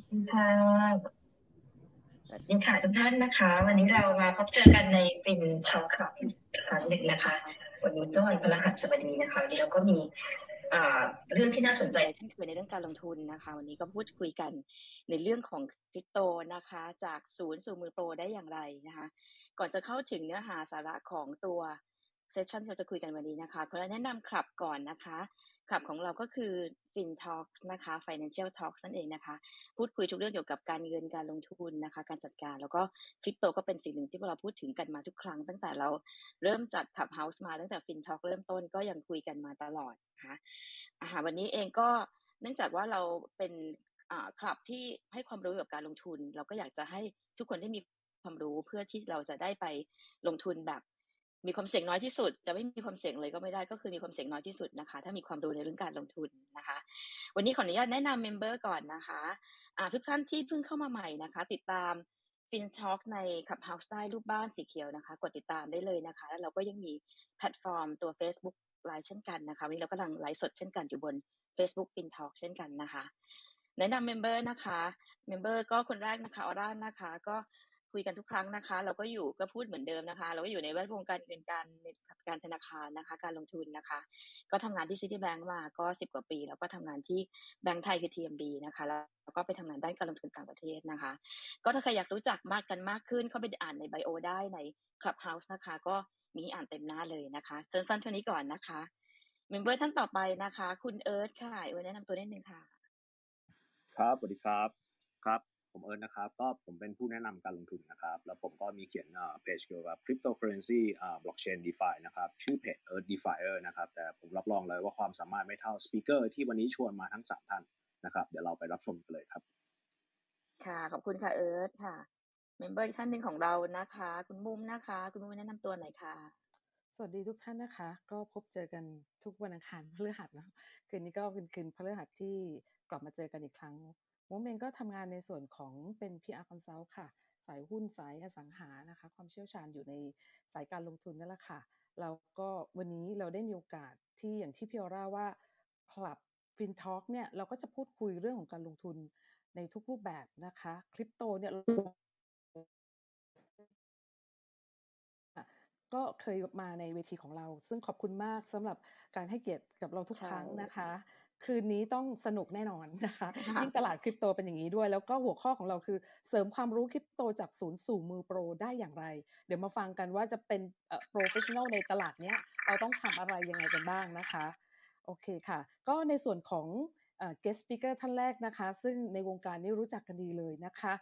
อบคุณค่ะสวัสดีค่ะทุกท่านนะคะ วันนี้เรามาพบเจอกันใน FinTalk Club ครั้งหนึ่งนะคะ วันนี้ก็วันพฤหัสบดีนะคะวันนี้เราก็มีเรื่องที่น่าสนใจเช่นเคยในเรื่องการลงทุนนะคะ วันนี้ก็พูดคุยกันในเรื่องของคริปโตนะคะ จากศูนย์สู่มือโปรได้อย่างไรนะคะ ก่อนจะเข้าถึงเนื้อหาสาระของตัว session ที่เราจะคุยกันวันนี้นะคะขอแนะนำคลับก่อนนะคะ คลับของเราก็คือ Fin Talks นะคะ Financial Talks นั่นเองนะคะ พูดคุยทุกเรื่องเกี่ยวกับการเงินการลงทุนนะคะ การจัดการแล้วก็คริปโตก็เป็นสิ่งหนึ่งที่พวกเราพูดถึงกันมาทุกครั้ง ตั้งแต่เราเริ่มจัดขับเฮาส์มาตั้งแต่ Fin Talk เริ่มต้นก็ยังคุยกันมาตลอดนะคะอาหาวันนี้เองก็เนื่องจากว่าเราเป็นคลับที่ให้ความรู้เกี่ยวกับการลงทุน เราก็อยากจะให้ทุกคนได้มีความรู้เพื่อที่เราจะได้ไปลงทุนแบบ มีความเสี่ยงน้อยที่สุด จะไม่มีความเสี่ยงเลยก็ไม่ได้ก็คือมีความเสี่ยงน้อยที่สุดนะคะ ถ้ามีความรู้ในเรื่องการลงทุนนะคะ วันนี้ขออนุญาตแนะนำ member ก่อนนะคะทุกท่านที่เพิ่งเข้ามาใหม่นะคะ ติดตาม FinTalk ใน Clubhouse ได้รูปบ้านสีเขียวนะคะ กดติดตามได้เลยนะคะ แล้วเราก็ยังมีแพลตฟอร์มตัว Facebook ไลฟ์เช่นกันนะคะ วันนี้เรากำลังไลฟ์สดเช่นกันอยู่บน Facebook f i n Talk เช่นกันนะคะ แนะนำ member นะคะ member ก็คนแรกนะคะออร่านะคะ ก็ คุยกันทุกครั้งนะคะ เราก็อยู่ก็พูดเหมือนเดิมนะคะ เราก็อยู่ในแวดวงการเงินการการธนาคารนะคะ การลงทุนนะคะ ก็ทำงานที่ Citibank มาก็สิบกว่าปี แล้วก็ทำงานที่แบงก์ไทยคือ TMB นะคะ แล้วก็ไปทำงานด้านการลงทุนต่างประเทศนะคะ ก็ถ้าใครอยากรู้จักมากกันมากขึ้นเข้าไปอ่านใน bio ได้ใน Clubhouse นะคะ ก็มีอ่านเต็มหน้าเลยนะคะสั้นๆเท่านี้ก่อนนะคะ member ท่านต่อไปนะคะ คุณเอิร์ธค่ะเอิร์ธแนะนำตัวนิดนึงค่ะ ครับสวัสดีครับครับ ผมเอิร์ธนะครับก็ผมเป็นผู้แนะนำการลงทุนนะครับ แล้วผมก็มีเขียนเพจเกี่ยวกับคริปโตเคอเรนซีบล็อกเชน DeFi นะครับ ชื่อเพจเอิร์ d e f i อนะครับ แต่ผมรับรองเลยว่าความสามารถไม่เท่า speaker ที่วันนี้ชวนมาทั้งสามท่านนะครับ เดี๋ยวเราไปรับชมกันเลยครับ ค่ะ ขอบคุณค่ะเอิร์ธค่ะ member ท่านหนึ่งของเรานะคะ คุณมุมนะคะ คุณมุมแนะนำตัวหน่อยค่ะสวัสดีทุกท่านนะคะ ก็พบเจอกันทุกวันอังคารพฤหัสนะคืนนี้ก็เป็นคืนพฤหัสที่กลับมาเจอกันอีกครั้ง มมเองก็ทำงานในส่วนของเป็น PR Consult ค่ะ สายหุ้นสายอสังหานะคะ ความเชี่ยวชาญอยู่ในสายการลงทุนนั่นแหละค่ะแล้วก็วันนี้เราได้มีโอกาสที่อย่างที่พี่อราว่าคลับฟินทอล์กเนี่ยเราก็จะพูดคุยเรื่องของการลงทุนในทุกรูปแบบนะคะคริปโตเนี่ยก็เคยมาในเวทีของเรา ซึ่งขอบคุณมากสำหรับการให้เกียรติกับเราทุกครั้งนะคะ คืนนี้ต้องสนุกแน่นอนนะคะยิ่งตลาดคริปโตเป็นอย่างนี้ด้วย แล้วก็หัวข้อของเราคือเสริมความรู้คริปโตจากศูนย์สู่มือโปรได้อย่างไร เดี๋ยวมาฟังกันว่าจะเป็น professional ในตลาดเนี้ยเราต้องทำอะไรยังไงกันบ้างนะคะ โอเคค่ะ ก็ในส่วนของ guest speaker ท่านแรกนะคะ ซึ่งในวงการนี้รู้จักกันดีเลยนะคะ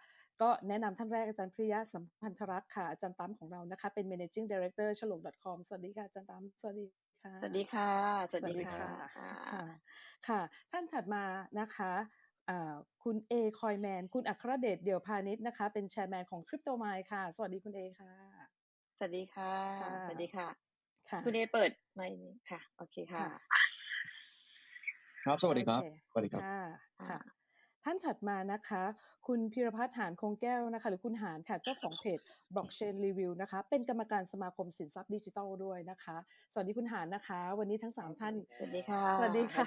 ก็แนะนำท่านแรกอาจารย์พิริยะสัมพันธรักษ์ค่ะอาจารย์ตั้มของเรานะคะเป็น managing director ฉลอง .com สวัสดีค่ะอาจารย์ตั้มสวัสดี ค่ะ สวัสดีค่ะ สวัสดีค่ะ ค่ะ ค่ะ ท่านถัดมานะคะคุณเอคอยแมน คุณอัครเดชเดี่ยวพาณิชย์นะคะ เป็นแชร์แมนของคริปโตไมล์ค่ะ สวัสดีคุณเอค่ะ สวัสดีค่ะ สวัสดีค่ะ คุณเอเปิดไมค์ค่ะ โอเคค่ะ ครับ สวัสดีครับ สวัสดีครับค่ะ ท่านถัดมานะคะ คุณพิรพัฒน์หานคงแก้วนะคะ หรือคุณหานค่ะเจ้าของเพจ Blockchain Review นะคะ เป็นกรรมการสมาคมสินทรัพย์ดิจิทัลด้วยนะคะ สวัสดีคุณหานนะคะ วันนี้ทั้งสามท่าน สวัสดีค่ะ สวัสดีค่ะ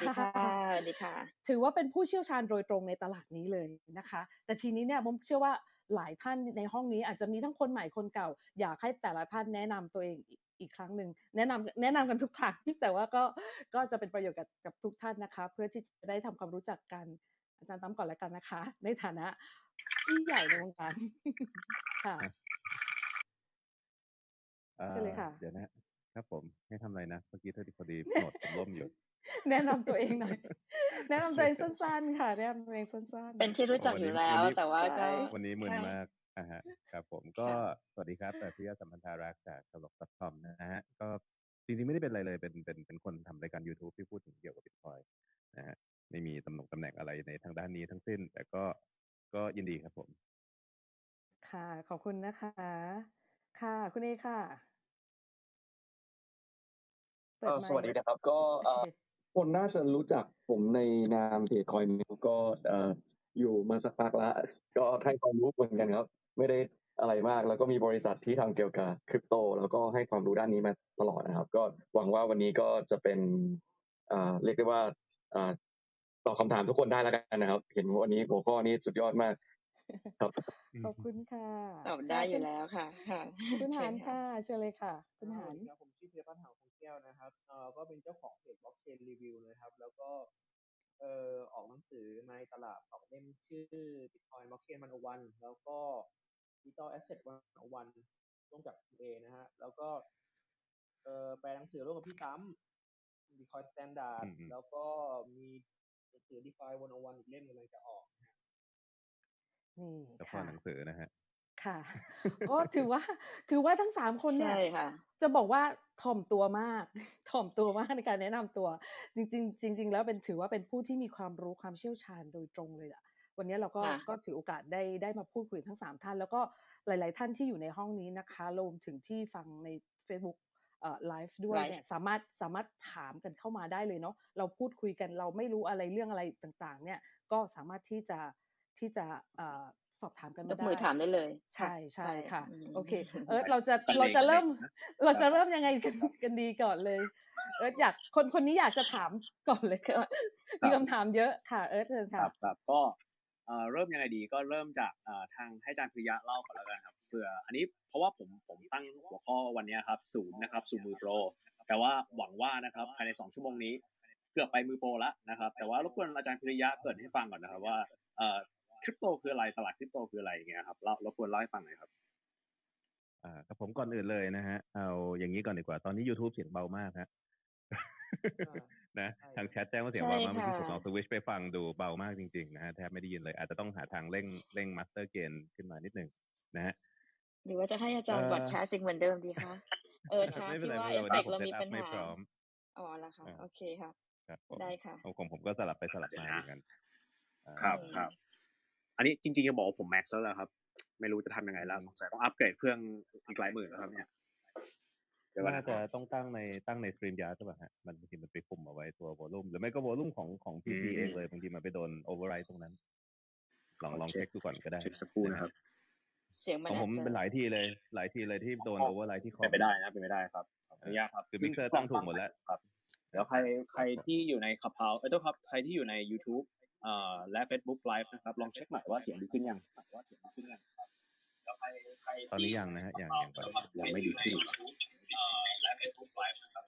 สวัสดีค่ะ ถือว่าเป็นผู้เชี่ยวชาญโดยตรงในตลาดนี้เลยนะคะ แต่ทีนี้เนี่ยผมเชื่อว่าหลายท่านในห้องนี้อาจจะมีทั้งคนใหม่คนเก่า อยากให้แต่ละท่านแนะนำตัวเองอีกครั้งหนึ่งแนะนำแนะนำกันทุกครั้งแต่ว่าก็ก็จะเป็นประโยชน์กับกับทุกท่านนะคะ เพื่อที่จะได้ทำความรู้จักกัน อาจารย์ตั้มก่อนแล้วกันนะคะ ในฐานะพี่ใหญ่ในวงการค่ะใช่เลยค่ะ เดี๋ยวนะครับผมให้ทำอะไรนะเมื่อกี้เท่าที่พอดีหมดผมล่มอยู่ แนะนำตัวเองหน่อย แนะนำตัวเองสั้นๆ ค่ะ แนะนำตัวเองสั้นๆ เป็นที่รู้จักอยู่แล้ว แต่ว่าก็วันนี้มึนมากอ่าฮะครับผมก็สวัสดีครับแต่พิยาสัมพันธารักษ์จากตลกดอทคอมนะฮะก็จริงๆไม่ได้เป็นอะไรเลยเป็นเป็นเป็นคนทำรายการ YouTube ที่พูดถึงเกี่ยวกับบิตคอยนะฮะ ไม่มีตำแหน่งตำแหน่งอะไรในทางด้านนี้ทั้งสิ้น แต่ก็ก็ยินดีครับผม ค่ะ ขอบคุณนะคะ ค่ะ คุณเอค่ะสวัสดีนะครับ ก็คนน่าจะรู้จักผมในนามเพจคอยมิวก็อยู่มาสักพักแล้วก็ให้ความรู้เหมือนกันครับ ไม่ได้อะไรมากแล้วก็มีบริษัทที่ทำเกี่ยวกับคริปโต แล้วก็ให้ความรู้ด้านนี้มาตลอดนะครับ ก็หวังว่าวันนี้ก็จะเป็นเรียกได้ว่า ตอบคำถามทุกคนได้แล้วกันนะครับ เห็นวันนี้หัวข้อนี้สุดยอดมากครับขอบคุณค่ะตอบได้อยู่แล้วค่ะค่ะคุณหานเชิญค่ะเชิญเลยค่ะ คุณหานครับผมชื่อเพียรพัฒน์หาวคงแก้วนะครับเอ่อก็เป็นเจ้าของเพจบล็อกเชนรีวิวนะครับ แล้วก็เอ่อออกหนังสือในตลาดสองเล่มชื่อ Bitcoin Blockchain 101แล้วก็ Digital Asset 101ร่วมกับคุณเอนะฮะแล้วก็เอ่อแปลหนังสือร่วมกับพี่ตั้ม Bitcoin Standard อืมอืมแล้วก็มี หนังสือ DeFi 101อีกเล่มกำลังจะออกนะฮะนี่เฉพาะค่ะ หนังสือนะฮะ ค่ะ ก็ถือว่า ถือว่าทั้งสามคนเนี่ย ใช่ค่ะ จะบอกว่าถ่อมตัวมาก ถ่อมตัวมากในการแนะนำตัว จริงๆจริง ๆ แล้วเป็นถือว่าเป็นผู้ที่มีความรู้ความเชี่ยวชาญโดยตรงเลยอะวันนี้เราก็ค่ะ ก็ถือโอกาสได้ได้มาพูดคุยทั้งสามท่าน แล้วก็หลาย ๆ ท่านที่อยู่ในห้องนี้นะคะรวมถึงที่ฟังใน Facebook เอ่อ ไลฟ์ด้วยไลฟ์เนี่ยสามารถสามารถถามกันเข้ามาได้เลยเนาะเราพูดคุยกันเราไม่รู้อะไรเรื่องอะไรต่างๆ เนี่ยก็สามารถที่จะที่จะเอ่อสอบถามกันยมากได้มือถามได้เลย ใช่ใช่ค่ะอืมโอเค เอิร์ธเราจะกันเราจะเองเริ่มนะเราจะเริ่มยังไงกันกันดีก่อนเลย เอิร์ธอยากคนคนนี้อยากจะถามก่อนเลยครับมีคำถามเยอะค่ะ เอิร์ธเชิญคค่ะรับครับก็เอ่อเริ่มยังไงดีก็เริ่มจากเอ่อทางให้อาจารย์พิริยะเล่าก่อนแล้วกันครับ เผื่ออันนี้เพราะว่าผมผมตั้งหัวข้อวันเนี้ยครับศูนย์นะครับสู่มือโปรแต่ว่าหวังว่านะครับภายในสองชั่วโมงนี้ เกือบไปมือโปรแล้วนะครับแต่ว่ารบกวนอาจารย์พิริยะเกริดให้ฟังก่อนนะครับว่าเอ่อคริปโตคืออะไรตลาดคริปโตคืออะไรอย่างเงี้ยครับเล่ารบกวนเล่าให้ฟังหน่อยครับอ่าครับผมก่อนอื่นเลยนะฮะเอาอย่างนี้ก่อนดีกว่าตอนนี้ YouTube เสียงเบามากฮะนะใช่ทางแชทแจ้งว่าเสียงใช่เบามากเมื่อกี้ค่ะผมลองสวิชไปฟังดูเบามากจริงๆนะฮะแทบไม่ได้ยินเลยอาจจะต้องหาทางเร่งเร่งมาสเตอร์เกนขึ้นมานิดนึงนะฮะ หรือว่าจะให้อาจารย์เอ่อบอดแคสต์อีกเหมือนเดิมดีคะเออค่ะไม่เป็นพี่ไรว่าไม่เอเป็นฟไรเฟวันกนี้ต์ผมเราเซตอัพมีปัญไม่หาพร้อมอ๋อแล้วค่ะอ่าโอเคค่ะครับผมได้ค่ะของผมผมก็สลับไปสลับมาเหมือนกันอ่าครับอืมครับ อันนี้จริงๆจะบอกว่าผมแม็กซ์แล้วล่ะครับ ไม่รู้จะทำยังไงแล้วสงสัยต้องอัปเกรดเครื่องอีกหลายหมื่นแล้วครับเนี่ยเดี๋ยวก่อนน่านะจะต้องตั้งในตั้งในสตรีมยาร์ใช่ป่ะฮะมันบางทีมันไปคุมเอาไว้ตัววอลลุ่มหรือไม่ก็วอลลุ่มของของพีซีเองเลยบางทีมันไปโดนโอเวอร์ไรตรงนั้น ลองลองเช็คดูก่อนก็ได้เช็คสักครู่นะครับ เสียงมัขนองผอาจมจะเป็นหลายที่เลย หลายที่เลยที่โดนโอเวอร์ไรที่คอเป็นไปได้นะเป็นไปได้ครับขออนุญาตครับคือมิกเซอร์ตั้งถูกหมดแล้วครับเดี๋ยวใครใครที่อยู่ในขับเฮาเอ้ยต้องครับใครที่อยู่ใน YouTube เอ่อและ Facebook Live นะครับ ลองเช็คหน่อยว่าเสียงดีขึ้นยังว่าเสียงดีขึ้นยังครับแล้วใครใครตอนนี้ยังนะฮะยังยังก่อนยังไม่ดีขึ้นเอ่อและ Facebook Live นะครับ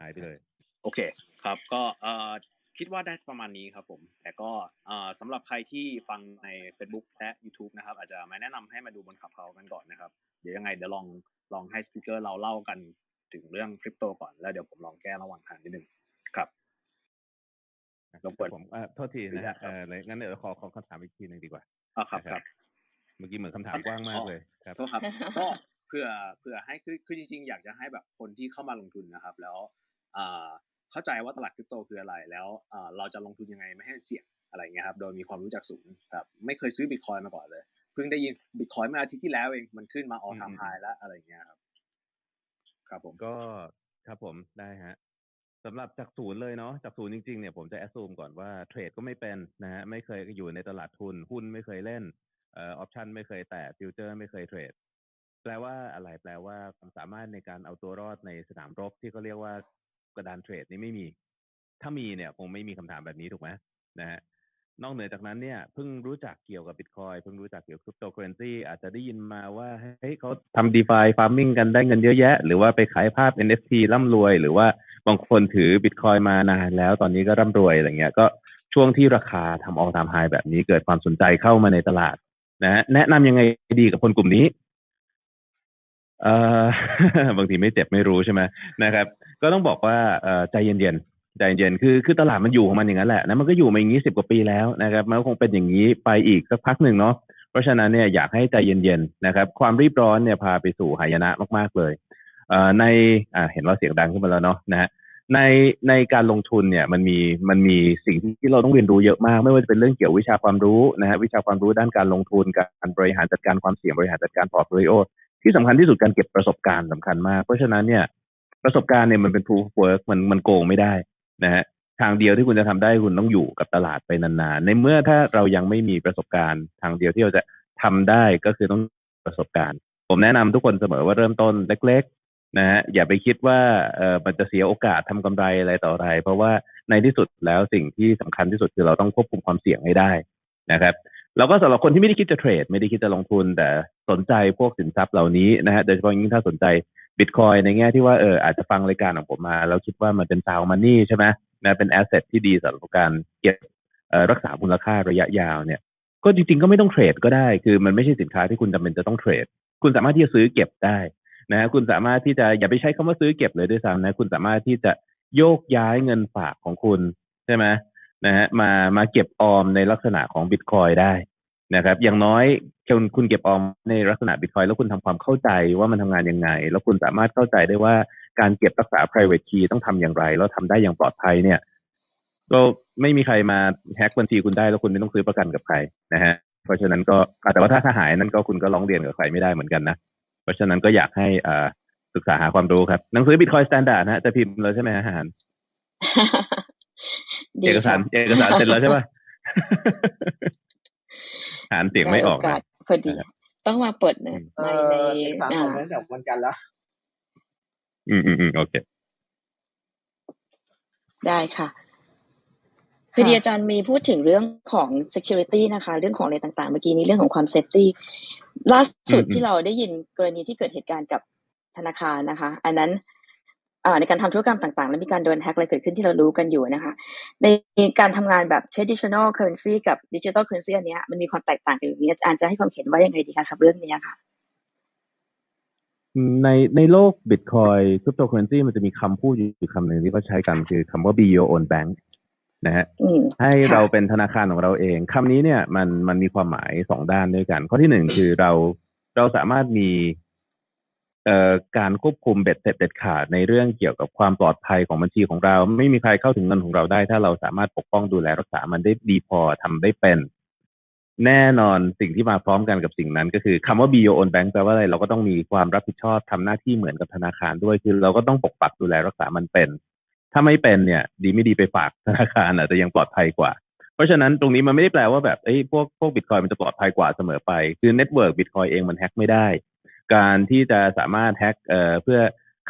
หายไปเลย โอเคครับก็เอ่อ คิดว่าได้ประมาณนี้ครับผม แต่ก็เอ่อสำหรับใครที่ฟังใน Facebook และ YouTube นะครับ อาจจะไม่แนะนำให้มาดูบนขับเฮากันก่อนนะครับ เดี๋ยวยังไงเดี๋ยวลองลองให้สปิเกอร์เราเล่ากันถึงเรื่องคริปโตก่อน แล้วเดี๋ยวผมลองแก้ระหว่างทางนิดนึงครับรบกวนผมเอ่อโทษทีนะฮะครับเออเลยงั้นเดี๋ยวขอขอคำถามอีกทีหนึ่งดีกว่าอะครับนะครับ เมื่อกี้เหมือนคำถามกว้างมากเลยครับโทษครับก็เพื่อเพื่อให้คือคือจริง ๆ อยากจะให้แบบคนที่เข้ามาลงทุนนะครับ แล้วอ่า เข้าใจว่าตลาดคริปโตคืออะไร แล้วอ่าเราจะลงทุนยังไงไม่ให้เสี่ยงอะไรเงี้ยครับ โดยมีความรู้จักศูนย์ครับไม่เคยซื้อบิตคอยมาก่อนเลยเพิ่งได้ยินบิตคอยน์เมื่ออาทิตย์ที่แล้วเองมันขึ้นมา all time อืม high แล้วอะไรเงี้ยครับ ครับผมก็ครับผมได้ฮะสำหรับจากศูนย์เลยเนาะจากศูนย์จริงๆเนี่ยผมจะ assume ก่อนว่าเทรดก็ไม่เป็นนะฮะไม่เคยอยู่ในตลาดทุนหุ้นไม่เคยเล่นเอ่อ option ไม่เคยแตะ future ไม่เคยเทรดแปลว่าอะไรแปลว่าความสามารถในการเอาตัวรอดในสนามรบที่เขาเรียกว่า กระดานเทรดนี่ไม่มี ถ้ามีเนี่ยคงไม่มีคำถามแบบนี้ถูกไหมนะฮะนอกเหนือจากนั้นเนี่ยเพิ่งรู้จักเกี่ยวกับบิตคอยน์เพิ่งรู้จักเกี่ยวกับคริปโตเคอเรนซีอาจจะได้ยินมาว่าเฮ้ยเขาทำ d e f i farming กันได้เงินเยอะแยะ หรือว่าไปขายภาพ NFT ร่ำรวย หรือว่าบางคนถือบิตคอยน์มานานแล้ว ตอนนี้ก็ร่ำรวยอะไรเงี้ยก็ช่วงที่ราคาทำ all time high แบบนี้เกิดความสนใจเข้ามาในตลาดนะฮะแนะนำยังไงดีกับคนกลุ่มนี้ บางทีไม่เจ็บไม่รู้ใช่ไหมนะครับ ก็ต้องบอกว่าเอ่อใจเย็นๆใจเย็นๆคือคือตลาดมันอยู่ของมันอย่างนั้นแหละนะมันก็อยู่มาอย่างนี้สิบกว่าปีแล้วนะครับมันก็คงเป็นอย่างนี้ไปอีกสักพักหนึ่งเนาะเพราะฉะนั้นเนี่ยอยากให้ใจเย็นๆนะครับ ความรีบร้อนเนี่ยพาไปสู่หายนะมากๆเลยเอ่อในอ่าเห็นว่าเสียงดังขึ้นมาแล้วเนาะนะฮะในในการลงทุนเนี่ยมันมีมันมีสิ่งที่เราต้องเรียนรู้เยอะมาก ไม่ว่าจะเป็นเรื่องเกี่ยววิชาความรู้นะฮะวิชาความรู้ด้านการลงทุนการบริหารจัดการความเสี่ยงบริหารจัดการพอร์ตโฟลิโอ ที่สำคัญที่สุดการเก็บประสบการณ์สำคัญมาก เพราะฉะนั้นเนี่ยประสบการณ์เนี่ยมันเป็น proof work มันมันโกงไม่ได้นะฮะทางเดียวที่คุณจะทำได้คุณต้องอยู่กับตลาดไปนานๆ ในเมื่อถ้าเรายังไม่มีประสบการณ์ ทางเดียวที่เราจะทำได้ก็คือต้องประสบการณ์ ผมแนะนำทุกคนเสมอว่าเริ่มต้นเล็กๆนะฮะอย่าไปคิดว่าเออมันจะเสียโอกาสทำกำไรอะไรต่ออะไร เพราะว่าในที่สุดแล้วสิ่งที่สำคัญที่สุดคือเราต้องควบคุมความเสี่ยงให้ได้นะครับแล้วก็สำหรับคนที่ไม่ได้คิดจะเทรด ไม่ได้คิดจะลงทุนแต่ สนใจพวกสินทรัพย์เหล่านี้นะฮะโดยเฉพาะยิ่งถ้าสนใจบิตคอยในแง่ที่ว่าเอออาจจะฟังรายการของผมมาแล้วคิดว่ามันเป็นซาวมันนี่ใช่ไหมนะเป็นแอสเซทที่ดีสำหรับการเก็บรักษามูลค่าระยะยาวเนี่ย ก็จริงๆก็ไม่ต้องเทรดก็ได้ คือมันไม่ใช่สินค้าที่คุณจำเป็นจะต้องเทรด คุณสามารถที่จะซื้อเก็บได้นะฮะคุณสามารถที่จะอย่าไปใช้คำว่าซื้อเก็บเลยด้วยซ้ำนะคุณสามารถที่จะโยกย้ายเงินฝากของคุณใช่ไหมนะฮะมามาเก็บออมในลักษณะของบิตคอยได้ นะครับ อย่างน้อยคุณคุณเก็บออมในลักษณะบิตคอยแล้วคุณทำความเข้าใจว่ามันทำงานยังไง แล้วคุณสามารถเข้าใจได้ว่าการเก็บรักษา private key ต้องทำอย่างไร แล้วทำได้อย่างปลอดภัยเนี่ย ก็ไม่มีใครมาแฮกบัญชีคุณได้แล้วคุณไม่ต้องซื้อประกันกับใครนะฮะเพราะฉะนั้นก็แต่ว่าถ้าถ้าหายนั้นก็คุณก็ร้องเรียนกับใครไม่ได้เหมือนกันนะเพราะฉะนั้นก็อยากให้อ่าศึกษาหาความรู้ครับ หนังสือ Bitcoin Standard นะจะพิมพ์เลยใช่ไหมอาหารเอกสารเอกสารเสร็จแล้วใช่ป่ะ อ่านเสียงไม่ออกนะพอดี ต้องมาเปิดในในเอกสารของตั้งแต่วันจันทร์แล้วอืมอืมอืมโอเค ได้ค่ะพอดีอาจารย์มีพูดถึงเรื่องของ security นะคะ เรื่องของอะไรต่างๆ เมื่อกี้นี้เรื่องของความ safety ล่าสุดที่เราได้ยินกรณีที่เกิดเหตุการณ์กับธนาคารนะคะ อันนั้น ในการทำธุรกรรมต่างๆ แล้วมีการโดนแฮ็กอะไรเกิดขึ้นที่เรารู้กันอยู่นะคะ ในการทำงานแบบ traditional currency กับ digital currency อันนี้มันมีความแตกต่างกันอยู่นี้อาจารย์จะให้ความเห็นว่ายังไงดีคะสำหรับเรื่องนี้ค่ะในในโลกบิตคอยน์คริปโตเคอเรนซีมันจะมีคำพูดอยู่คำหนึ่งที่เขาใช้กันคือคำว่า be your own bank นะฮะให้เราเป็นธนาคารของเราเองคำนี้เนี่ยมันมันมีความหมายสองด้านด้วยกัน ข้อที่หนึ่งคือเราเราสามารถมีเอ่อ การควบคุมเบ็ดเสร็จเด็ดขาดในเรื่องเกี่ยวกับความปลอดภัยของบัญชีของเรา ไม่มีใครเข้าถึงเงินของเราได้ ถ้าเราสามารถปกป้องดูแลรักษามันได้ดีพอทำได้เป็น แน่นอนสิ่งที่มาพร้อมกันกับสิ่งนั้น ก็คือคำว่า b o on bank แปลว่าอะไรเราก็ต้องมีความรับผิดชอบทำหน้าที่เหมือนกับธนาคารด้วย คือเราก็ต้องปกปักดูแลรักษามันเป็น ถ้าไม่เป็นเนี่ย ดีไม่ดีไปฝากธนาคารอาจจะยังปลอดภัยกว่าเพราะฉะนั้นตรงนี้มันไม่ได้แปลว่าแบบเอ้พวกพวกบิตคอยมันจะปลอดภัยกว่าเสมอไป คือ network บิตคอยน์เองมันแฮ็กไม่ได้ การที่จะสามารถแฮ็กเอ่อเพื่อ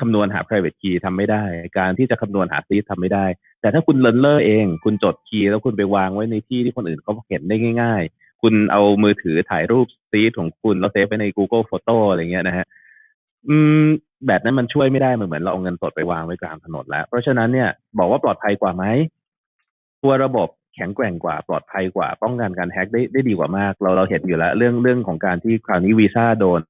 คำนวณหา private key ทำไม่ได้ การที่จะคำนวณหา seed ทำไม่ได้ แต่ถ้าคุณเลินเล่อเอง คุณจด key แล้วคุณไปวางไว้ในที่ที่คนอื่นเขาเห็นได้ง่าย ๆ คุณเอามือถือถ่ายรูป seed ของคุณแล้วเซฟไว้ใน Google Photos อะไรเงี้ยนะฮะอืมแบบนั้นมันช่วยไม่ได้มันเหมือนเราเอาเงินสดไปวางไว้กลางถนนแล้ว เพราะฉะนั้นเนี่ยบอกว่าปลอดภัยกว่าไหมตัวระบบแข็งแกร่งกว่าปลอดภัยกว่า ป้องกันการแฮ็กได้ได้ดีกว่ามาก เราเราเห็นอยู่แล้ว เรื่องเรื่องของการที่คราวนี้วีซ่าโดน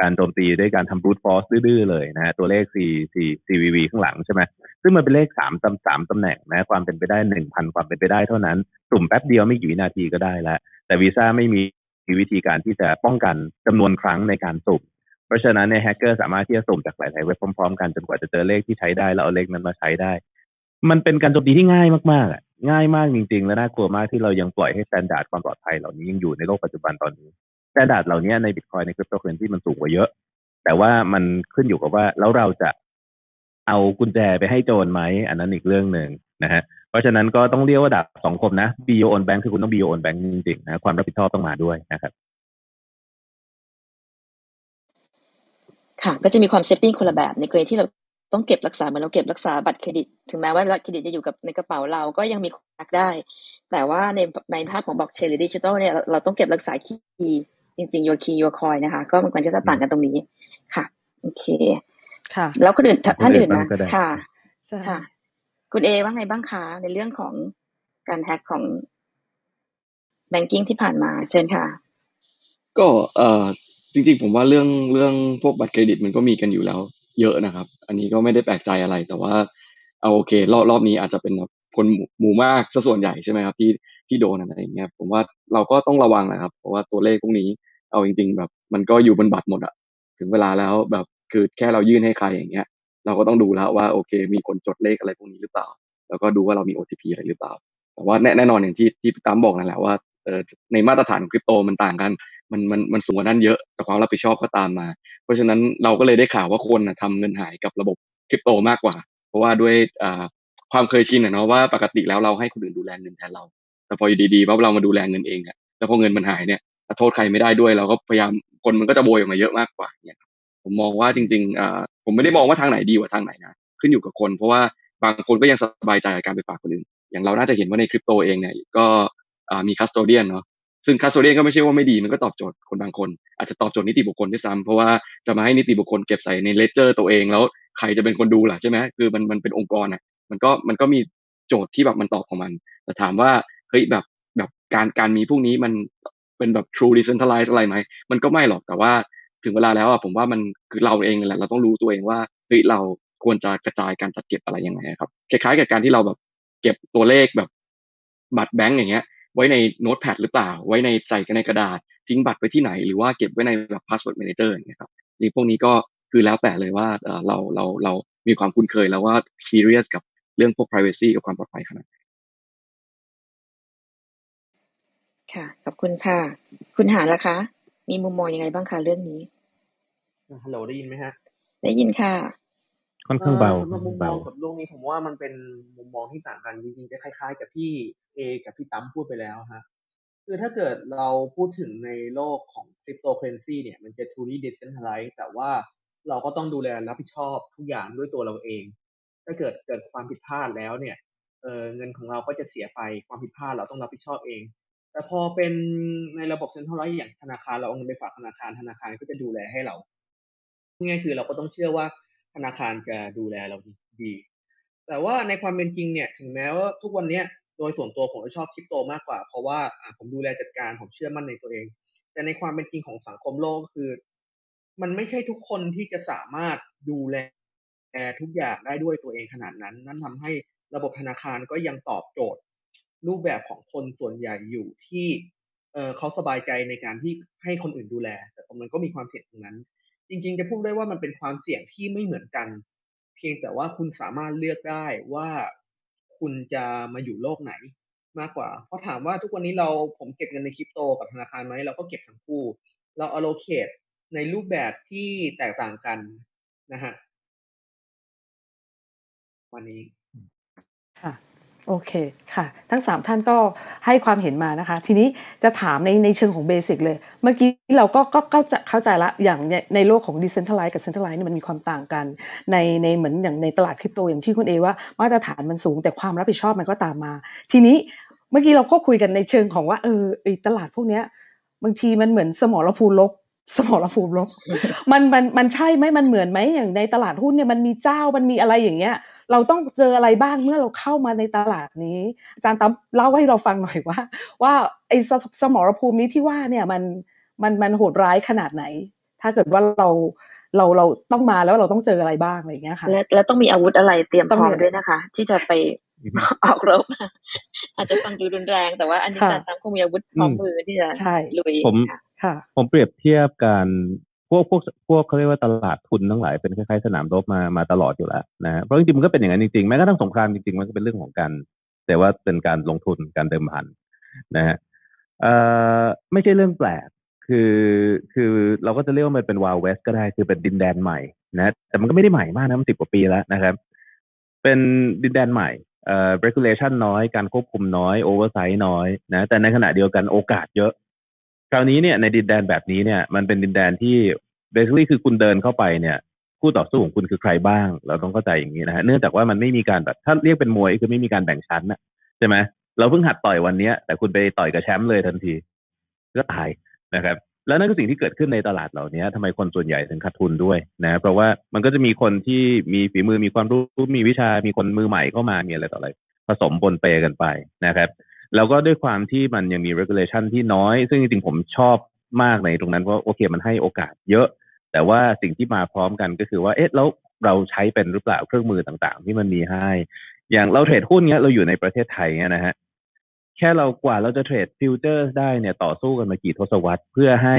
การโจมตีด้วยการทำ brute force ดื้อเลยนะฮะตัวเลข C C CVV ข้างหลังใช่ไหมซึ่งมันเป็นเลขสามตำสามตำแหน่งนะความเป็นไปได้หนึ่งพันความเป็นไปได้เท่านั้น สุ่มแป๊บเดียวไม่กี่วินาทีก็ได้แล้ว แต่วีซ่าไม่มีวิธีการที่จะป้องกันจำนวนครั้งในการสุ่มเพราะฉะนั้นในแฮกเกอร์สามารถที่จะสุ่มจากหลายๆเว็บพร้อมๆกันจนกว่าจะเจอเลขที่ใช้ได้แล้วเอาเลขนั้นมาใช้ได้ มันเป็นการโจมตีที่ง่ายมากๆอะง่ายมากจริงๆ และน่ากลัวมากที่เรายังปล่อยให้ standard ความปลอดภัยเหล่านี้ยังอยู่ในโลกปัจจุบันตอนนี้ standard เหล่านี้ในบิตคอยน์ในคริปโตเคอเรนซีมันสูงกว่าเยอะ แต่ว่ามันขึ้นอยู่กับว่าแล้วเราจะเอากุญแจไปให้โจรไหม อันนั้นอีกเรื่องหนึ่งนะฮะเพราะฉะนั้นก็ต้องเรียกว่าดับสองคมนะ b โ o on bank คือคุณต้อง b โ o on bank จริงๆนะความรับผิดชอบต้องมาด้วยนะครับค่ะ ก็จะมีความ safety คนละแบบในกรณีที่เราต้องเก็บรักษาเหมือนเราเก็บรักษาบัตรเครดิต ถึงแม้ว่าบัตรเครดิตจะอยู่กับในกระเป๋าเราก็ยังมีแฮกได้ แต่ว่าในในภาพของบล็อกเชนหรือดิจิทัลเนี่ยเราต้องเก็บรักษา key จริงๆ your key your coin นะคะ ก็มันควรจะต่างกันตรงนี้ค่ะ โอเค ค่ะ แล้วคนอื่นท่านอื่นนะค่ะค่ะ คุณเอว่าไงบ้างคะในเรื่องของการแฮกของ banking ที่ผ่านมา เชิญค่ะ ก็เอ่อจริงๆ ผมว่าเรื่องเรื่องพวกบัตรเครดิตมันก็มีกันอยู่แล้ว เยอะนะครับ อันนี้ก็ไม่ได้แปลกใจอะไร แต่ว่าเอาโอเค รอบรอบนี้อาจจะเป็น คนหมู่มากซะส่วนใหญ่ใช่ไหมครับที่ที่โดนอะไรอย่างเงี้ยผมว่าเราก็ต้องระวังนะครับ เพราะว่าตัวเลขพวกนี้เอาจริง ๆ แบบ มันก็อยู่บนบัตรหมดอะถึงเวลาแล้วแบบคือแค่เรายื่นให้ใครอย่างเงี้ย เราก็ต้องดูแล้วว่าโอเค มีคนจดเลขอะไรพวกนี้หรือเปล่า แล้วก็ดูว่าเรามี OTP อะไรหรือเปล่า แต่ว่าแน่นอนอย่างที่ที่ตั้มบอกนั่นแหละว่าเออในมาตรฐานคริปโตมันต่างกัน มันมันมันสูงกว่านั้นเยอะ แต่ความรับผิดชอบก็ตามมา เพราะฉะนั้นเราก็เลยได้ข่าวว่าคนนะทำเงินหายกับระบบคริปโตมากกว่า เพราะว่าด้วยอ่า ความเคยชินอะเนาะว่าปกติแล้วเราให้คนอื่นดูแลเงินแทนเรา แต่พออยู่ดีๆว่าเรามาดูแลเงินเองอะแล้วพอเงินมันหายเนี่ยโทษใครไม่ได้ด้วยเราก็พยายามคนมันก็จะโวยออกมาเยอะมากกว่าเนี่ยผมมองว่าจริงๆอ่าผมผมไม่ได้มองว่าทางไหนดีกว่าทางไหนนะขึ้นอยู่กับคน เพราะว่าบางคนก็ยังสบายใจกับการไปฝากคนอื่น อย่างเราน่าจะเห็นว่าในคริปโตเองเนี่ยก็มี custodian เนาะซึ่ง custodian ก็ไม่ใช่ว่าไม่ดีมันก็ตอบโจทย์คนบางคน อาจจะตอบโจทย์นิติบุคคลด้วยซ้ำเพราะว่าจะมาให้นิติบุคคลเก็บใส่ใน Ledger ตัวเองแล้วใครจะเป็นคนดูล่ะใช่ไหมคือมันมันเป็นองค์กรอะ มันก็มันก็มีโจทย์ที่แบบมันตอบของมัน แต่ถามว่าเฮ้ยแบบแบบการการมีพวกนี้มันเป็นแบบ true decentralized อะไรไหมมันก็ไม่หรอกแต่ว่าถึงเวลาแล้วอะผมว่ามันคือเราเองแหละเราต้องรู้ตัวเองว่าเฮ้ยเราควรจะกระจายการจัดเก็บอะไรยังไงครับคล้ายๆกับการที่เราแบบเก็บตัวเลขแบบบัตรแบงก์อย่างเงี้ย ไว้ใน Notepad หรือเปล่า ไว้ในใส่กันในกระดาษ ทิ้งบัตรไว้ที่ไหน หรือว่าเก็บไว้ในแบบ password manager อย่างเงี้ยครับจริงพวกนี้ก็คือแล้วแต่เลยว่าเราเราเรามีความคุ้นเคยแล้วว่าซีเรียสกับ เรื่องพวก privacy กับความปลอดภัยขนาดไหนค่ะ ขอบคุณค่ะ คุณหาละคะ มีมุมมองยังไงบ้างคะเรื่องนี้ฮัลโหลได้ยินไหมฮะ ได้ยินค่ะค่อนข้างเบาสำหรับมุมมเบาองกับเรื่องนี้ผมว่ามันเป็นมุมมองที่ต่างกันจริงๆจะคล้ายๆ กับที่เอกับพี่ตั้มพูดไปแล้วฮะคือถ้าเกิดเราพูดถึงในโลกของคริปโตเคอเรนซีเนี่ยมันจะ truly decentralized แต่ว่าเราก็ต้องดูแลรับผิดชอบทุกอย่างด้วยตัวเราเอง ถ้าเกิดเกิดความผิดพลาดแล้วเนี่ยเออเงินของเราก็จะเสียไปความผิดพลาดเราต้องรับผิดชอบเอง แต่พอเป็นในระบบเซ็นทรัลไลซ์อย่างธนาคารเราเอาเงินไปฝากธนาคารธนาคารก็จะดูแลให้เราง่ายคือเราก็ต้องเชื่อว่าธนาคารจะดูแลเราดี แต่ว่าในความเป็นจริงเนี่ยถึงแม้ว่าทุกวันเนี้ยโดยส่วนตัวผมชอบคริปโตมากกว่า เพราะว่าผมดูแลจัดการผมเชื่อมั่นในตัวเอง แต่ในความเป็นจริงของสังคมโลกก็คือ มันไม่ใช่ทุกคนที่จะสามารถดูแล ทุกอย่างได้ด้วยตัวเองขนาดนั้น นั่นทำให้ระบบธนาคารก็ยังตอบโจทย์ รูปแบบของคนส่วนใหญ่อยู่ที่เเขาสบายใจในการที่ให้คนอื่นดูแล แต่ตรงนั้นก็มีความเสี่ยงตรงนั้น จริง ๆ จะพูดได้ว่ามันเป็นความเสี่ยงที่ไม่เหมือนกัน เพียงแต่ว่าคุณสามารถเลือกได้ว่าคุณจะมาอยู่โลกไหนมากกว่า เพราะถามว่าทุกวันนี้เราผมเก็บเงินในคริปโตกับธนาคารไหมเราก็เก็บทั้งคู่ เรา allocate ในรูปแบบที่แตกต่างกันนะฮะ วันนี้ค่ะโอเคค่ะ ทั้งสามท่านก็ให้ความเห็นมานะคะ ทีนี้จะถามในในเชิงของเบสิกเลย เมื่อกี้เราก็ก็เข้าใจเข้าใจละอย่างในในโลกของ decentralized กับ centralized เนี่ยมันมีความต่างกัน ในในเหมือนอย่างในตลาดคริปโตอย่างที่คุณเอว่ามาตรฐานมันสูงแต่ความรับผิดชอบมันก็ตามมา ทีนี้เมื่อกี้เราก็คุยกันในเชิงของว่าเออไอตลาดพวกเนี้ยบางทีมันเหมือนสมรภูมิลบ สมรภูมิลบมันมันมันใช่ไหมมันเหมือนไหมอย่างในตลาดหุ้นเนี่ยมันมีเจ้ามันมีอะไรอย่างเงี้ย เราต้องเจออะไรบ้างเมื่อเราเข้ามาในตลาดนี้ อาจารย์ตั้มเล่าให้เราฟังหน่อยว่า ว่าไอ้สสมรภูมินี้ที่ว่าเนี่ยมันมันมันโหดร้ายขนาดไหน ถ้าเกิดว่าเราเราเราต้องมาแล้วเราต้องเจออะไรบ้างอะไรอย่างเงี้ยค่ะและและต้องมีอาวุธอะไรเตรียมพต้องร้อมีมด้วยนะคะ ที่จะไปออกรบอาจจะฟังดูรุนแรงแต่ว่าอันนี้ค่ะอาจารย์ตั้มคงมีอาวุธพร้อมอืมมือที่จะใช่ลุยผมค่ะค่ะ ผมเปรียบเทียบการพวกพวกพวกเขาเรียกว่าตลาดทุนทั้งหลายเป็นคล้ายๆสนามรบมามาตลอดอยู่แล้วนะเพราะจริงๆมันก็เป็นอย่างนั้นจริงๆแม้กระทั่งสงครามจริงๆมันก็เป็นเรื่องของการแต่ว่าเป็นการลงทุนการเดิมพันนะฮะเอ่อไม่ใช่เรื่องแปลกคือคือเราก็จะเรียกว่ามันเป็นว i ลเวสก็ได้คือเป็นดินแดนใหม่นะแต่มันก็ไม่ได้ใหม่มากนะมันสิบกว่าปีแล้วนะครับ เป็นดินแดนใหม่เอ่อ regulation น้อย การควบคุมน้อย oversight น้อยนะแต่ในขณะเดียวกันโอกาสเยอะ คราวนี้เนี่ยในดินแดนแบบนี้เนี่ยมันเป็นดินแดนที่ basically คือคุณเดินเข้าไปเนี่ยคู่ต่อสู้ของคุณคือใครบ้าง เราต้องเข้าใจอย่างนี้นะฮะเนื่องจากว่ามันไม่มีการแบบถ้าเรียกเป็นมวยคือไม่มีการแบ่งชั้นนะใช่ไหมเราเพิ่งหัดต่อยวันเนี้ยแต่คุณไปต่อยกับแชมป์เลยทันทีก็ตายนะครับ แล้วนั่นคือสิ่งที่เกิดขึ้นในตลาดเหล่านี้ทำไมคนส่วนใหญ่ถึงขาดทุนด้วยนะเพราะว่ามันก็จะมีคนที่มีฝีมือมีความรู้มีวิชามีคนมือใหม่เข้ามามีอะไรต่ออะไรผสมปนเปกันไปนะครับ แล้วก็ด้วยความที่มันยังมี regulation ที่น้อย ซึ่งจริงๆผมชอบมากในตรงนั้นเพราะโอเคมันให้โอกาสเยอะ แต่ว่าสิ่งที่มาพร้อมกันก็คือว่าเอ๊ะแล้วเราใช้เป็นหรือเปล่าเครื่องมือต่างๆ ที่มันมีให้ อย่างเราเทรดหุ้นเนี้ยเราอยู่ในประเทศไทยเนี้ยนะฮะแค่เรากว่าเราจะเทรดฟิวเจอร์ได้เนี่ยต่อสู้กันมากี่ทศวรรษเพื่อให้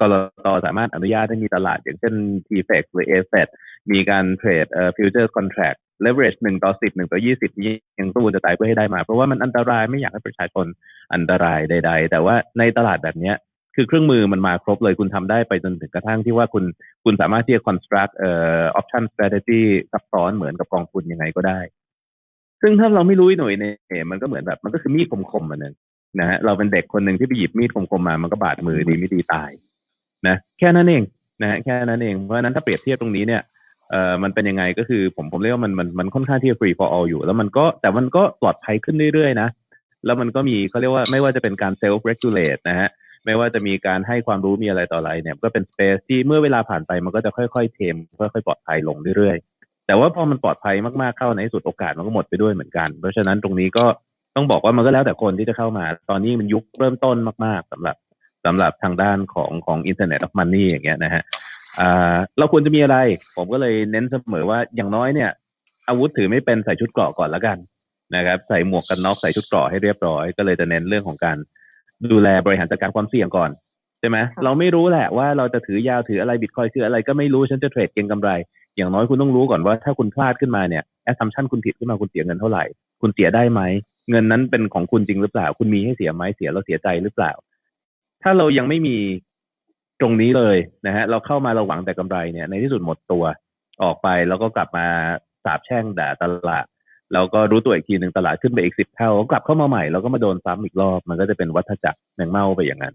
ก.ล.ต.สามารถอนุญาตให้มีตลาดอย่างเช่น TFX หรือ AFET มีการเทรดเอ่อฟิวเจอร์คอนแท c t leverage หนึ่งต่อสิบหนึ่งต่อยี่สิบนี้ยังสู้จะตายเพื่อให้ได้มา เพราะว่ามันอันตรายไม่อยากให้ประชาชนอันตรายใด ๆ แต่ว่าในตลาดแบบเนี้ยคือเครื่องมือมันมาครบเลยคุณทำได้ไปจนถึงกระทั่งที่ว่าคุณคุณสามารถที่จะ construct เอ่อ option strategy ซับซ้อนเหมือนกับกองทุนยังไงก็ได้ ซึ่งถ้าเราไม่รู้หน่วยเนี่ยมันก็เหมือนแบบมันก็คือมีดคมๆมันนึงนะฮะเราเป็นเด็กคนหนึ่งที่ไปหยิบมีดคมๆมา มันก็บาดมือดีไม่ดีตาย นะ แค่นั้นเองนะฮะแค่นั้นเองเพราะฉะนั้นถ้าเปรียบเทียบตรงนี้เนี่ย เอ่อมันเป็นยังไงก็คือผมผมเรียกว่ามันมันมันค่อนข้างที่จะ free for all อยู่ แล้วมันก็แต่มันก็ปลอดภัยขึ้นเรื่อยๆนะแล้วมันก็มีเขาเรียกว่าไม่ว่าจะเป็นการ self regulate นะฮะไม่ว่าจะมีการให้ความรู้มีอะไรต่ออะไรเนี่ย ก็เป็น space ที่เมื่อเวลาผ่านไปมันก็จะค่อยๆเทมค่อยๆปลอดภัยลงเรื่อยๆ แต่ว่าพอมันปลอดภัยมากๆเข้าในที่สุดโอกาสมันก็หมดไปด้วยเหมือนกัน เพราะฉะนั้นตรงนี้ก็ต้องบอกว่ามันก็แล้วแต่คนที่จะเข้ามา ตอนนี้มันยุคเริ่มต้นมากๆสำหรับสำหรับทางด้านของของ Internet of Money อย่างเงี้ยนะฮะ อ่าเราควรจะมีอะไร ผมก็เลยเน้นเสมอว่าอย่างน้อยเนี่ย อาวุธถือไม่เป็นใส่ชุดเกราะก่อนแล้วกันนะครับ ใส่หมวกกันน็อกใส่ชุดเกราะให้เรียบร้อย ก็เลยจะเน้นเรื่องของการดูแลบริหารจัดการความเสี่ยงก่อนใช่ไหมเราไม่รู้แหละว่าเราจะถือยาวถืออะไรบิตคอยคืออะไรก็ไม่รู้ฉันจะเทรดเก็งกำไร อย่างน้อยคุณต้องรู้ก่อนว่าถ้าคุณพลาดขึ้นมาเนี่ย assumption คุณผิดขึ้นมาคุณเสียเงินเท่าไหร่ คุณเสียได้ไหมเงินนั้นเป็นของคุณจริงหรือเปล่า คุณมีให้เสียไหมเสียเราเสียใจหรือเปล่า ถ้าเรายังไม่มี ตรงนี้เลยนะฮะเราเข้ามาเราหวังแต่กำไรเนี่ยในที่สุดหมดตัวออกไปแล้วก็กลับมาสาบแช่งด่าตลาดแล้วก็รู้ตัวอีกทีหนึ่งตลาดขึ้นไปอีกสิบเท่ากลับเข้ามาใหม่แล้วก็มาโดนซ้ำอีกรอบมันก็จะเป็นวัฏจักรแมงเม่าไปอย่างนั้น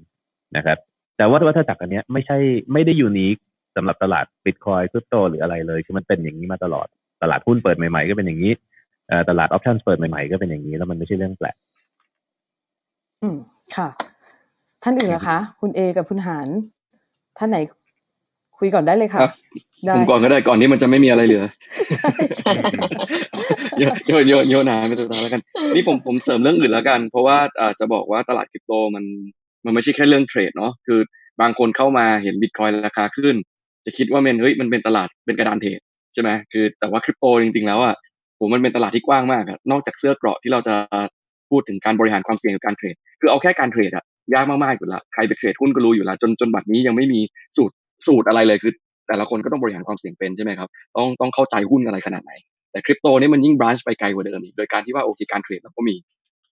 นะครับ แต่ว่าวัฏจักรอันนี้ไม่ใช่ไม่ได้ยูนิคสำหรับตลาดบิตคอยคริปโตหรืออะไรเลยคือมันเป็นอย่างนี้มาตลอดตลาดหุ้นเปิดใหม่ๆก็เป็นอย่างนี้ตลาดออปชั่นเปิดใหม่ๆก็เป็นอย่างนี้แล้วมันไม่ใช่เรื่องแปลกอืมค่ะ ท่านอื่นนะคะ คุณเอกับคุณหาน ท่านไหนคุยก่อนได้เลยค่ะครับได้ผมก่อนก็ได้ก่อนที่มันจะไม่มีอะไรเหลือใช่โยนโยนโยนโยนหาไปตัวแล้วกัน นี่ผมผมเสริมเรื่องอื่นแล้วกัน เพราะว่าอ่าจะบอกว่าตลาดคริปโตมันมันไม่ใช่แค่เรื่องเทรดเนาะคือบางคนเข้ามาเห็นบิตคอยราคาขึ้น จะคิดว่ามันเฮ้ยมันเป็นตลาดเป็นกระดานเทรดใช่ไหมคือแต่ว่าคริปโตจริง ๆ แล้วอะผมมันเป็นตลาดที่กว้างมากอะนอกจากเสื้อเกราะที่เราจะพูดถึงการบริหารความเสี่ยงกับการเทรด คือเอาแค่การเทรดอะ ยากมากๆอยู่ละใครไปเทรดหุ้นก็รู้อยู่แล้วจนจนบัดนี้ยังไม่มีสูตรสูตรอะไรเลยคือ แต่ละคนก็ต้องบริหารความเสี่ยงเป็นใช่ไหมครับต้องต้องเข้าใจหุ้นอะไรขนาดไหน แต่คริปโตนี่มันยิ่งบรันช์ไปไกลกว่าเดิมอีกโดยการที่ว่าโอเคการเทรดเราก็มี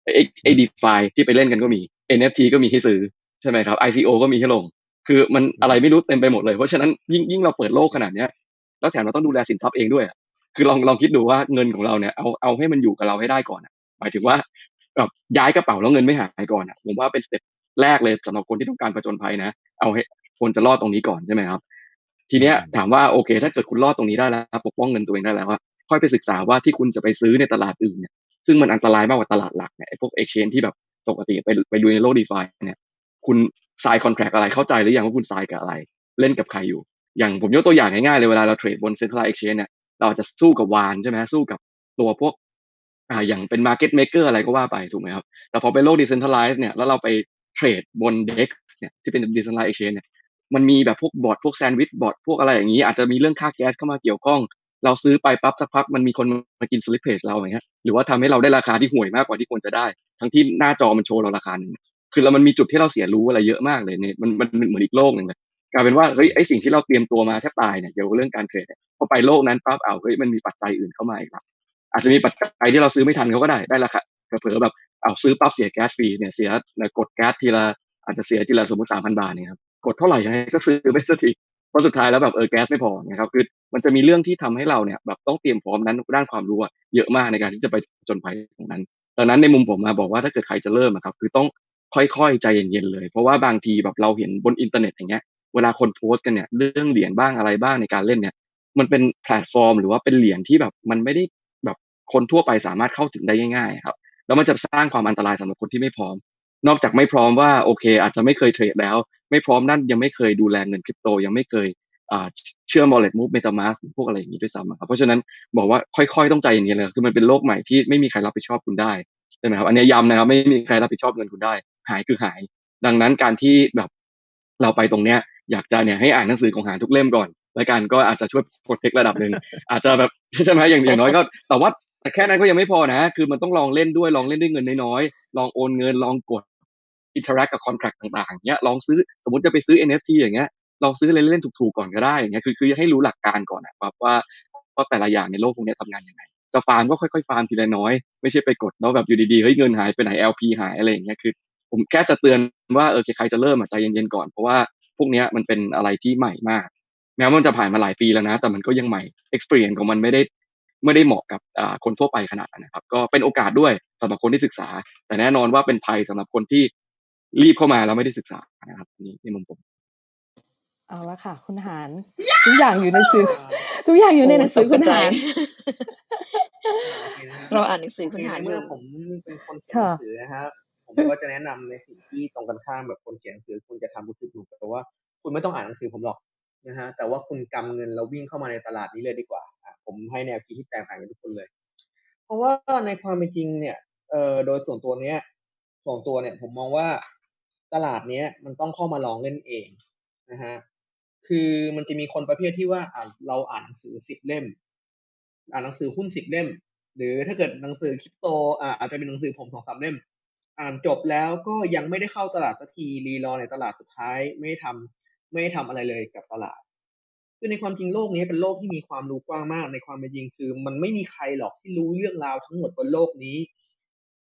ไอ้ไอ้ดีฟาที่ไปเล่นกันก็มี NFT ก็มีให้ซื้อใช่ไหมครับ ICO ก็มีให้ลง คือมันอะไรไม่รู้เต็มไปหมดเลย เพราะฉะนั้นยิ่งยิ่งเราเปิดโลกขนาดเนี้ยแล้วแถมเราต้องดูแลสินทรัพย์เองด้วยคือลองลองคิดดูว่าเงินของเราเนี่ยเอาเอาให้มันอยู่กับเราให้ได้ก่อนหมายถึงว่าแบบย้ายกระเป๋าแล้วเงินไม่หายก่อนอะผมว่าเป็นสเต็ป แรกเลยสำหรับคนที่ต้องการผจญภัยนะ เอาให้คนจะรอดตรงนี้ก่อนใช่ไหมครับ ทีเนี้ยถามว่าโอเค ถ้าเกิดคุณรอดตรงนี้ได้แล้วปกป้องเงินตัวเองได้แล้วอะค่อยไปศึกษาว่าที่คุณจะไปซื้อในตลาดอื่นเนี่ยซึ่งมันอันตรายมากกว่าตลาดหลักเนี่ยไอ้พวก exchange ที่แบบปกติไปไปดูในโลก DeFi เนี่ย คุณสายคอนแทรคอะไรเข้าใจหรือยังว่าคุณสายกับอะไร เล่นกับใครอยู่ อย่างผมยกตัวอย่างง่ายๆเลยเวลาเราเทรดบน centralized exchange เนี่ยเราจะสู้กับวานใช่ไหมสู้กับตัวพวกอ่าอย่างเป็น market maker อะไรก็ว่าไปถูกไหมครับ แต่พอเป็นโลก decentralized เนี่ยแล้วเราไป เทรดบน DEX เนี่ยที่เป็น decentralized exchange เนี่ยมันมีแบบพวกบอทพวกแซนด์วิชบอทพวกอะไรอย่างนี้ อาจจะมีเรื่องค่าแก๊สเข้ามาเกี่ยวข้อง เราซื้อไปปั๊บสักพักมันมีคนมากินสลิปเพจเราอย่างเงี้ยหรือว่าทำให้เราได้ราคาที่ห่วยมากกว่าที่ควรจะได้ ทั้งที่หน้าจอมันโชว์เราราคาหนึ่งคือเรามันมีจุดที่เราเสียรู้อะไรเยอะมากเลยเนี่ยมันมันเหมือนอีกโลกหนึ่งเลยกลายเป็นว่าเฮ้ยไอสิ่งที่เราเตรียมตัวมาแทบตายเนี่ยเกี่ยวกับเรื่องการเทรดพอไปโลกนั้นปั๊บเอาเฮ้ยมันมีปัจจัยอื่นเข้ามาอีกละอาจจะมีปัจจัยที่เราซื้อไม่ทันเขาก็ได้ได้ราคาเผลอแบบ เอาซื้อปั๊บเสียแก๊สฟรีเนี่ยเสียกดแก๊สทีละอาจจะเสียทีละสมมติสามพันบาทเนี่ยครับกดเท่าไหร่ยังไงก็ซื้อไม่สักทีเพราะสุดท้ายแล้วแบบเออแก๊สไม่พอนะครับคือมันจะมีเรื่องที่ทำให้เราเนี่ยแบบต้องเตรียมพร้อมนั้นด้านความรู้อะเยอะมากในการที่จะไปผจญภัยตรงนั้นดังนั้นในมุมผมมาบอกว่าถ้าเกิดใครจะเริ่มครับคือต้องค่อยๆใจเย็นๆเลย เพราะว่าบางทีแบบเราเห็นบนอินเทอร์เน็ตอย่างเงี้ยเวลาคนโพสต์กันเนี่ยเรื่องเหรียญบ้างอะไรบ้างในการเล่นเนี่ยมันเป็นแพลตฟอร์ม หรือว่าเป็นเหรียญที่แบบมันไม่ได้แบบคนทั่วไปสามารถเข้าถึงได้ง่ายๆครับ แล้วมันจะสร้างความอันตรายสำหรับคนที่ไม่พร้อม นอกจากไม่พร้อมว่าโอเค อาจจะไม่เคยเทรดแล้ว ไม่พร้อมนั่นยังไม่เคยดูแลเงินคริปโต ยังไม่เคยเชื่อม wallet มูฟ MetaMask พวกอะไรอย่างนี้ด้วยซ้ำครับเพราะฉะนั้นบอกว่าค่อยๆต้องใจเย็นๆเลยคือมันเป็นโลกใหม่ที่ไม่มีใครรับผิดชอบคุณได้ใช่ไหมครับอันนี้ย้ำนะครับไม่มีใครรับผิดชอบเงินคุณได้ หายคือหาย ดังนั้นการที่แบบเราไปตรงเนี้ยอยากจะเนี่ยให้อ่านหนังสือของหาทุกเล่มก่อน แล้วกันก็อาจจะช่วย protect ระดับหนึ่งอาจจะแบบใช่ไหมอย่างอย่างน้อยก็แต่ว่า แต่แค่นั้นก็ยังไม่พอนะ คือมันต้องลองเล่นด้วย ลองเล่นด้วยเงินน้อยๆ ลองโอนเงิน ลองกดinteract กับ contract ต่างๆเนี้ย ลองซื้อ สมมติจะไปซื้อ NFT อย่างเงี้ย ลองซื้อเล่นๆถูกๆก่อนก็ได้อย่างเงี้ย คือคือให้รู้หลักการก่อนนะครับว่าว่าแต่ละอย่างในโลกพวกนี้ทำงานยังไง จะฟาร์มก็ค่อยๆฟาร์มทีละน้อย ไม่ใช่ไปกดแล้วแบบอยู่ดีๆ เฮ้ยเงินหายไปไหน LP หายอะไรอย่างเงี้ย คือ ผมแค่จะเตือนว่าเออใครจะเริ่มใจเย็นๆก่อน เพราะว่าพวกนี้มันเป็นอะไรที่ใหม่มาก แม้ว่ามันจะผ่านมาหลายปีแล้วนะ แต่มันก็ยังใหม่ experience ของมันไม่ได้ ไม่ได้เหมาะกับคนทั่วไปขนาดนั้นนะครับ ก็เป็นโอกาสด้วยสำหรับคนที่ศึกษา แต่แน่นอนว่าเป็นภัยสำหรับคนที่รีบเข้ามาแล้วไม่ได้ศึกษานะครับนี่ในมุมผมเอาละค่ะ คุณหารทุกอย่างอยู่ในสื่อทุกอย่างอยู่ในหนังสือคุณหารเราอ่านหนังสือคุณหารอเมื่ยู่อผมเป็นคนเขียนหนังสือนะฮะผมก็จะแนะนำในสิ่งที่ตรงกันข้ามแบบคนเขียนหนังสือคุณจะทำก็คือถูกแต่ว่า คุณไม่ต้องอ่านหนังสือผมหรอกนะฮะแต่ว่าคุณกำเงินแล้ววิ่งเข้ามาในตลาดนี้เลยดีกว่าอะ ผมให้แนวคิดที่แตกต่างกันทุกคนเลย เพราะว่าในความเป็นจริงเนี่ยเอ่อโดยส่วนตัวเนี้ยส่วนตัวเนี่ยผมมองว่าตลาดเนี้ยมันต้องเข้ามาลองเล่นเองนะฮะคือมันจะมีคนประเภทที่ว่าอ่าเราอ่านหนังสือสิบเล่ม อ่านหนังสือหุ้นสิบเล่ม หรือถ้าเกิดหนังสือคริปโตอ่าอาจจะเป็นหนังสือผมสองสามเล่ม อ่านจบแล้วก็ยังไม่ได้เข้าตลาดสักทีรีรอในตลาดสุดท้ายไม่ได้ทำไม่ได้ทำอะไรเลยกับตลาด คือในความจริงโลกนี้เป็นโลกที่มีความรู้กว้างมาก ในความเป็นจริงคือ มันไม่มีใครหรอกที่รู้เรื่องราวทั้งหมดบนโลกนี้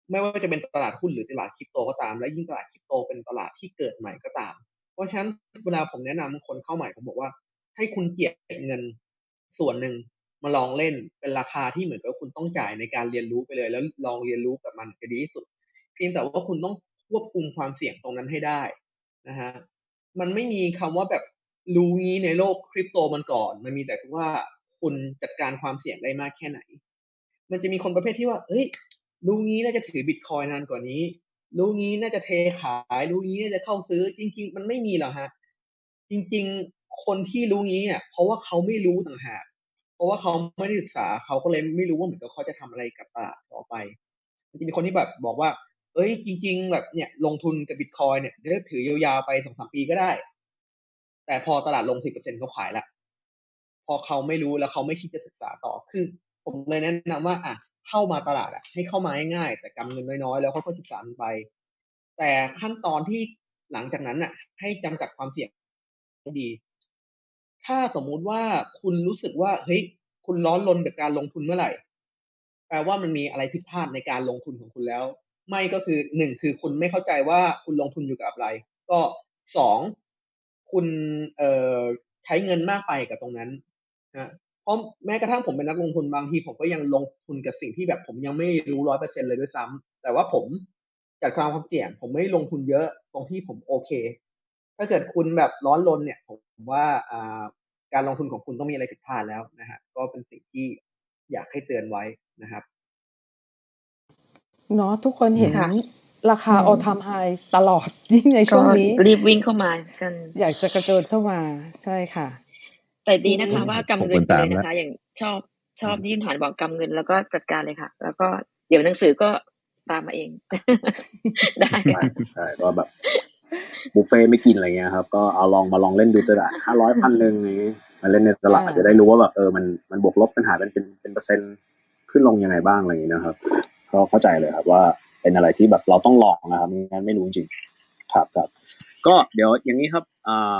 ไม่ว่าจะเป็นตลาดหุ้นหรือตลาดคริปโตก็ตาม และยิ่งตลาดคริปโตเป็นตลาดที่เกิดใหม่ก็ตาม เพราะฉะนั้นเวลาผมแนะนำคนเข้าใหม่ผมบอกว่า ให้คุณเจียดเงินส่วนหนึ่งมาลองเล่นเป็นราคาที่เหมือนกับคุณต้องจ่ายในการเรียนรู้ไปเลย แล้วลองเรียนรู้กับมันจะดีที่สุด เพียงแต่ว่าคุณต้องควบคุมความเสี่ยงตรงนั้นให้ได้นะฮะมันไม่มีคำว่าแบบ รู้งี้ในโลกคริปโตมันก่อน มันมีแต่ว่าคุณจัดการความเสี่ยงได้มากแค่ไหน มันจะมีคนประเภทที่ว่า เอ้ย รู้งี้น่าจะถือบิตคอยนานกว่านี้ รู้งี้น่าจะเทขาย รู้งี้น่าจะเข้าซื้อ จริง ๆ มันไม่มีหรอกฮะ จริง ๆ คนที่รู้งี้อะเพราะว่าเขาไม่รู้ต่างหาก เพราะว่าเขาไม่ได้ศึกษา เขาก็เลยไม่รู้ว่าเหมือนกับเขาจะทำอะไรกับตลาดต่อไป มันจะมีคนที่แบบบอกว่า เอ้ย จริง ๆ แบบเนี่ย ลงทุนกับบิตคอยเนี่ยเดี๋ยวถือยาวๆไปสองสามปีก็ได้ แต่พอตลาดลงสิบเปอร์เซ็นเขาขายละพอเขาไม่รู้แล้วเขาไม่คิดจะศึกษาต่อคือ ผมเลยแนะนำว่าอะเข้ามาตลาดอะ ให้เข้ามาง่ายๆแต่กำเงินน้อยๆแล้วค่อยๆศึกษาไป แต่ขั้นตอนที่หลังจากนั้นอะ ให้จำกัดความเสี่ยงให้ดี ถ้าสมมุติว่าคุณรู้สึกว่าเฮ้ยคุณร้อนรนกับการลงทุนเมื่อไหร่ แปลว่ามันมีอะไรผิดพลาดในการลงทุนของคุณแล้ว ไม่ก็คือหนึ่งคือคุณไม่เข้าใจว่าคุณลงทุนอยู่กับอะไร ก็สอง คุณเอ่อใช้เงินมากไปกับตรงนั้นนะเพราะแม้กระทั่งผมเป็นนักลงทุนบางทีผมก็ยังลงทุนกับสิ่งที่แบบผมยังไม่รู้ร้อยเปอร์เซ็นเลยด้วยซ้ำแต่ว่าผมจัดความความเสี่ยง ผมไม่ลงทุนเยอะตรงที่ผมโอเค ถ้าเกิดคุณแบบร้อนรนเนี่ย ผมว่าอ่าการลงทุนของคุณต้องมีอะไรผิดพลาดแล้วนะฮะก็เป็นสิ่งที่อยากให้เตือนไว้นะครับเนาะทุกคนเห็นค่ะ ราคาอืม all time high ตลอดยิ่งในช่ก็วงนี้ รีบวิ่งเข้ามากัน อยากจะกระโดดเข้ามาใช่ค่ะ แต่ดีนะคะอืมว่ากำเงินไปเลยนะคะ อย่างชอบชอบที่คุณหานบอกกำเงินแล้วก็จัดการเลยค่ะ แล้วก็เดี๋ยวหนังสือก็ตามมาเอง ได้ใช่ค่ะใช่ก็แบบบุฟเฟ่ต์ไม่กินอะไรเงี้ยครับ ก็เอาลองมาลองเล่นดูตลาดห้าร้อยพันหนึ่งนี้มาเล่นในตลาดอ่าจะได้รู้ว่าแบบเออมันมันบวกลบปัญหาเป็นเป็นเป็นเปอร์เซ็นต์ขึ้นลงยังไงบ้างอะไรอย่างเงี้ยนะครับก็เข้าใจเลยครับว่า เป็นอะไรที่แบบเราต้องลองนะครับไม่งั้นไม่รู้จริงครับครับ ก็เดี๋ยวอย่างนี้ครับอ่า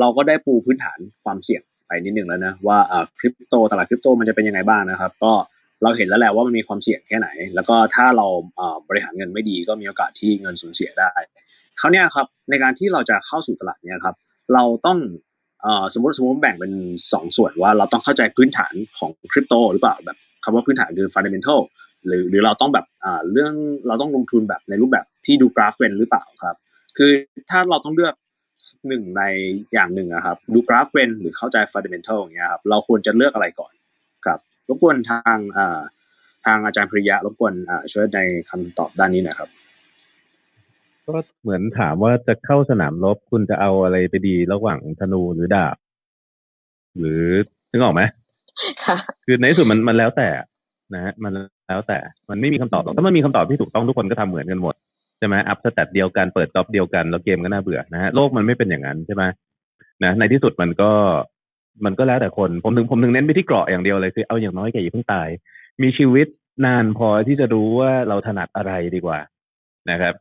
เราก็ได้ปูพื้นฐานความเสี่ยงไปนิดนึงแล้วนะว่าอ่าคริปโตตลาดคริปโตมันจะเป็นยังไงบ้างนะครับ ก็เราเห็นแล้วแหละว่ามันมีความเสี่ยงแค่ไหน แล้วก็ถ้าเราบริหารเงินไม่ดีก็มีโอกาสที่เงินสูญเสียได้คราวเนี้ยครับในการที่เราจะเข้าสู่ตลาดเนี้ยครับ เราต้องอ่อสมมติสมมติแบ่งเป็นสองส่วนว่าเราต้องเข้าใจพื้นฐานของคริปโตหรือเปล่าแบบคำว่าพื้นฐานคือ fundamental หรือหรือเราต้องแบบอ่าเรื่องเราต้องลงทุนแบบในรูปแบบที่ดูกราฟเป็นหรือเปล่าครับ คือถ้าเราต้องเลือกหนึ่งในอย่างหนึ่งอะครับดูกราฟเป็นหรือเข้าใจ fundamental อย่างเงี้ยครับเราควรจะเลือกอะไรก่อนครับรบกวนทางอ่าทางอาจารย์พริยะรบกวนอ่าช่วยในคำตอบด้านนี้หนะครับก็เหมือนถามว่าจะเข้าสนามรบคุณจะเอาอะไรไปดีระหว่างธนูหรือดาบ หรือนึกออกไหมค่ะคือในที่สุดมันมันแล้วแต่นะฮะมัน แล้วแต่มันไม่มีคำตอบหรอกถ้ามันมีคำตอบที่ถูกต้องทุกคนก็ทำเหมือนกันหมดใช่ไหมอัพสแตทเดียวกันเปิดจ็อบเดียวกันแล้วเกมก็น่าเบื่อนะฮะโลกมันไม่เป็นอย่างนั้นใช่ไหมนะในที่สุดมันก็มันก็แล้วแต่คนผมถึงผมถึงเน้นไปที่เกราะอย่างเดียวเลยคือเอาอย่างน้อยแกอย่าเพิ่งตาย มีชีวิตนานพอที่จะรู้ว่าเราถนัดอะไรดีกว่านะครับ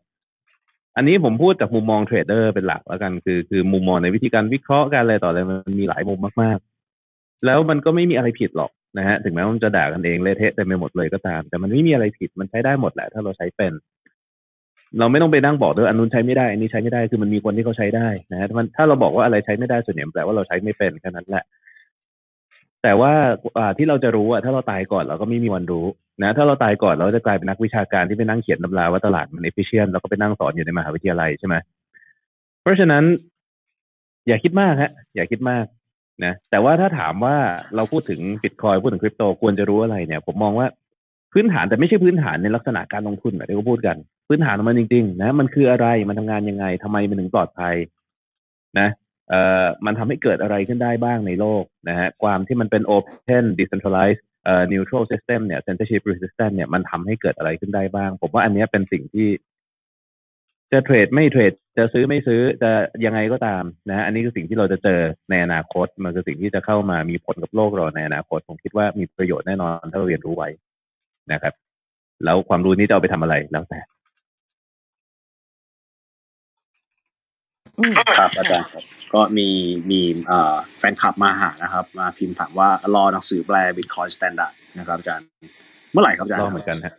อันนี้ผมพูดจากมุมมองเทรดเดอร์เป็นหลักแล้วกันคือ คือมุมมองในวิธีการวิเคราะห์การอะไรต่ออะไรมันมีหลายมุมมากๆ แล้วมันก็ไม่มีอะไรผิดหรอก นะฮะถึงแม้ว่ามันจะด่ากันเองเละเทะเต็มไปหมดเลยก็ตาม แต่มันไม่มีอะไรผิดมันใช้ได้หมดแหละ ถ้าเราใช้เป็น เราไม่ต้องไปนั่งบอกด้วยอันนู้นใช้ไม่ได้อันนี้ใช้ไม่ได้คือมันมีคนที่เขาใช้ได้นะฮะถ้ามันถ้าเราบอกว่าอะไรใช้ไม่ได้ส่วนใหญ่แปลว่าเราใช้ไม่เป็นแค่นั้นแหละแต่ว่าอ่าที่เราจะรู้อะถ้าเราตายก่อนเราก็ไม่มีวันรู้นะถ้าเราตายก่อนเราจะกลายเป็นนักวิชาการที่ไปนั่งเขียนตำราว่าตลาดมัน efficient แล้วก็ไปนั่งสอนอยู่ในมหาวิทยาลัยใช่ไหมเพราะฉะนั้น อย่าคิดมากฮะ อย่าคิดมาก นะแต่ว่าถ้าถามว่าเราพูดถึงบิตคอยพูดถึงคริปโตควรจะรู้อะไรเนี่ย ผมมองว่าพื้นฐานแต่ไม่ใช่พื้นฐานในลักษณะการลงทุนแบบที่เขาพูดกัน พื้นฐานมันจริงๆนะมันคืออะไรมันทำงานยังไงทำไมมันถึงปลอดภัย นะเอ่อมันทำให้เกิดอะไรขึ้นได้บ้างในโลกนะฮะความที่มันเป็น open decentralized เอ่อ neutral system เนี่ย censorship resistant เนี่ยมันทำให้เกิดอะไรขึ้นได้บ้าง ผมว่าอันเนี้ยเป็นสิ่งที่ จะเทรดไม่เทรดจะซื้อไม่ซื้อจะยังไงก็ตามนะอันนี้คือสิ่งที่เราจะเจอในอนาคต มันคือสิ่งที่จะเข้ามามีผลกับโลกเราในอนาคต ผมคิดว่ามีประโยชน์แน่นอนถ้าเราเรียนรู้ไว้นะครับ แล้วความรู้นี้จะเอาไปทำอะไรแล้วแต่อืมครับอาจารย์ครับก็มีมีเอ่อแฟนคลับมาหานะครับ มาพิมพ์ถามว่ารอหนังสือแปล Bitcoin Standard นะครับอาจารย์ เมื่อไหร่ครับอาจารย์รอเหมือนกันฮะ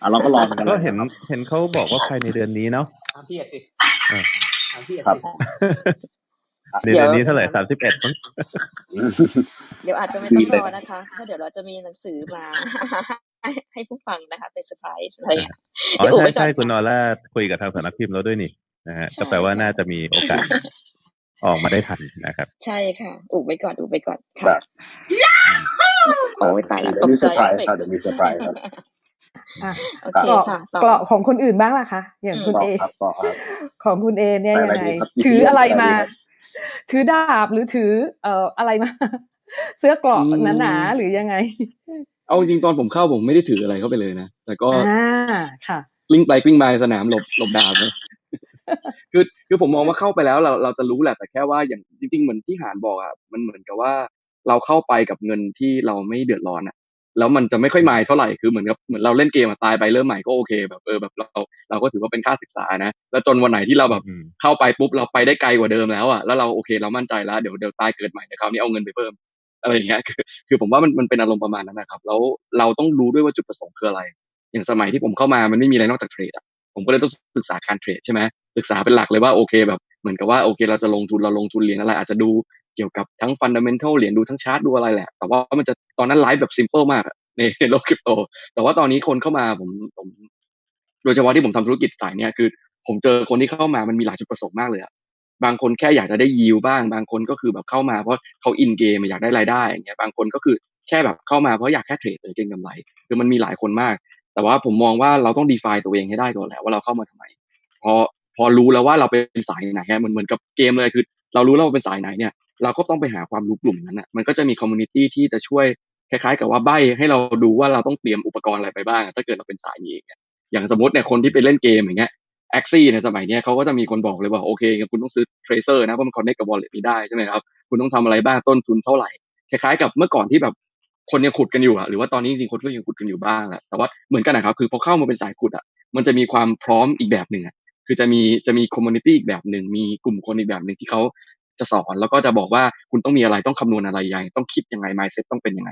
อะเราก็รอเหมือนกันก็ลยเห็นครับเห็นเขาบอกว่าภายในเดือนนี้เนาะถามพี่เอกสิเออถามพี่เอกครับสิในเดือนนี้เท่าไหร่สามสิบเอ็ดมั้งเดี๋ยวอาจจะไม่ดีต้องเลยรอนะคะเพราะเดี๋ยวเราจะมีหนังสือมาให้ให้ผู้ฟังนะคะเป็นเซอร์ไพรส์อะไรอย่างเงี้ยอ๋อเดี๋ยวอุบใช่ไว้ก่อนใช่คุณนอร่าคุยกับทางสำนักพิมพ์แล้วด้วยนี่นะฮะใช่ก็แปลว่าค่ะน่าจะมีโอกาสออกมาได้ทันนะครับ ใช่ค่ะ อุบไว้ก่อน อุบไว้ก่อนครัค่ะบโอ้ยตายละเดี๋ตยวกมีเซใจอร์ไพรเอฟส์เฟกครับต์เดี๋ยวมีเซอร์ไพรส์ครับอะ โอเคเกราะค่ะต่อเกราะของคนอื่นบ้างล่ะคะ อย่างคุณต่อเอครับต่อครับของคุณเอเนี่ยไปยัอะไรงไงดีครับถืออะไรมาไปอะไรดีครับถือดาบหรือถือ เอ่ออะไรมา เสื้อเกราะอืมหนาๆหรือยังไง เอาจริงๆตอนผมเข้าผมไม่ได้ถืออะไรเข้าไปเลยนะแต่ก็อ่าค่ะกลิ้งไปกลิ้งมาในสนามหลบหลบดาวนะคือคือผมมองว่าเข้าไปแล้วเราเราจะรู้แหละแต่แค่ว่าอย่างจริง ๆ เหมือนที่หานบอกอะมันเหมือนกับว่าเราเข้าไปกับเงินที่เราไม่เดือดร้อนอะ แล้วมันจะไม่ค่อยมายเท่าไหร่คือเหมือนกับเหมือนเราเล่นเกมอะตายไปเริ่มใหม่ก็โอเคแบบเออแบบเราเราก็ถือว่าเป็นค่าศึกษานะ แล้วจนวันไหนที่เราแบบอืมเข้าไปปุ๊บเราไปได้ไกลกว่าเดิมแล้วอะแล้วเราโอเคเรามั่นใจแล้วเดี๋ยวเดี๋ยวตายเกิดใหม่เดี๋ยวคราวนี้เอาเงินไปเพิ่มอะไรอย่างเงี้ยคือคือผมว่ามันมันเป็นอารมณ์ประมาณนั้นนะครับ แล้วเราต้องรู้ด้วยว่าจุดประสงค์คืออะไร อย่างสมัยที่ผมเข้ามามันไม่มีอะไรนอกจากเทรดอะผมก็เลยต้องศึกษาการเทรดใช่ไหมศึกษาเป็นหลักเลยว่าโอเคแบบเหมือนกับว่าโอเค เราจะลงทุนเราลงทุนเหรียญอะไรอาจจะดู เกี่ยวกับทั้งฟันดัมเ n นทัลเหรียญดูทั้งชาร์ตดูอะไรแหละ แต่ว่ามันจะตอนนั้นไลฟ์แบบซิมเ l ิลมากในโลกคริปโต แต่ว่าตอนนี้คนเข้ามาผมผม โดยเฉพาะที่ผมทำธุรกิจสายเนี้ยคือ ผมเจอคนที่เข้ามามันมีหลายจุดประสงค์มากเลยอะบางคนแค่อยากจะได้ยิวบ้าง บางคนก็คือแบบเข้ามาเพราะเขาอินเกมอยากได้รายได้อย่างเงี้ยบางคนก็คือแค่แบบเข้ามาเพราะอยากแค่เทรดเลยเก็งกำไรคือมันมีหลายคนมาก แต่ว่าผมมองว่าเราต้อง define ตัวเองให้ได้ก่อนแหละว่าเราเข้ามาทำไมพอพอรู้แล้วว่าเราเป็นสายไหนอะเหมือนเหมือนกับเกมเลยคือ เรารู้แล้วว่าเป็นสายไหนเนี่ย เราก็ต้องไปหาความรู้กลุ่มนั้นอะมันก็จะมี community ที่จะช่วยคล้ายๆ กับว่าใบ้ให้เราดูว่าเราต้องเตรียมอุปกรณ์อะไรไปบ้าง ถ้าเกิดเราเป็นสายนี้องอย่างสมมติเนี่ยคนที่ไปเล่นเกมอย่างเงี้ย Axie ในสมัยนี้เขาก็จะมีคนบอกเลยว่าโอเคคุณต้องซื้อ Trezor นะเพราะมัน connect กับ wallet นี้ได้ใช่ไหมครับคุณต้องทำอะไรบ้างต้นทุนเท่าไหร่คล้ายๆ กับเมื่อก่อนที่แบบคนยังขุดกันอยู่อะหรือว่าตอนนี้จริงๆคนก็ยังขุดกันอยู่บ้างอะแต่ว่าเหมือนกันนะครับคือพอเข้ามาเป็นสายขุดอะมันจะมีความพร้อมอีกแบบหนึ่งอะคือจะมีจะมี community อีกแบบหนึ่งมีกลุ่มคนอีกแบบหนึ่งที่เขา จะสอนแล้วก็จะบอกว่าคุณต้องมีอะไรต้องคำนวณอะไรยังไงต้องคิดยังไง mindset ต้องเป็นยังไง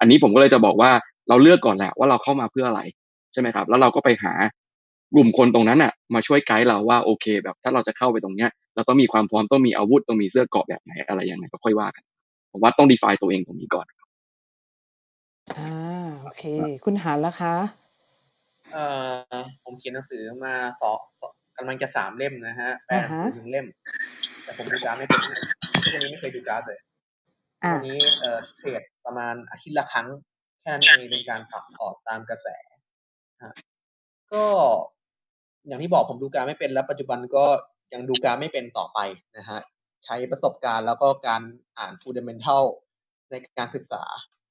อันนี้ผมก็เลยจะบอกว่าเราเลือกก่อนแหละว่าเราเข้ามาเพื่ออะไรใช่ไหมครับ แล้วเราก็ไปหากลุ่มคนตรงนั้นอะ มาช่วยไกด์เราว่าโอเค แบบถ้าเราจะเข้าไปตรงเนี้ยเราต้องมีความพร้อมต้องมีอาวุธต้องมีเสื้อเกราะแบบไหนอะไรยังไงก็ค่อยว่ากันผมว่าต้อง define ตัวเองตรงนี้ก่อนอ่าโอเค คุณหานละคะเอ่อผมเขียนหนังสือมาสองกำลังจะสามเล่มนะฮะแปลอ่าฮะหนึ่งเล่ม แต่ผมดูการ์ดไม่เป็นทุกวันนี้ไม่เคยดูกราฟเลยอ่าวันนี้เอ่อเทรดประมาณอาทิตย์ละครั้ง แค่นั้นเองเป็นการ swap ออกตามกระแสฮะก็อย่างที่บอกผมดูกราฟไม่เป็นแล้วปัจจุบันก็ยังดูกราฟไม่เป็นต่อไปนะฮะใช้ประสบการณ์แล้วก็การอ่าน fundamental ในการศึกษา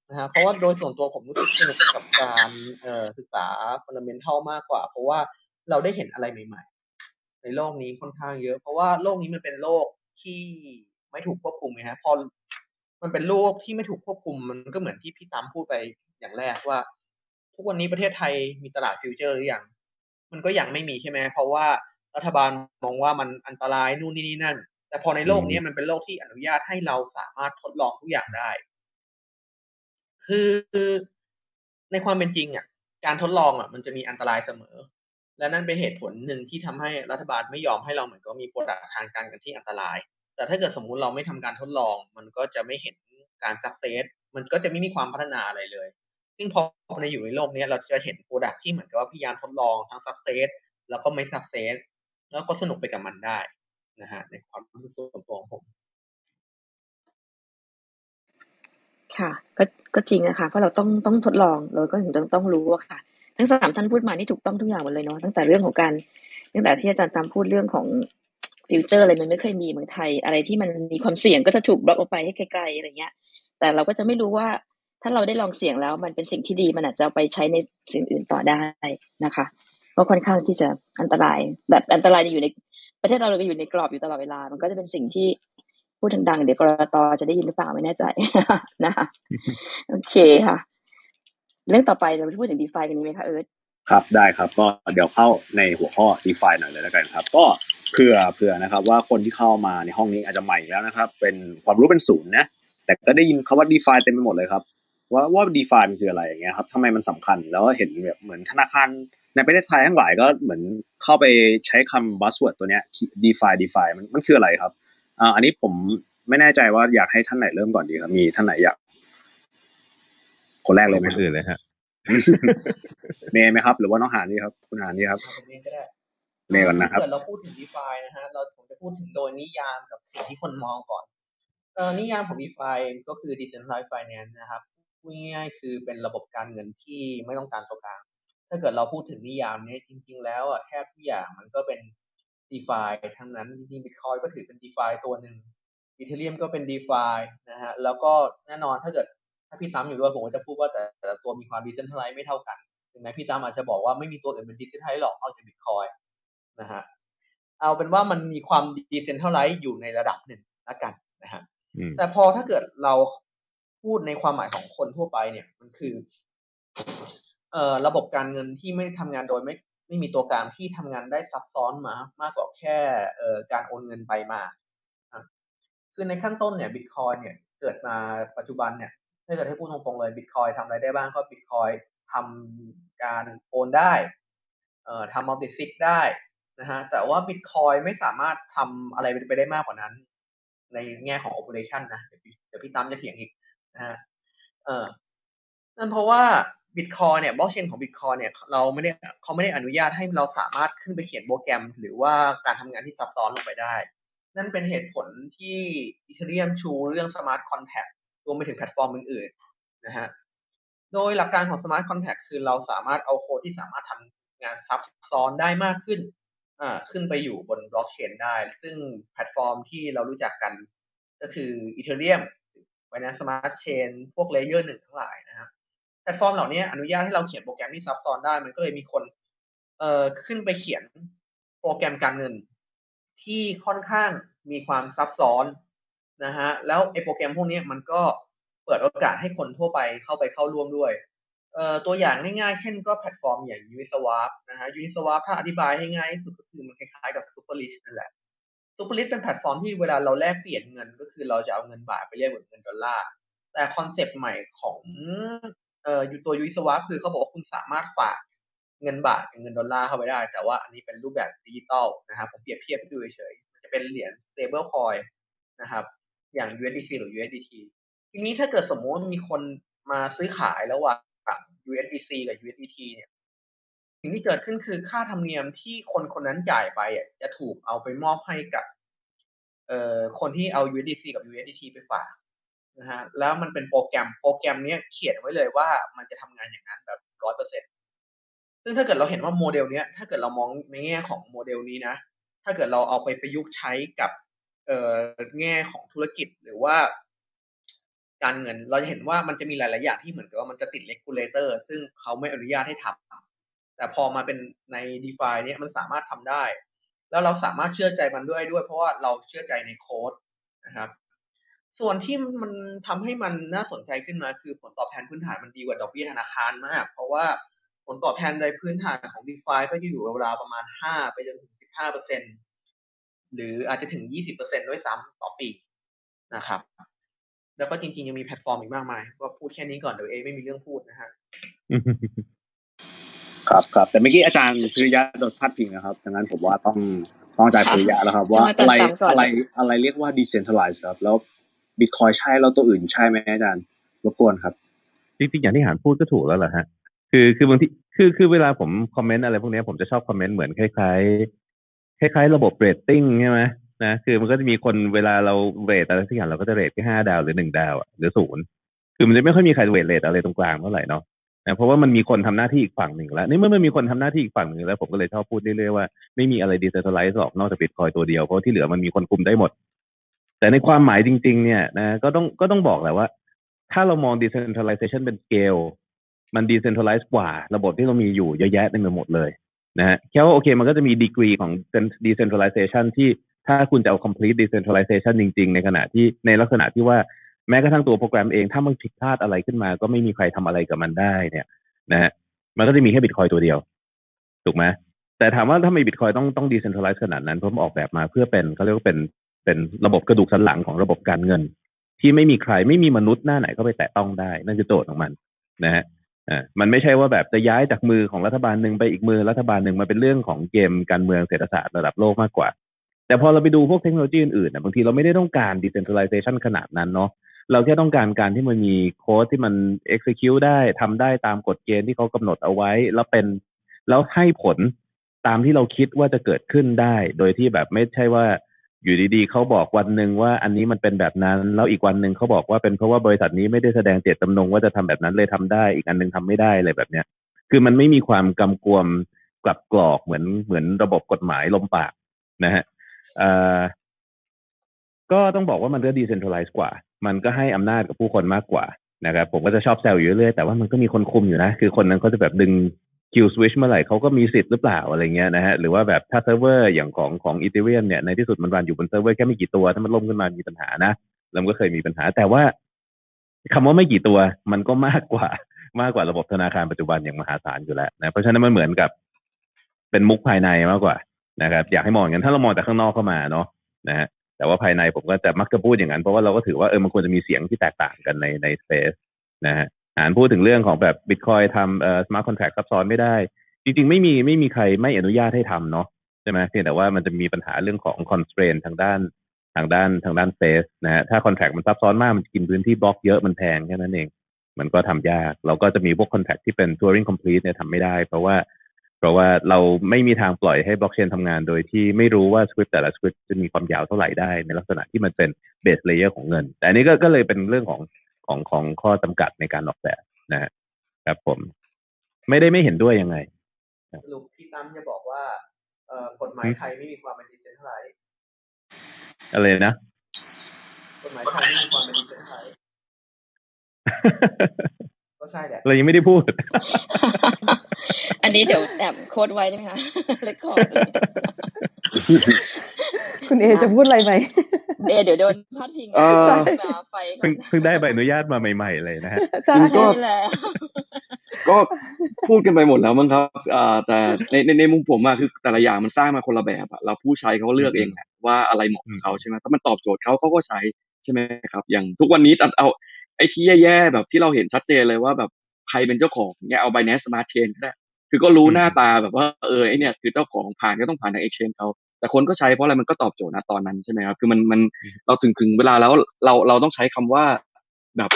นะฮะเพราะว่าโดยส่วนตัวผมรู้สึกสนุกกับการเอ่อศึกษา fundamental มากกว่า เพราะว่าเราได้เห็นอะไรใหม่ๆ ในโลกนี้ค่อนข้างเยอะ เพราะว่าโลกนี้มันเป็นโลกที่ไม่ถูกควบคุมไงฮะพอมันเป็นโลกที่ไม่ถูกควบคุมมันก็เหมือนที่พี่ตามพูดไปอย่างแรกว่า ทุกวันนี้ประเทศไทยมีตลาดฟิวเจอร์หรือยังมันก็ยังไม่มีใช่ไหมเพราะว่ารัฐบาลมองว่ามันอันตรายนู่นนี่นี่นั่น แต่พอในโลกนี้มันเป็นโลกที่อนุญาตให้เราสามารถทดลองทุกอย่างได้ คือในความเป็นจริงอะ การทดลองอะ มันจะมีอันตรายเสมอ และนั่นเป็นเหตุผลหนึ่งที่ทำให้รัฐบาลไม่ยอมให้เราเหมือนก็มี product ทางการเงินที่อันตราย แต่ถ้าเกิดสมมุติเราไม่ทำการทดลอง มันก็จะไม่เห็นการ success มันก็จะไม่มีความพัฒนาอะไรเลย ซึ่งพอในอยู่ในโลกนี้เราจะเห็น product ที่เหมือนกับว่าพยายามทดลองทั้ง success แล้วก็ไม่ success แล้วก็สนุกไปกับมันได้นะฮะในความรู้สึกส่วนตัวของผม ค่ะ ก็ก็จริงนะคะเพราะเราต้องต้องทดลองเราก็ถึงต้องต้องรู้อะค่ะ ทั้งสามท่านพูดมานี่ถูกต้องทุกอย่างหมดเลยเนาะตั้งแต่เรื่องของการตั้งแต่ที่อาจารย์ตามพูดเรื่องของฟิวเจอร์อะไรมันไม่เคยมีเมืองไทย อะไรที่มันมีความเสี่ยงก็จะถูกบล็อกออกไปให้ไกลๆอะไรเงี้ย แต่เราก็จะไม่รู้ว่าถ้าเราได้ลองเสี่ยงแล้ว มันเป็นสิ่งที่ดีมันอาจจะเอาไปใช้ในสิ่งอื่นต่อได้นะคะเพราะค่อนข้างที่จะอันตราย แบบอันตรายอยู่ในประเทศเราเราก็อยู่ในกรอบอยู่ตลอดเวลา มันก็จะเป็นสิ่งที่พูดดังๆเดี๋ยวกรตจะได้ยินหรือเปล่าไม่แน่ใจนะคะโอเคค่ะ เรื่องต่อไปเราจะพูดถึงดีฟากันนี้ไหมคะเอิร์ธครับได้ครับก็เดี๋ยวเข้าในหัวข้อ DeFi หน่อยเลยแล้วกันครับ ก็เผื่อเผื่อนะครับว่าคนที่เข้ามาในห้องนี้อาจจะใหม่แล้วนะครับ เป็นความรู้เป็นศูนย์นะแต่ก็ได้ยินคาว่า DeFi เต็มไปหมดเลยครับ ว่าว่า DeFi มันคืออะไรอย่างเงี้ยครับทำไมมันสำคัญแล้วเห็นแบบเหมือนธนาคารในประเทศไทยทั้งหลายก็เหมือนเข้าไปใช้คำ buzzword ตัวเนี้ย DeFi DeFi มันมันคืออะไรครับอ่าอันนี้ผมไม่แน่ใจว่าอยากให้ท่านไหนเริ่มก่อนดีครับมีท่านไหนอยาก คนแรกเลยไหมคนอื่นเลยฮะเมย์ไหมครับ หรือว่าน้องหานนี่ครับ คุณหานนี่ครับเอาผมเองก็ได้เมย์ก่อนนะครับถ้าเกิดเราพูดถึง DeFi นะฮะเราผมจะพูดถึงโดยนิยามกับสิ่งที่คนมองก่อนเอ่อนิยามของ DeFi ก็คือ Decentralized Finance นะครับพูดง่ายๆคือเป็นระบบการเงินที่ไม่ต้องการตัวกลาง ถ้าเกิดเราพูดถึงนิยามนี้จริง ๆ แล้วอะแทบทุกอย่างมันก็เป็น DeFi ทั้งนั้นจริงๆ Bitcoin ก็ถือเป็น DeFi ตัวหนึ่ง Ethereum ก็เป็น DeFi นะฮะแล้วก็แน่นอนถ้าเกิด ถ้าพี่ตั้มอยู่ด้วยผมก็จะพูดว่าแต่แต่ละตัวมีความ Decentralized ไม่เท่ากันถึงแม้พี่ตั้มอาจจะบอกว่าไม่มีตัวอื่นเป็น Decentralized หรอกนอกจาก Bitcoin นะฮะเอาเป็นว่ามันมีความ Decentralized อยู่ในระดับหนึ่งละกันนะฮะอืมแต่พอถ้าเกิดเราพูดในความหมายของคนทั่วไปเนี่ยมันคือเอ่อระบบการเงินที่ไม่ทำงานโดยไม่ไม่มีตัวกลางที่ทำงานได้ซับซ้อนมามากกว่าแค่เอ่อการโอนเงินไปมาอะคือในขั้นต้นเนี่ยบิตคอยเนี่ยเกิดมาปัจจุบันเนี่ย ถ้าเกิดให้พูดตรงๆเลยบิตคอยทำอะไรได้บ้างก็บิตคอยทำการโอนได้เอ่อทำมัลติซิกได้นะฮะแต่ว่าบิตคอยไม่สามารถทำอะไรไปได้มากกว่านั้น ในแง่ของ operation นะเดี๋ยวพี่เดี๋ยวพี่ตั้มจะเถียงอีกนะฮะเออนั่นเพราะว่าบิตคอยน์เนี่ยบล็อกเชนของบิตคอยน์เนี่ยเราไม่ได้เขาไม่ได้อนุญาตให้เราสามารถขึ้นไปเขียนโปรแกรม หรือว่าการทำงานที่ซับซ้อนลงไปได้ นั่นเป็นเหตุผลที่อีเทเรียมชูเรื่อง smart contract ร รวมไปถึงแพลตฟอร์มอื่นๆนะฮะโดยหลักการของ smart contract คือเราสามารถเอาโค้ดที่สามารถทำงานซับซ้อนได้มากขึ้นอ่าขึ้นไปอยู่บนบล็อกเชนได้ ซึ่งแพลตฟอร์มที่เรารู้จักกันก็คือ Ethereum Binance Smart Chain พวก layer หนึ่งทั้งหลายนะครับแพลตฟอร์มเหล่านี้อนุญาตให้เราเขียนโปรแกรมที่ซับซ้อนได้ มันก็เลยมีคนเอ่อขึ้นไปเขียนโปรแกรมการเงิน ที่ค่อนข้างมีความซับซ้อน นะฮะแล้วไอ้โปรแกรมพวกนี้มันก็เปิดโอกาสให้คนทั่วไปเข้าไปเข้าร่วมด้วยเอ่อตัวอย่างง่ายๆ เช่นก็แพลตฟอร์มอย่าง Uniswap นะฮะ Uniswap ถ้าอธิบายให้ง่ายที่สุดก็คือมันคล้ายๆกับ Superrich นั่นแหละ Superrich เป็นแพลตฟอร์มที่เวลาเราแลกเปลี่ยนเงิน ก็คือเราจะเอาเงินบาทไปเรียกเหมือนเงินดอลลาร์แต่คอนเซปต์ใหม่ของเอ่ออยู่ตัว Uniswap คือเขาบอกว่าคุณสามารถฝากเงินบาทกับเงินดอลลาร์เข้าไปได้ แต่ว่าอันนี้เป็นรูปแบบดิจิตอลนะครับผมเปรียบเทียบให้ดูเฉยๆมันจะเป็นเหรียญ stable coin นะครับ อย่าง USDC หรือ USDT ทีนี้ถ้าเกิดสมมติว่ามีคนมาซื้อขายระหว่าง USDC กับ USDT เนี่ย สิ่งที่เกิดขึ้นคือค่าธรรมเนียมที่คนคนนั้นจ่ายไปจะถูกเอาไปมอบให้กับ เอ่อคนที่เอา USDC กับ USDT ไปฝากนะฮะแล้วมันเป็นโปรแกรมโปรแกรมนี้เขียนไว้เลยว่ามันจะทำงานอย่างนั้นแบบร้อยเปอร์เซ็นซึ่งถ้าเกิดเราเห็นว่าโมเดลเนี้ยถ้าเกิดเรามองในแง่ของโมเดลนี้นะ ถ้าเกิดเราเอาไปประยุกต์ใช้กับ แง่ของธุรกิจหรือว่า การเงิน เราจะเห็นว่ามันจะมีหลาย ๆ อย่างที่เหมือนกับว่ามันจะติด regulator ซึ่งเขาไม่อนุญาตให้ทำแต่พอมาเป็นใน d e f i เนี่ยมันสามารถทำได้ แล้วเราสามารถเชื่อใจมันด้วยด้วย เพราะว่าเราเชื่อใจในโค้ดนะครับ ส่วนที่มันทำให้มันน่าสนใจขึ้นมาคือผลตอบแทนพื้นฐานมันดีกว่าดอกเบี้ยธนาคารมาก เพราะว่าผลตอบแทนในพื้นฐานของ d e f i ก็จะอยู่ราวประมาณ5ไปจนถึง15เปอร์เซ็นต์ หรืออาจจะถึง 20เปอร์เซ็นด้วยซ้ำต่อปีนะครับ แล้วก็จริงๆ ยังมีแพลตฟอร์มอีกมากมาย ก็พูดแค่นี้ก่อนเดี๋ยวเอไม่มีเรื่องพูดนะฮะครับครับแต่เมื่อกี้อาจารย์พิริยะโดนพาดพิงนะครับดังนั้นผมว่าต้องต้องอาจารย์พิริยะแล้วครับ ว่าต้องอะไรอาจารย์จำก่อนอะไรอะไรเรียกว่า decentralized ครับ แล้วบิตคอยน์ใช่แล้วตัวอื่นใช่ไหมอาจารย์รบกวนครับจริงๆอย่างที่หานพูดก็ถูกแล้วแหละฮะคือคือบางทีคือคือเวลาผมคอมเมนต์อะไรพวกเนี้ยผมจะชอบคอมเมนต์เหมือนคล้ายๆ คล้ายๆระบบเรตติ้งใช่ไหมนะคือมันก็จะมีคนเวลาเรา rate อะไรสักอย่างเราก็จะ rate แค่ห้าดาวหรือหนึ่งดาวหรือศูนย์คือมันจะไม่ค่อยมีใครเวทเรทอะไรตรงกลางเท่าไหร่เนาะนะเพราะว่ามันมีคนทำหน้าที่อีกฝั่งหนึ่งแล้วนี่เมื่อมันมีคนทำหน้าที่อีกฝั่งหนึ่งแล้ว ผมก็เลยชอบพูดเรื่อยๆว่าไม่มีอะไรดิจิทัลไลซ์หรอกนอกจากบิตคอยตัวเดียวเพราะที่เหลือมันมีคนคุมได้หมด แต่ในความหมายจริง ๆ เนี่ยนะก็ต้องก็ต้องบอกแหละว่า ถ้าเรามอง decentralization เป็น scale มัน decentralize กว่า ระบบที่เรามีอยู่เยอะแยะเต็มไปหมดเลย นะฮะแค่ว่าโอเคมันก็จะมีดีกรีของ decentralization ที่ถ้าคุณจะเอา complete decentralization จริง ๆ ในขณะที่ในลักษณะที่ว่าแม้กระทั่งตัวโปรแกรมเอง ถ้ามันผิดพลาดอะไรขึ้นมา ก็ไม่มีใครทำอะไรกับมันได้เนี่ยนะฮะมันก็จะมีแค่บิตคอยตัวเดียว ถูกไหมแต่ถามว่าถ้าไม่บิตคอยต้องต้อง decentralize ขนาดนั้นเพราะมันออกแบบมาเพื่อเป็นเขาเรียกว่าเป็นเป็นระบบกระดูกสันหลังของระบบการเงิน ที่ไม่มีใครไม่มีมนุษย์หน้าไหนเข้าไปแตะต้องได้ นั่นคือโจทย์ของมันนะฮะ อ่ามันไม่ใช่ว่าแบบจะย้ายจากมือของรัฐบาลหนึ่งไปอีกมือรัฐบาลหนึ่งมาเป็นเรื่องของเกมการเมืองเศรษฐศาสตร์ระดับโลกมากกว่า แต่พอเราไปดูพวกเทคโนโลยีอื่นๆนะบางทีเราไม่ได้ต้องการ decentralization ขนาดนั้นเนาะเราแค่ต้องการการที่มันมีโค้ดที่มัน execute ได้ทำได้ตามกฎเกณฑ์ที่เขากำหนดเอาไว้ แล้วเป็นแล้วให้ผลตามที่เราคิดว่าจะเกิดขึ้นได้ โดยที่แบบไม่ใช่ว่า อยู่ดีๆเขาบอกวันหนึ่งว่าอันนี้มันเป็นแบบนั้น แล้วอีกวันหนึ่งเขาบอกว่าเป็นเพราะว่าบริษัทนี้ไม่ได้แสดงเจตจำนงว่าจะทำแบบนั้นเลยทำได้ อีกอันหนึ่งทำไม่ได้อะไรแบบเนี้ย คือมันไม่มีความกำกวมกลับกรอกเหมือนเหมือนระบบกฎหมายลมปากนะฮะก็ต้องบอกว่ามันก็ decentralized กว่า มันก็ให้อำนาจกับผู้คนมากกว่านะครับผมก็จะชอบแซวอยู่เรื่อยแต่ว่ามันก็มีคนคุมอยู่นะ คือคนนั้นเขาจะแบบดึง kill switch เมื่อไหร่เขาก็มีสิทธิ์หรือเปล่าอะไรเงี้ยนะฮะหรือว่าแบบถ้าเซิร์ฟเวอร์อย่างของของ Ethereum เนี่ยในที่สุดมันรันอยู่บนเซิร์ฟเวอร์แค่ไม่กี่ตัวถ้ามันล่มขึ้นมามีปัญหานะแล้วมันก็เคยมีปัญหา แต่ว่าคำว่าไม่กี่ตัวมันก็มากกว่ามากกว่าระบบธนาคารปัจจุบันอย่างมหาศาลอยู่แล้วนะเพราะฉะนั้นมันเหมือนกับ เป็นมุกภายในมากกว่านะครับ อยากให้มองอย่างนั้นถ้าเรามองแต่ข้างนอกเข้ามาเนาะนะฮะแต่ว่าภายในผมก็จะมักจะพูดอย่างนั้นเพราะว่าเราก็ถือว่าเออมันควรจะมีเสียงที่แตกต่างกันในใน space นะฮะ อ่านพูดถึงเรื่องของแบบบิตคอยน์ทำเอ่อ smart contract ซับซ้อนไม่ได้ จริง ๆ ไม่มีไม่มีใครไม่อนุญาตให้ทำเนาะใช่ไหมเพียงแต่ว่ามันจะมีปัญหาเรื่องของ constraint ทางด้านทางด้านทางด้าน space นะฮะถ้า contract มันซับซ้อนมากมันกินพื้นที่บล็อกเยอะมันแพงแค่นั้นเอง มันก็ทำยาก เราก็จะมีพวก contract ที่เป็น Turing complete เนี่ยทำไม่ได้ เพราะว่าเพราะว่าเราไม่มีทางปล่อยให้บล็อกเชนทำงานโดยที่ไม่รู้ว่าสคริปต์แต่ละสคริปต์จะมีความยาวเท่าไหร่ได้ ในลักษณะที่มันเป็น base layer ของเงิน แต่อันนี้ก็ก็เลยเป็นเรื่องของ ของของข้อจำกัดในการออกแบบนะฮะครับผม ไม่ได้ไม่เห็นด้วยยังไงสรุปพี่ตั้มจะบอกว่าเอ่อกฎหมายไทยไม่มีความเป็นดิจิทัลไลซ์อะไรนะกฎหมายไทยไม่มีความเป็นดิจิทัลไลซ์ ก็ใช่แหละเรายังไม่ได้พูด อันนี้เดี๋ยวแอบโค้ดไว้ได้ไหมคะเรคคอร์ดคุณเอจะพูดอะไรไหมเอเดี๋ยวโดนพาดพิงเออใช่มาไฟก่อเพิ่งนเพิ่งได้ใบอนุญาตมาใหม่ ๆ เลยนะฮะใช่จริงก็ใช่แล้วก็พูดกันไปหมดแล้วมั้งครับอ่าแต่ในในในมุมผมอะคือแต่ละอย่างมันสร้างมาคนละแบบอะเราผู้ใช้เขาก็เลือกเองแหละว่าอะไรเหมาะกับเขาใช่ไหมถ้ามันตอบโจทย์เขาเขาก็ใช้ใช่ไหมครับ อย่างทุกวันนี้ตัดเอา ไอ้ที่แย่ๆแบบที่เราเห็นชัดเจนเลยว่าแบบใครเป็นเจ้าของเนี่ยเอา Binance Smart Chain ก็ได้คือก็รู้หน้าตาแบบว่าเออไอเนี่ยคือเจ้าของผ่านก็ต้องผ่านทาง Exchange เขาแต่คนก็ใช้เพราะอะไรมันก็ตอบโจทย์นะตอนนั้นใช่ไหมครับคือมันมันเราถึงถึงเวลาแล้วเราเราต้องใช้คำว่าแบบ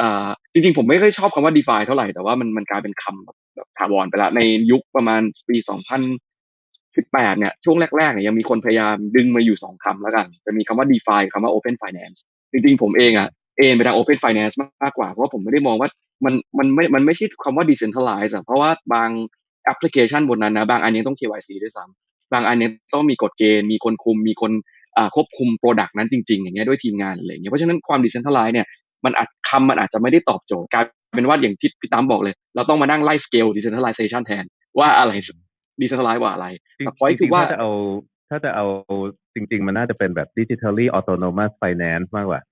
อ่าจริงๆ ผมไม่ค่อยชอบคำว่า DeFi เท่าไหร่แต่ว่ามันมันกลายเป็นคำแบบแบบถาวรไปแล้วในยุคประมาณปี2018เนี่ยช่วงแรกๆเนี่ยยังมีคนพยายามดึงมาอยู่สองคำแล้วกัน จะมีคำว่า DeFi คำว่า Open Finance จริงๆ ผมเองอะ เอ็นไปทาง Open Finance มากกว่า เพราะว่าผมไม่ได้มองว่ามันมันไม่ มันไม่ใช่คำว่า Decentralize อะเพราะว่าบางแอปพลิเคชันบนนั้นนะ บางอันยังต้อง KYC ด้วยซ้ำบางอันยังต้องมีกฎเกณฑ์ มีคนคุม มีคนอ่าควบคุมโปรดักต์นั้นจริง ๆ อย่างเงี้ยด้วยทีมงานอะไรอย่างเงี้ย เพราะฉะนั้นความ Decentralize เนี่ย มันอาจคำมันอาจจะไม่ได้ตอบโจทย์กลายเป็นว่าอย่างที่พี่ตั้มบอกเลย เราต้องมานั่งไล่ scale decentralization แทนว่าอะไร decentralize ว่าอะไรแต่ point จริงๆคือว่าถ้าจะเอาถ้าจะเอาจริง ๆ มันน่าจะเป็นแบบ digitally autonomous finance มากกว่าใช่เพราะใช่มันมันสา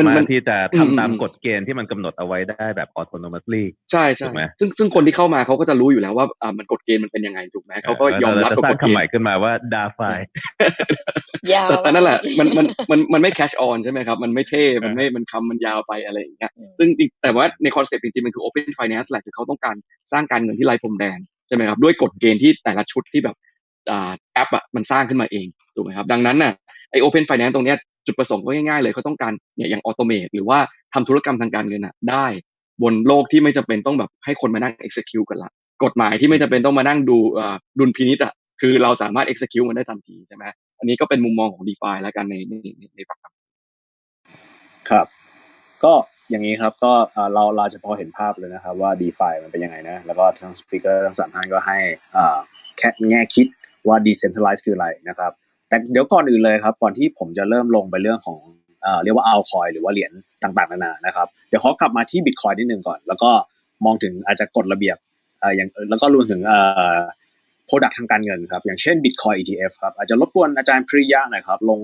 มันมารมัถนที่จะอืมทำตามอืมกฎเกณฑ์ที่มันกำหนดเอาไว้ได้แบบ autonomously ใช่ใช่ถูกไหมซึ่งซึ่งคนที่เข้ามาเขาก็จะรู้อยู่แล้วว่าอ่ามันกฎเกณฑ์มันเป็นยังไงถูกไหมเขาก็ยอมรับเรากับจะสร้ากงฎคำเกใหณม่ฑ์ขึ้นมาว่า DAFI ยาวแต่แต่นั่นแหละไปมันมันมันมันไม่ catch on ใช่ไหมครับ มันไม่เท่ มันไม่มันคำมันยาวไปอะไรอย่างเงี้ยอืมซึ่งจริงแต่ว่าในคอนเซ็ปต์จริงๆมันคือ open finance แหละคือเขาต้องการสร้างการเงินที่ไร้พรมแดนใช่ไหมครับด้วยกฎเกณฑ์ที่แต่ละชุดที่แบบอ่าแอปอะมันสร้างขึ้นมาเองถูกไหมครับดังนั้นน่ะไอ open finance ตรงเนี้ย จุดประสงค์ก็ง่ายๆเลยเขาต้องการเนี่ยอย่าง automate หรือว่าทำธุรกรรมทางการเงินอะได้ บนโลกที่ไม่จำเป็นต้องแบบให้คนมานั่ง execute กันละกฎหมายที่ไม่จำเป็นต้องมานั่งดูดุลพินิษอะคือเราสามารถ execute มันได้ทันทีใช่ไหมอันนี้ก็เป็นมุมมองของ d e f าแล้วกันในในในฝั่งครับ ก็อย่างนี้ครับก็เราเราจะพอเห็นภาพเลยนะครับว่า d e f ามันเป็นยังไงนะ แล้วก็ทั้งสปีกเกอร์ทั้งสามท่านก็ให้แค่แง่คิดว่า decentralized คืออะไรนะครับ แต่เดี๋ยวก่อนอื่นเลยครับ ก่อนที่ผมจะเริ่มลงไปเรื่องของเรียกว่าเอาคอยหรือว่าเหรียญต่างๆนานานะครับ เดี๋ยวขอกลับมาที่บิตคอยนิดนึงก่อน แล้วก็มองถึงอาจจะกฎระเบียบอย่างแล้วก็รวมถึงเอ่อ product ทางการเงินครับ อย่างเช่น Bitcoin ETF ครับ อาจจะรบกวนอาจารย์พริยะหน่อยครับ ลง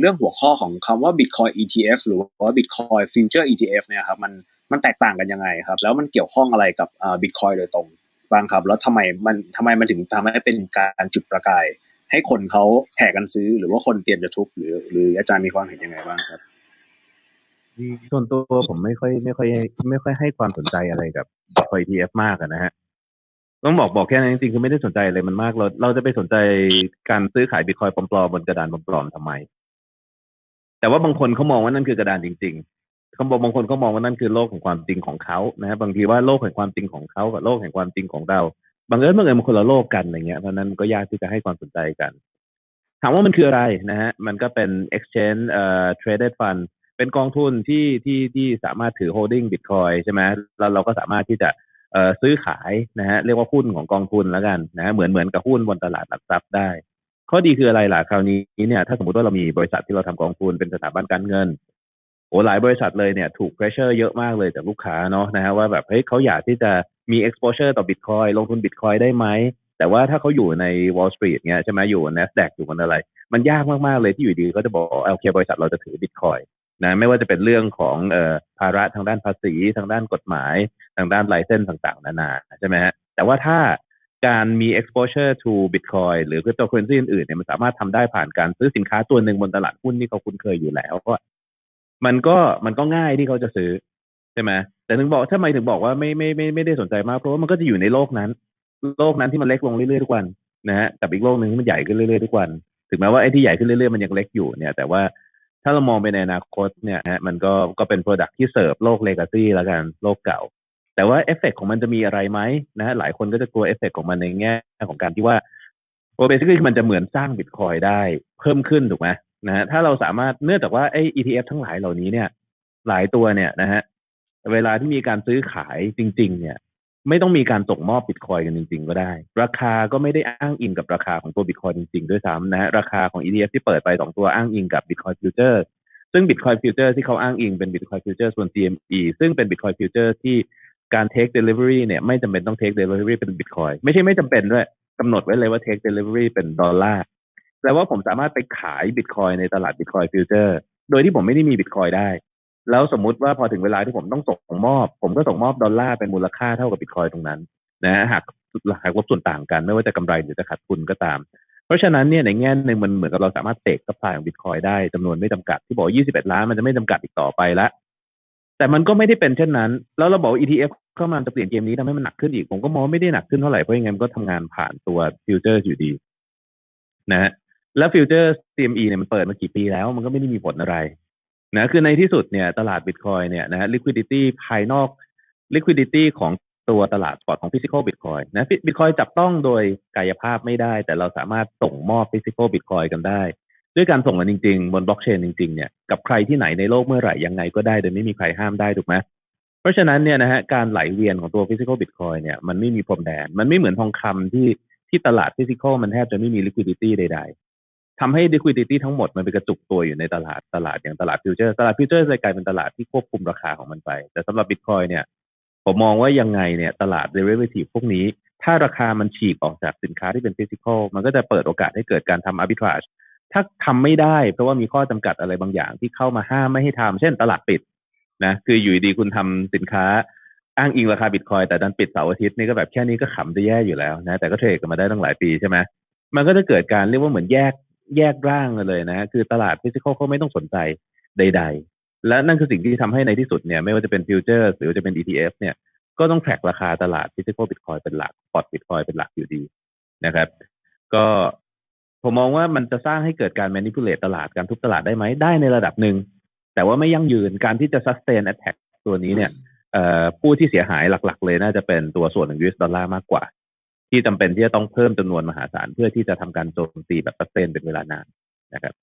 เรื่องหัวข้อของคำว่า Bitcoin ETF หรือว่า Bitcoin Future ETF เนี่ยครับ มันมันแตกต่างกันยังไงครับ แล้วมันเกี่ยวข้องอะไรกับอ่า Bitcoin โดยตรงบ้างครับ แล้วทำไมมันทำไมมันถึงทำให้เป็นการจุดประกาย ให้คนเขาแห่กันซื้อ หรือว่าคนเตรียมจะทุบหรือ หรืออาจารย์มีความเห็นยังไงบ้างครับส่วนตัวผมไม่ค่อยไม่ค่อย ไม่ค่อยให้ความสนใจอะไรกับ Bitcoin ETF มากนะฮะต้องบอกบอกแค่นั้นจริงๆคือไม่ได้สนใจอะไรมันมากเราเราจะไปสนใจการซื้อขายบิตคอยปลอมๆบนกระดานปลอมๆทำไม แต่ว่าบางคนเขามองว่านั่นคือกระดานจริงๆเขาบอกบางคนเขามองว่านั่นคือโลกแห่งความจริงของเขานะฮะบางทีว่าโลกแห่งความจริงของเขากับโลกแห่งความจริงของเรา บางเอิญบางเอิญมันคนละโลกกันอะไรเงี้ยเพราะนั้นก็ยากที่จะให้ความสนใจกัน ถามว่ามันคืออะไรนะฮะมันก็เป็น exchange เอ่อ traded fund เป็นกองทุนที่ที่ที่สามารถถือ holding bitcoin ใช่ไหมแล้วเราก็สามารถที่จะเอ่อซื้อขายนะฮะเรียกว่าหุ้นของกองทุนแล้วกันนะฮะเหมือนเหมือนกับหุ้นบนตลาดหลักทรัพย์ได้ ข้อดีคืออะไรล่ะคราวนี้เนี่ยถ้าสมมติว่าเรามีบริษัทที่เราทำกองทุนเป็นสถาบันการเงินโอ้หลายบริษัทเลยเนี่ยถูก pressure เยอะมากเลยจากลูกค้าเนาะนะฮะว่าแบบเฮ้ยเขาอยากที่จะ มี exposure ต่อ bitcoin ลงทุน bitcoin ได้ไหม แต่ว่าถ้าเขาอยู่ใน Wall Street เนี่ยใช่ไหมอยู่ NASDAQ อยู่บนอะไร มันยากมาก ๆ เลยที่อยู่ดีก็จะบอกโอเคบริษัทเราจะถือ bitcoin นะไม่ว่าจะเป็นเรื่องของเอ่อภาระทางด้านภาษี ทางด้านกฎหมาย ทางด้านไลเซนส์ต่าง ๆ นานาใช่ไหมฮะแต่ว่าถ้าการมี exposure to bitcoin หรือ cryptocurrency อื่นๆเนี่ยมันสามารถทำได้ผ่านการซื้อสินค้าตัวหนึ่งบนตลาดหุ้นที่เขาคุ้นเคยอยู่แล้วก็มันก็มันก็ง่ายที่เขาจะซื้อใช่ไหม แต่ถึงบอกถ้าไม่ถึงบอกว่าไม่ไม่ไม่ไม่ได้สนใจมากเพราะว่ามันก็จะอยู่ในโลกนั้น โลกนั้นที่มันเล็กลงเรื่อยๆทุกวันนะฮะกับอีกโลกหนึ่งที่มันใหญ่ขึ้นเรื่อยๆทุกวัน ถึงแม้ว่าไอ้ที่ใหญ่ขึ้นเรื่อยๆมันยังเล็กอยู่เนี่ย แต่ว่าถ้าเรามองไปในอนาคตเนี่ยฮะมันก็ก็เป็น Product ที่เสิร์ฟโลก legacy แล้วกันโลกเก่า แต่ว่าเอฟเฟกของมันจะมีอะไรไหมนะฮะหลายคนก็จะกลัวเอฟเฟกของมันในแง่ของการที่ว่า basically คือมันจะเหมือนสร้างบิตคอยได้เพิ่มขึ้นถูกไหมนะฮะถ้าเราสามารถเนื่องจากว่าไอ้ ETF ทั้งหลายเหล่านี้เนี่ย หลายตัวเนี่ยนะฮะ เวลาที่มีการซื้อขายจริง ๆ เนี่ย ไม่ต้องมีการส่งมอบบิตคอยกันจริง ๆ ก็ได้ ราคาก็ไม่ได้อ้างอิงกับราคาของตัวบิตคอยจริง ๆ ด้วยซ้ำนะฮะราคาของ ETF ที่เปิดไปสองตัวอ้างอิงกับบิตคอยฟิวเจอร์ซึ่ง Bitcoin Future ที่เขาอ้างอิงเป็น Bitcoin Future ส่วน CME ซึ่งเป็น Bitcoin Future ที่การ take delivery เนี่ยไม่จำเป็นต้อง take delivery เป็น Bitcoin ไม่ใช่ไม่จำเป็นด้วยกำหนดไว้เลยว่า take delivery เป็นดอลลาร์แปลว่าผมสามารถไปขาย Bitcoin ในตลาด Bitcoin Future โดยที่ผมไม่ได้มี Bitcoin ได้ แล้วสมมุติว่าพอถึงเวลาที่ผมต้องส่งมอบ ผมก็ส่งมอบดอลลาร์เป็นมูลค่าเท่ากับ Bitcoin ตรงนั้นนะหักหักลบส่วนต่างกัน ไม่ว่าจะกำไรหรือจะขาดทุนก็ตาม เพราะฉะนั้นเนี่ยในแง่หนึ่งมันเหมือนกับเราสามารถ create supply ของบิตคอยได้จำนวนไม่จำกัดที่บอก 21 ล้านมันจะไม่จำกัดอีกต่อไปละแต่มันก็ไม่ได้เป็นเช่นนั้น แล้วเราบอก ETF เข้ามาจะเปลี่ยนเกมนี้ทำให้มันหนักขึ้นอีก ผมก็มองไม่ได้หนักขึ้นเท่าไหร่ เพราะยังไงมันก็ทำงานผ่านตัว future อยู่ดี นะฮะแล้ว future CME เนี่ยมันเปิดมากี่ปีแล้ว มันก็ไม่ได้มีผลอะไร นะคือในที่สุดเนี่ยตลาดบิตคอยเนี่ยนะฮะ liquidity ภายนอก liquidity ของตัวตลาด spot ของ physical bitcoin นะ bitcoin จับต้องโดยกายภาพไม่ได้ แต่เราสามารถส่งมอบ physical bitcoin กันได้ ด้วยการส่งมันจริง ๆ บนบล็อกเชนจริง ๆ เนี่ยกับใครที่ไหนในโลกเมื่อไหร่ยังไงก็ได้ โดยไม่มีใครห้ามได้ถูกไหมเพราะฉะนั้นเนี่ยนะฮะการไหลเวียนของตัว physical bitcoin เนี่ยมันไม่มีพรมแดน มันไม่เหมือนทองคำที่ที่ตลาด physical มันแทบจะไม่มี liquidity ใด ทำให้ liquidity ทั้งหมดมันไปกระจุกตัวอยู่ในตลาดตลาดอย่างตลาด future ตลาด future เลยกลายเป็นตลาดที่ควบคุมราคาของมันไป แต่สำหรับ bitcoin เนี่ยผมมองว่ายังไงเนี่ยตลาด derivative พวกนี้ ถ้าราคามันฉีกออกจากสินค้าที่เป็น physical มันก็จะเปิดโอกาสให้เกิดการทำ arbitrage ถ้าทำไม่ได้ เพราะว่ามีข้อจำกัดอะไรบางอย่างที่เข้ามาห้ามไม่ให้ทำเช่นตลาดปิดนะคืออยู่ดีคุณทำสินค้าอ้างอิงราคาบิตคอยแต่ดันปิดเสาร์อาทิตย์นี่ก็แบบแค่นี้ก็ขำจะแย่อยู่แล้วนะแต่ก็เทรดกันมาได้ตั้งหลายปีใช่ไหมมันก็จะเกิดการเรียกว่าเหมือนแยก แยกร่างกันเลยนะคือตลาด physical เขาไม่ต้องสนใจใด ๆ และนั่นคือสิ่งที่ทำให้ในที่สุดเนี่ยไม่ว่าจะเป็น future หรือจะเป็น ETF เนี่ยก็ต้อง track ราคาตลาด physical Bitcoin เป็นหลัก spot Bitcoin เป็นหลักอยู่ดีนะครับ ก็ผมมองว่ามันจะสร้างให้เกิดการ manipulate ตลาดการทุบตลาดได้ไหมได้ในระดับหนึ่ง แต่ว่าไม่ยั่งยืนการที่จะ sustain attack ตัวนี้เนี่ยผู้ที่เสียหายหลัก ๆ เลยน่าจะเป็นตัวส่วนของ US ดอลลาร์มากกว่า ที่จำเป็นที่จะต้องเพิ่มจำนวนมหาศาลเพื่อที่จะทำการโจมตีแบบ sustain เป็นเวลานานนะครับ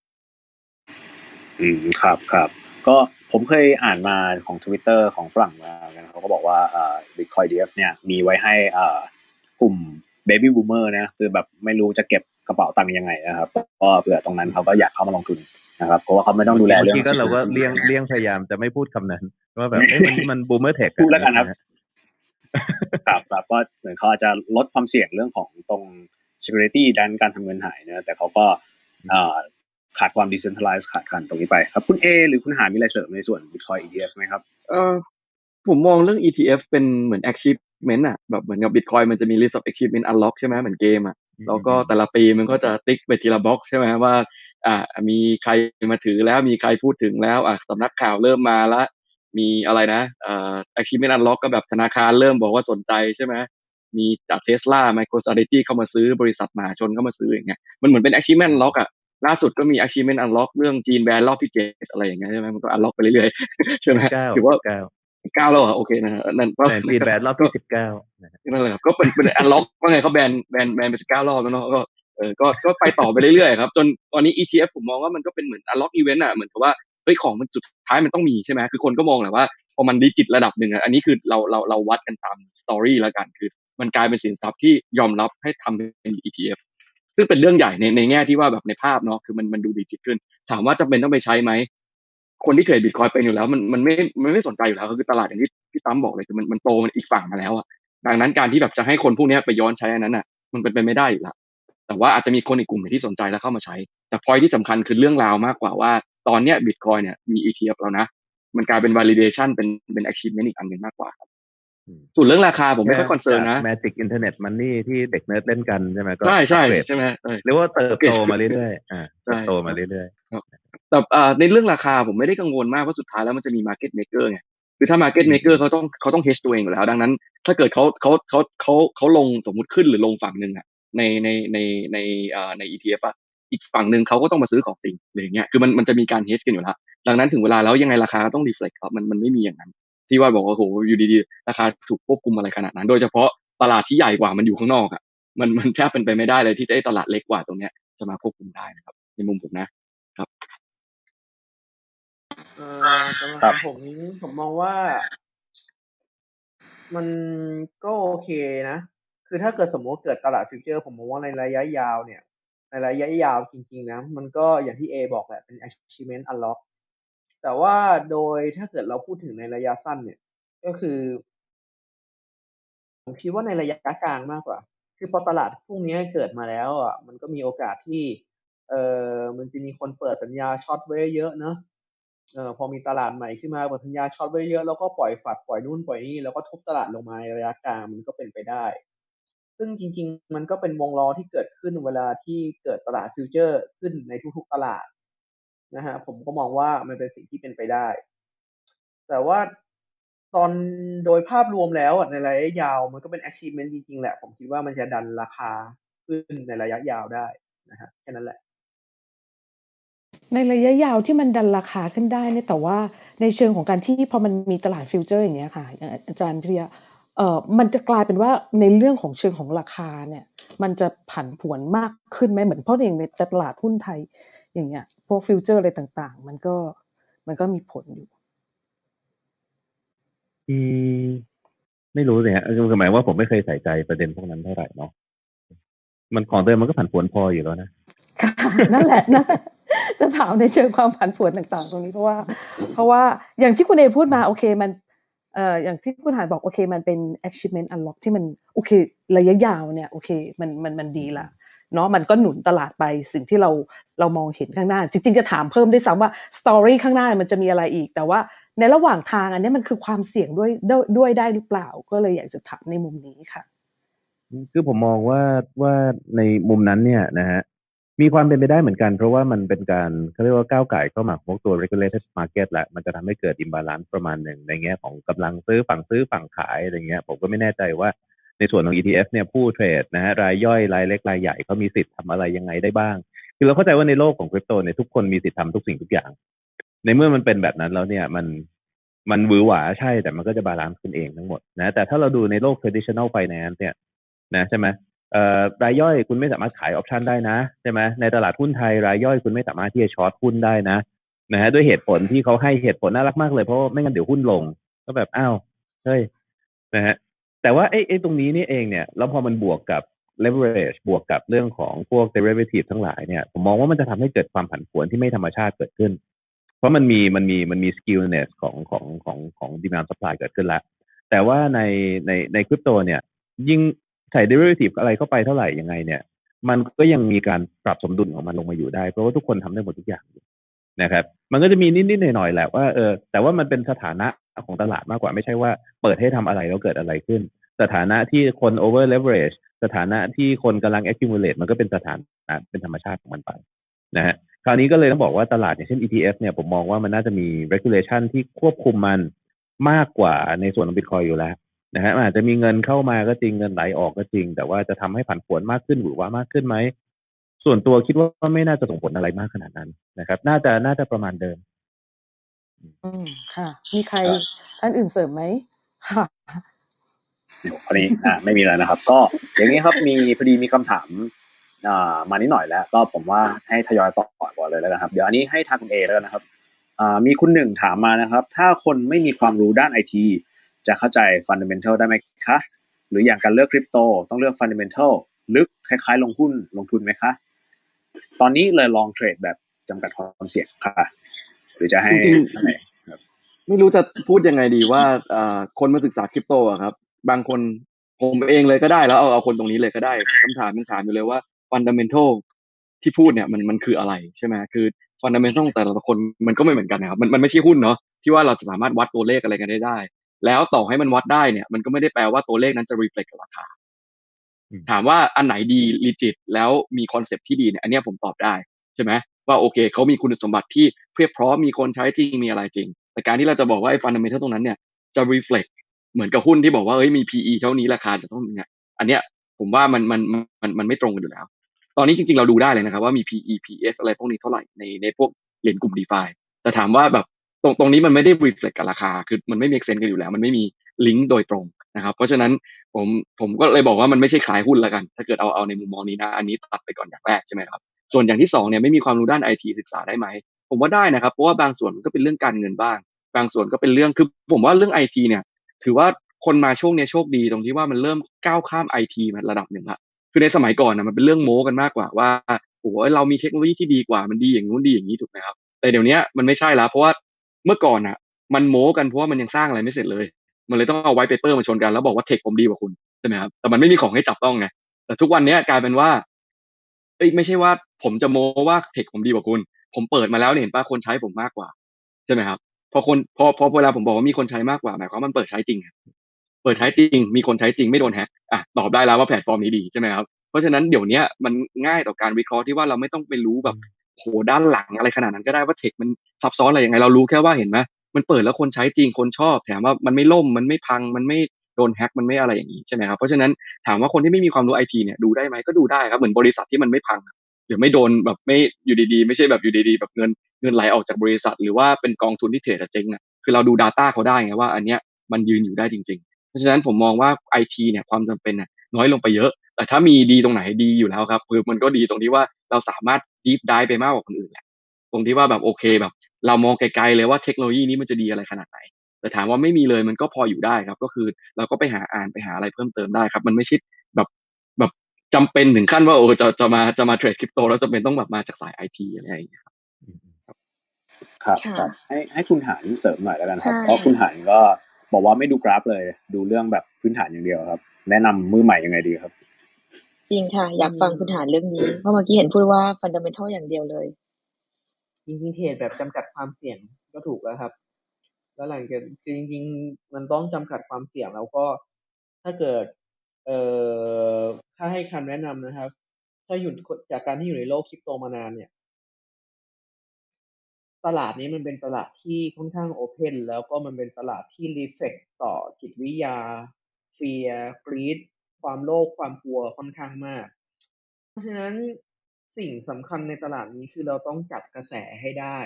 อืมครับครับก็ผมเคยอ่านมาของ Twitter ของฝรั่งมากันเขาก็บอกว่าอ่า Bitcoin DF เนี่ยมีไว้ให้อ่ากลุ่ม Baby Boomer นะคือแบบไม่รู้จะเก็บกระเป๋าตังค์ยังไงนะครับก็เผื่อตรงนั้นเขาก็อยากเข้ามาลงทุนนะครับเพราะว่าเขาไม่ต้องดูแลเรื่องบางทีก็เราก็เลี่ยงเลี่ยงพยายามจะไม่พูดคำนั้นว่าแบบเอ้ยมันมัน boomer tech พูดแล้วกันครับ ครับครับก็เหมือนเขาอาจจะลดความเสี่ยงเรื่องของตรง security ด้านการทำเงินหายนะแต่เขาก็อ่าขาดความ decentralized ขาดขันตรงนี้ไป ครับคุณเอหรือคุณหามีอะไรเสริมในส่วน Bitcoin ETF ไหมครับเออผมมองเรื่อง ETF เป็นเหมือน achievement อะแบบเหมือนกับ Bitcoin มันจะมี list of achievement unlock ใช่ไหมเหมือนเกมอะแล้วก็แต่ละปีมันก็จะติ๊กไปทีละบล็อกใช่ไหมว่าอ่ามีใครมาถือแล้วมีใครพูดถึงแล้วอะสำนักข่าวเริ่มมาแล้ว มีอะไรนะเอ่อ achievement unlock ก็แบบธนาคารเริ่มบอกว่าสนใจใช่ไหมมีจากเทสลา MicroStrategy เข้ามาซื้อบริษัทมหาชนเข้ามาซื้ออย่างเงี้ยมันเหมือนเป็น achievement unlock อะล่าสุดก็มี achievement unlock เรื่องจีนแบนรอบที่เจ็ดอะไรอย่างเงี้ยใช่ไหมมันก็ unlock ไปเรื่อยๆใช่ไหมเก้าถือว่าเก้าเก้าแล้วเหรอโอเคนะฮะนั่นก็แต่ปีแบนรอบที่สิบเก้านะฮะนั่นแหละครับก็เป็นเป็น unlock ว่าไงเขาแบนแบนแบนไปสิบเก้ารอบแล้วเนาะก็เออก็ก็ไปต่อไปเรื่อยๆครับจนตอนนี้ ETF ผมมองว่ามันก็เป็นเหมือน unlock event อะเหมือนกับว่า เฮ้ยของมันสุดท้ายมันต้องมีใช่ไหมคือคนก็มองแหละว่าพอมันดิจิตระดับหนึ่งอันนี้คือเราเราเราวัดกันตามสตอรี่แล้วกันคือ มันกลายเป็นสินทรัพย์ที่ยอมรับให้ทำเป็น ETF ซึ่งเป็นเรื่องใหญ่ในในแง่ที่ว่าแบบในภาพเนาะคือมันมันดูดิจิตขึ้น ถามว่าจำเป็นต้องไปใช้ไหมคนที่เทรดบิตคอยเป็นอยู่แล้ว มันมันไม่มันไม่สนใจอยู่แล้วก็คือตลาดอย่างที่พี่ตั้มบอกเลยคือมันมันโตมันอีกฝั่งมาแล้วอะดังนั้นการที่แบบจะให้คนพวกนี้ไปย้อนใช้อันนั้นอะมันเป็นไปไม่ได้อยู่แล้วแต่ว่าอาจจะมีคนอีกกลุ่มที่สนใจแล้วเข้ามาใช้ แต่พอยที่สำคัญคือเรื่องราวมากกว่าว่า ตอนเนี้ยบิตคอยเนี่ยมี ETF แล้วนะ มันกลายเป็น validation เป็นเป็น achievement อีกอันหนึ่งมากกว่าครับอืมส่วนเรื่องราคาผมไม่ค่อย concern นะ magic internet money ที่เด็กเนิร์ดเล่นกันใช่ไหมก็ใช่ใช่อัปเกรดใช่ไหมเออเรียกว่าเติบโตมาเรื่อยๆอ่าใช่เติบโตมาเรื่อยแต่อ่าในเรื่องราคาผมไม่ได้กังวลมากเพราะสุดท้ายแล้วมันจะมี market maker ไงคือถ้า market maker เขาต้องเขาต้อง hedge ตัวเองอยู่แล้ว ดังนั้น ถ้าเกิดเขาเขาเขาเขาเขาลงสมมุติขึ้นหรือลงฝั่งหนึ่งอะในในในในอ่าใน ETF อะ อีกฝั่งหนึ่งเขาก็ต้องมาซื้อของจริงอะไรอย่างเงี้ยคือมันมันจะมีการ hedge กันอยู่แล้วดังนั้นถึงเวลาแล้วยังไงราคาก็ต้อง reflect ครับมันมันไม่มีอย่างนั้น ที่ว่าบอกว่าโหอยู่ดีๆราคาถูกควบคุมอะไรขนาดนั้น โดยเฉพาะตลาดที่ใหญ่กว่ามันอยู่ข้างนอกอะมันมันแทบเป็นไปไม่ได้เลยที่จะให้ตลาดเล็กกว่าตรงเนี้ยจะมาควบคุมได้นะครับ ในมุมผมนะเอ่อสำหรับผมผมมองว่า มันก็โอเคนะ คือถ้าเกิดสมมติเกิดตลาดฟิวเจอร์ ผมมองว่าในระยะยาวเนี่ย ในระยะยาวจริงๆนะ มันก็อย่างที่เอบอกแหละเป็น achievement unlock แต่ว่าโดยถ้าเกิดเราพูดถึงในระยะสั้นเนี่ย ก็คือผมคิดว่าในระยะกลางมากกว่า คือพอตลาดพวกนี้เกิดมาแล้วอะ มันก็มีโอกาสที่ เออมันจะมีคนเปิดสัญญา short ไว้เยอะเนอะเออพอมีตลาดใหม่ขึ้นมาเปิดสัญญา short ไว้เยอะแล้วก็ปล่อย FUD ปล่อยนู่นปล่อยนี่แล้วก็ทุบตลาดลงมาในระยะกลางมันก็เป็นไปได้ ซึ่งจริง ๆ มันก็เป็นวงล้อที่เกิดขึ้นเวลาที่เกิดตลาด future ขึ้นในทุกๆตลาดนะฮะผมก็มองว่ามันเป็นสิ่งที่เป็นไปได้ แต่ว่าตอนโดยภาพรวมแล้วในระยะยาวมันก็เป็น achievement จริง ๆ แหละ ผมคิดว่ามันจะดันราคาขึ้นในระยะยาวได้นะฮะแค่นั้นแหละ ในระยะยาวที่มันดันราคาขึ้นได้เนี่ยแต่ว่าในเชิงของการที่พอมันมีตลาดฟิวเจอร์อย่างเงี้ยค่ะอางอาจารย์พิริยะ เอ่อมันจะกลายเป็นว่าในเรื่องของเชิงของราคาเนี่ย มันจะผันผวนมากขึ้นไหมเหมือนเพราะอย่างในตลาดหุ้นไทย อย่างเงี้ยพวกฟิวเจอร์อะไรต่าง ๆ มันก็มันก็มีผลอยู่ๆอืม ไม่รู้สิฮะคือหมายว่าผมไม่เคยใส่ใจประเด็นพวกนั้นเท่าไหร่เนาะมันของเดิมมันก็ผันผวนพออยู่แล้วนะค่ะนั่นแหละนะจะถามในเชิงความผันผวนต่าง ๆ ตรงนี้เพราะว่า เพราะว่าอย่างที่คุณเอพูดมาโอเค มัน เอ่ออย่างที่คุณหานบอกโอเค มันเป็น achievement unlock ที่มันโอเค ระยะยาวเนี่ยโอเคมันมันมันดีละเนาะมันก็หนุนตลาดไปสิ่งที่เราเรามองเห็นข้างหน้า จริง ๆ จะถามเพิ่มด้วยซ้ำว่าสตอรี่ข้างหน้ามันจะมีอะไรอีก แต่ว่าในระหว่างทางอันนี้มันคือความเสี่ยงด้วยด้วยด้วยได้หรือเปล่า ก็เลยอยากจะถามในมุมนี้ค่ะ คือผมมองว่าว่าในมุมนั้นเนี่ยนะฮะ มีความเป็นไปได้เหมือนกัน เพราะว่ามันเป็นการเขาเรียกว่าก้าวไก่เข้ามาของตัว regulated market แหละมันจะทำให้เกิด imbalance ประมาณหนึ่งในแง่ของกำลังซื้อฝั่งซื้อฝั่งขายอะไรเงี้ย ผมก็ไม่แน่ใจว่าในส่วนของ ETF เนี่ยผู้เทรดนะฮะรายย่อยรายเล็กรายใหญ่เขามีสิทธิ์ทำอะไรยังไงได้บ้าง คือเราเข้าใจว่าในโลกของคริปโตเนี่ยทุกคนมีสิทธิ์ทำทุกสิ่งทุกอย่าง ในเมื่อมันเป็นแบบนั้นแล้วเนี่ยมันมันหวือหวาใช่แต่มันก็จะ balance ขึ้นเองทั้งหมดนะแต่ถ้าเราดูในโลก traditional finance เนี่ยนะใช่ไหม รายย่อยคุณไม่สามารถขาย option ได้นะใช่ไหมในตลาดหุ้นไทยรายย่อยคุณไม่สามารถที่จะ short หุ้นได้นะนะฮะด้วยเหตุผลที่เขาให้เหตุผลน่ารักมากเลยเพราะไม่งั้นเดี๋ยวหุ้นลง ก็แบบอ้าวเฮ้ยนะฮะแต่ว่าไอ้ไอ้ตรงนี้นี่เองเนี่ยแล้วพอมันบวกกับ leverage บวกกับเรื่องของพวก derivative ทั้งหลายเนี่ยผมมองว่ามันจะทำให้เกิดความผันผวนที่ไม่ธรรมชาติเกิดขึ้น เพราะมันมีมันมีมันมี skillness ของของของของ demand supply เกิดขึ้นแล้วแต่ว่าในในในคริปโตเนี่ยยิ่ง ใส่ derivative อะไรเข้าไปเท่าไหร่ยังไงเนี่ย มันก็ยังมีการปรับสมดุลของมันลงมาอยู่ได้ เพราะว่าทุกคนทำได้หมดทุกอย่างนะครับ มันก็จะมีนิดๆหน่อยๆแหละว่าเออแต่ว่ามันเป็นสถานะของตลาดมากกว่าไม่ใช่ว่าเปิดให้ทำอะไรแล้วเกิดอะไรขึ้น สถานะที่คน over leverage สถานะที่คนกำลัง accumulate มันก็เป็นสถานะเป็นธรรมชาติของมันไปนะฮะคราวนี้ก็เลยต้องบอกว่าตลาดอย่างเช่น ETF เนี่ยผมมองว่ามันน่าจะมี regulation ที่ควบคุมมันมากกว่าในส่วนของ Bitcoin อยู่แล้ว นะฮะอาจจะมีเงินเข้ามาก็จริงเงินไหลออกก็จริง แต่ว่าจะทำให้ผันผวนมากขึ้นหรือว่ามากขึ้นไหมส่วนตัวคิดว่าไม่น่าจะส่งผลอะไรมากขนาดนั้นนะครับ น่าจะน่าจะประมาณเดิม อืมค่ะ มีใครท่านอื่นเสริมไหมค่ะเดี๋ยวคราวนี้อ่าไม่มีแล้วนะครับ ก็อย่างนี้ครับมีพอดีมีคำถามอ่ามานิดหน่อยแล้ว ก็ผมว่าให้ทยอยตอบก่อนเลยแล้วนะครับ เดี๋ยวอันนี้ให้ทางคุณเอแล้วนะครับอ่ามีคุณหนึ่งถามมานะครับ ถ้าคนไม่มีความรู้ด้านไอที จะเข้าใจฟันเดเมนทัลได้ไหมคะ หรืออย่างการเลือกคริปโตต้องเลือก fundamental ลึกคล้ายๆ ลงหุ้นลงทุนไหมคะ ตอนนี้เลยลองเทรดแบบจำกัดความเสี่ยงค่ะ หรือจะให้จริงอันไหนๆไม่รู้จะพูดยังไงดีว่าเอ่อคนมาศึกษาคริปโตอะครับ บางคนผมเองเลยก็ได้แล้วเอาเอาคนตรงนี้เลยก็ได้คำถามมันถามอยู่เลยว่าฟันดัมเ n นทัลที่พูดเนี่ยมันมันคืออะไรใช่ไหมคือฟันดัมเ n นทัลแต่ละคนมันก็ไม่เหมือนกันนะครับมันมันไม่ใช่หุ้นเนาะที่ว่าเราจะสามารถวัดตัวเลขอะไรกันได้ได้ แล้วต่อให้มันวัดได้เนี่ยมันก็ไม่ได้แปลว่าตัวเลขนั้นจะ reflect กับราคาอืมถามว่าอันไหนดี legit แล้วมี concept ที่ดีเนี่ยอันเนี้ยผมตอบได้ใช่ไหมว่าโอเคเขามีคุณสมบัติที่เพียบพร้อมมีคนใช้จริงมีอะไรจริง แต่การที่เราจะบอกว่าไอ้ฟันดัมเ n นทัลตรงนั้นเนี่ยจะ reflect เหมือนกับหุ้นที่บอกว่าเอ้ยมี PE เท่านี้ราคาจะต้องเนี่ยอันเนี้ยผมว่ามันมันมันมันไม่ตรงกันอยู่แล้ว ตอนนี้จริงๆเราดูได้เลยนะครับว่ามี PE PS อะไรพวกนี้เท่าไหร่ในในพวกเหรียญกลุ่ม DeFi แต่ถามว่าแบบต รงตรงนี้มันไม่ได้ reflect กับราคา คือมันไม่ make sense กันอยู่แล้ว มันไม่มีลิงก์โดยตรงนะครับ เพราะฉะนั้นผมผมก็เลยบอกว่ามันไม่ใช่ขายหุ้นแล้วกัน ถ้าเกิดเอาเอาในมุมมองนี้นะ อันนี้ตัดไปก่อนอย่างแรกใช่ไหมครับ ส่วนอย่างที่สองเนี่ยไม่มีความรู้ด้านไอทีศึกษาได้ไหม ผมว่าได้นะครับ เพราะว่าบางส่วนมันก็เป็นเรื่องการเงินบ้าง บางส่วนก็เป็นเรื่อง คือผมว่าเรื่องไอทีเนี่ย ถือว่าคนมาช่วงเนี้ยโชคดีตรงที่ว่ามันเริ่มก้าวข้ามไอทีมาระดับหนึ่งละคือในสมัยก่อนนะมันเป็นเรื่องโม้กันมากกว่าว่าโอ้เรามีเทคโนโลยีที่ดีกว่ามันดีอย่างนู้นดีอย่างนี้ถูกไหมครับแต่เดี๋ยวนี้มันไม่ใช่แล้วเพราะว่า เมื่อก่อนอะมันโม้กันเพราะว่ามันยังสร้างอะไรไม่เสร็จเลย มันเลยต้องเอา white paper มาชนกันแล้วบอกว่า tech ผมดีกว่าคุณใช่ไหมครับแต่มันไม่มีของให้จับต้องไงแต่ทุกวันนี้กลายเป็นว่าเอ้ยไม่ใช่ว่าผมจะโม้ว่า tech ผมดีกว่าคุณ ผมเปิดมาแล้วเนี่ยเห็นป่ะคนใช้ผมมากกว่าใช่ไหมครับพอคนพอพอเวลาผมบอกว่ามีคนใช้มากกว่าหมายความว่ามันเปิดใช้จริงเปิดใช้จริง มีคนใช้จริงไม่โดนแฮกอะตอบได้แล้วว่าแพลตฟอร์มนี้ดีใช่ไหมครับเพราะฉะนั้นเดี๋ยวนี้มันง่ายต่อการวิเคราะห์ที่ว่าเราไม่ต้องไปรู้แบบ โหด้านหลังอะไรขนาดนั้นก็ได้ว่าเทคมันซับซ้อนอะไรยังไงเรารู้แค่ว่าเห็นไหมมันเปิดแล้วคนใช้จริงคนชอบ แถมว่ามันไม่ล่มมันไม่พังมันไม่โดนแฮกมันไม่อะไรอย่างนี้ใช่ไหมครับเพราะฉะนั้นถามว่าคนที่ไม่มีความรู้ไอทีเนี่ยดูได้ไหมก็ดูได้ครับเหมือนบริษัทที่มันไม่พังหรือไม่โดนแบบไม่อยู่ดีๆ ไม่ใช่แบบอยู่ดีๆ แบบเงินเงินไหลออกจากบริษัท หรือว่าเป็นกองทุนที่เทรดะเจ๊งอะคือเราดู Data เขาได้ไงว่าอันเนี้ยมันยืนอยู่ได้จริง ๆ เพราะฉะนั้นผมมองว่าไอทีเนี่ยความจำเป็นน่ะน้อยลงไปเยอะ แต่ถ้ามีดีตรงไหนดีอยู่แล้วครับคือมันก็ดีตรงที่ว่าเราสามารถ deep dive ไปมากกว่าคนอื่นแหละตรงที่ว่าแบบโอเคแบบ เรามองไกลๆเลยว่าเทคโนโลยีนี้มันจะดีอะไรขนาดไหนแต่ถามว่าไม่มีเลยมันก็พออยู่ได้ครับ ก็คือเราก็ไปหาอ่านไปหาอะไรเพิ่มเติมได้ครับ มันไม่ใช่แบบแบบจำเป็นถึงขั้นว่าโอ้จะจะมาจะมาเทรดคริปโต แล้วจำเป็นต้องแบบมาจากสายไอทีอะไรอย่างเงี้ยครับครับค่ะครับให้ให้คุณหานเสริมหน่อยแล้วกันครับใช่เพราะคุณหานก็บอกว่าไม่ดูกราฟเลย ดูเรื่องแบบพื้นฐานอย่างเดียวครับ แนะนำมือใหม่ยังไงดีครับ จริงค่ะ อยากฟังคุณหานเรื่องนี้ เพราะเมื่อกี้เห็นพูดว่าฟันดัมเ n นทัลอย่างเดียวเลยจริงๆเทรดแบบจำกัดความเสี่ยงก็ถูกแล้วครับ แล้วหลังจากคือจริง ๆ มันต้องจำกัดความเสี่ยงแล้วก็ถ้าเกิด เอ่อถ้าให้คำแนะนำนะครับ ถ้าอยู่จากการที่อยู่ในโลกคริปโตมานานเนี่ยตลาดนี้มันเป็นตลาดที่ค่อนข้าง open แล้วก็มันเป็นตลาดที่ reflect ต่อจิตวิทยา fear greed ความโลภความกลัวค่อนข้างมาก เพราะฉะนั้นสิ่งสำคัญในตลาดนี้คือเราต้องจับกระแสให้ได้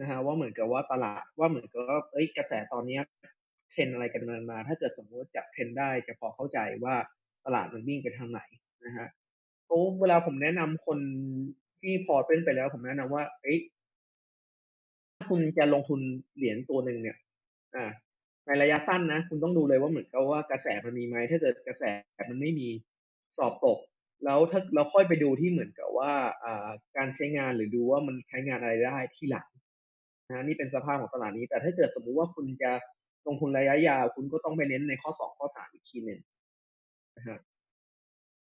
นะฮะว่าเหมือนกับว่าตลาดว่าเหมือนกับว่าเอ้ยกระแสตอนเนี้ยเทรนด์อะไรกันมามาถ้าเกิดสมมติจับเทรนด์ได้จะพอเข้าใจว่าตลาดมันวิ่งไปทางไหนนะฮะเพราะเวลาผมแนะนำคนที่พอเป็นไปแล้วผมแนะนำว่าเอ้ยถ้าคุณจะลงทุนเหรียญตัวหนึ่งเนี่ย อ่า ในระยะสั้นนะ คุณต้องดูเลยว่าเหมือนกับว่ากระแสมันมีไหมถ้าเกิดกระแสมันไม่มีสอบตก แล้วถ้าเราค่อยไปดูที่เหมือนกับว่าการใช้งานหรือดูว่ามันใช้งานอะไรได้ที่หลังนะนี่เป็นสภาพของตลาดนี้ แต่ถ้าเกิดสมมุติว่าคุณจะลงทุนระยะยาว คุณก็ต้องไปเน้นในข้อสองข้อสามอีกทีหนึ่งนะฮะ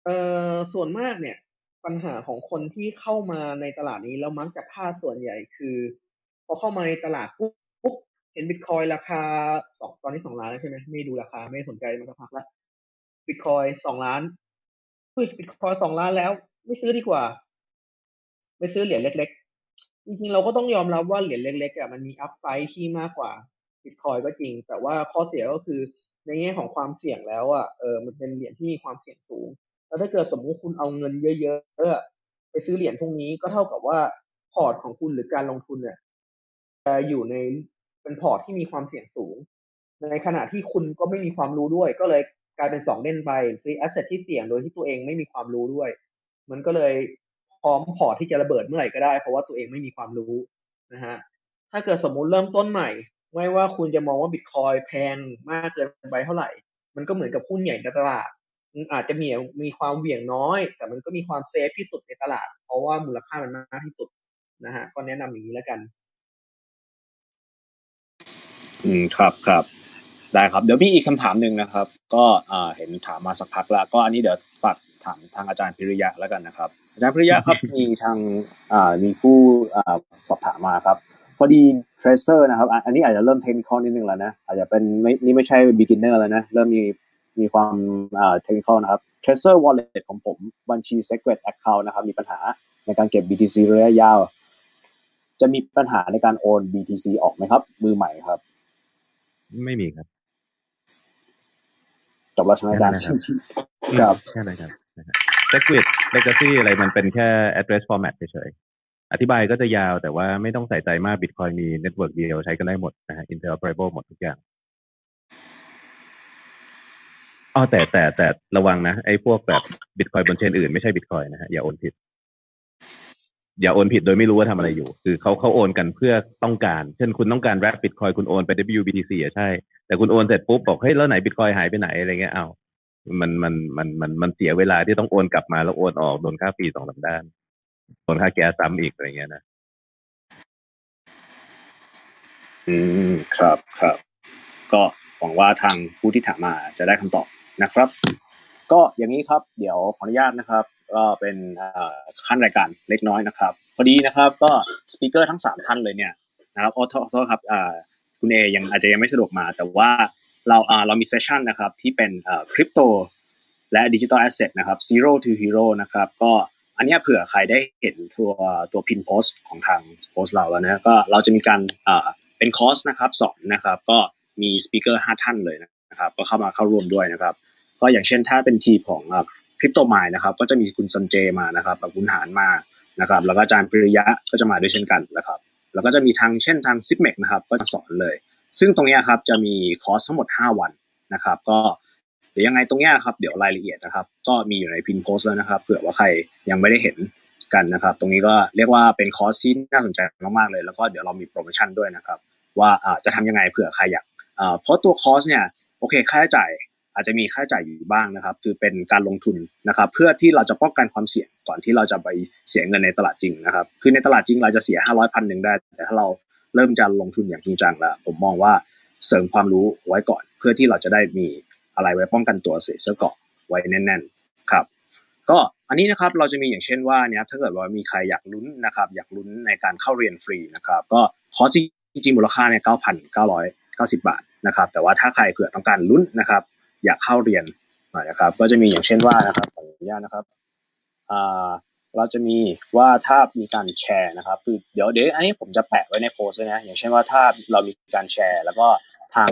เอ่อส่วนมากเนี่ย ปัญหาของคนที่เข้ามาในตลาดนี้แล้วมักจะพลาดส่วนใหญ่คือ พอเข้ามาในตลาดปุ๊บปุ๊บ เห็นบิตคอยราคาสองตอนนี้สองล้านแล้วใช่ไหมไม่ดูราคาไม่สนใจมาสักพักล้วบิตคอยสองล้านเฮ้ยบิตคอยสองล้านแล้ว ไม่ซื้อดีกว่าไม่ซื้อเหรียญเล็ก ๆ จริงๆเราก็ต้องยอมรับว่าเหรียญเล็กๆอะมันมีอัพไซด์ที่มากกว่าบิตคอยน์ก็จริง แต่ว่าข้อเสียก็คือในแง่ของความเสี่ยงแล้วอะเออมันเป็นเหรียญที่มีความเสี่ยงสูง แล้วถ้าเกิดสมมุติคุณเอาเงินเยอะๆไปซื้อเหรียญพวกนี้ก็เท่ากับว่าพอร์ตของคุณหรือการลงทุนเนี่ยจะอยู่ใน เป็นพอร์ตที่มีความเสี่ยงสูง ในขณะที่คุณก็ไม่มีความรู้ด้วย ก็เลยกลายเป็นสองเด้งไปซื้อ asset ที่เสี่ยงโดยที่ตัวเองไม่มีความรู้ด้วย มันก็เลยพร้อมพอร์ตที่จะระเบิดเมื่อไหร่ก็ได้ เพราะว่าตัวเองไม่มีความรู้นะฮะถ้าเกิดสมมุติเริ่มต้นใหม่ ไม่ว่าคุณจะมองว่าบิตคอยแพงมากเกินไปเท่าไหร่ มันก็เหมือนกับหุ้นใหญ่ในตลาดมันอาจจะมีมีความเหวี่ยงน้อย แต่มันก็มีความเซฟที่สุดในตลาด เพราะว่ามูลค่ามันมากที่สุดนะฮะก็แนะนำอย่างนี้แล้วกัน อืมครับครับได้ครับเดี๋ยวมีอีกคำถามหนึ่งนะครับ ก็อ่าเห็นถามมาสักพักแล้วก็อันนี้เดี๋ยวฝากถามทางอาจารย์พิริยะแล้วกันนะครับ อาจารย์พิริยะครับมีทางอ่ามีผู้อ่าสอบถามมาครับพอดีเทรเซอร์นะครับอะอันนี้อาจจะเริ่มเทคนิคนิดนึงแล้วนะอาจจะเป็นไม่นี่ไม่ใช่ beginner แล้วนะเริ่มมีมีความอ่าเทคนิคนะครับ Tracer Wallet ของผมบัญชี Secret Account นะครับ มีปัญหาในการเก็บ BTC ระยะยาว จะมีปัญหาในการโอน BTC ออกไหมครับ มือใหม่ครับ ไม่มีครับ จบแล้วใช่ไหมอาจารย์แค่นั้นนะครับครับ แค่นั้นครับนะฮะ Segwit Legacy อะไรมันเป็นแค่ address format เฉยๆ อธิบายก็จะยาวแต่ว่าไม่ต้องใส่ใจมาก Bitcoin มี network เดียวใช้กันได้หมดนะฮะ interoperable หมดทุกอย่างอ๋อแต่แต่แต่ระวังนะ ไอ้พวกแบบ Bitcoin บนเชนอื่นไม่ใช่ Bitcoin นะฮะอย่าโอนผิด อย่าโอนผิดโดยไม่รู้ว่าทำอะไรอยู่ คือเขาเขาโอนกันเพื่อต้องการ เช่นคุณต้องการ wrap Bitcoin คุณโอนไป WBTC อะใช่ แต่คุณโอนเสร็จปุ๊บบอกเฮ้ยแล้วไหน Bitcoin หายไปไหนอะไรเงี้ยเอ้ามันมันมันมันมันเสียเวลาที่ต้องโอนกลับมาแล้วโอนออกโดนค่าฟรีสองสาด้านโดนค่าแก๊สซ้ำอีกอะไรเงี้ยนะอืมครับครับ ก็หวังว่าทางผู้ที่ถามมาจะได้คำตอบนะครับ ก็อย่างนี้ครับ เดี๋ยวขออนุญาตนะครับ ก็เป็นขั้นรายการเล็กน้อยนะครับ พอดีนะครับก็speaker ทั้งสามท่านเลยเนี่ยนะครับโอ้โทษโทษครับคุณเอยังอาจจะยังไม่สะดวกมา แต่ว่าเราเรามี session นะครับที่เป็นคริปโตและดิจิ t a ลแอสเซทนะครับ zero to hero นะครับก็อันนี้เผื่อใครได้เห็นตัวตัว pin post ของทางโพสเราแล้วนะก็เราจะมีการเป็นคอร์สนะครับสอนนะครับก็มี speaker ห้าท่านเลยนะครับก็เข้ามาเข้าร่วมด้วยนะครับก็อย่างเช่นถ้าเป็นทีมของ Cryptomind นะครับ ก็จะมีคุณซันเจมานะครับกับคุณหานมานะครับ แล้วก็อาจารย์ปริยะก็จะมาด้วยเช่นกันนะครับ แล้วก็จะมีทางเช่นทาง Zipmex นะครับ ก็จะสอนเลย ซึ่งตรงนี้ครับจะมีคอร์สทั้งหมด 5 วันนะครับ ก็เดี๋ยวยังไงตรงนี้ครับเดี๋ยวรายละเอียดนะครับ ก็มีอยู่ใน pin post แล้วนะครับเผื่อว่าใครยังไม่ได้เห็นกันนะครับ ตรงนี้ก็เรียกว่าเป็นคอร์สที่น่าสนใจมากๆเลย แล้วก็เดี๋ยวเรามีโปรโมชั่นด้วยนะครับ ว่าจะทำยังไงเผื่อใครอยากเพราะตัวคอร์สเนี่ยโอเคค่าใช้จ่าย อาจจะมีค่าใช้จ่ายอยู่บ้างนะครับ คือเป็นการลงทุนนะครับ เพื่อที่เราจะป้องกันความเสี่ยงก่อนที่เราจะไปเสียเงินในตลาดจริงนะครับ คือในตลาดจริงเราจะเสียห้าร้อยพันหนึ่งได้ แต่ถ้าเราเริ่มจะลงทุนอย่างจริงจังแล้ว ผมมองว่าเสริมความรู้ไว้ก่อน เพื่อที่เราจะได้มีอะไรไว้ป้องกันตัวเสียเสื้อเกราะไว้แน่น ๆครับ ก็อันนี้นะครับเราจะมีอย่างเช่นว่าเนี่ยถ้าเกิดว่ามีใครอยากลุ้นนะครับ อยากลุ้นในการเข้าเรียนฟรีนะครับ ก็คอร์สจริงๆมูลค่าเนี่ยเก้าพันเก้าร้อยเก้าสิบบาทนะครับ แต่ว่าถ้าใครเผื่อต้องการลุ้นนะครับ อยากเข้าเรียนหน่อยนะครับ ก็จะมีอย่างเช่นว่านะครับขออนุญาตนะครับอ่าเราจะมีว่าถ้ามีการแชร์นะครับ คือเดี๋ยวเดี๋ยวอันนี้ผมจะแปะไว้ในโพสต์ด้วยนะ อย่างเช่นว่าถ้าเรามีการแชร์ แล้วก็ทาง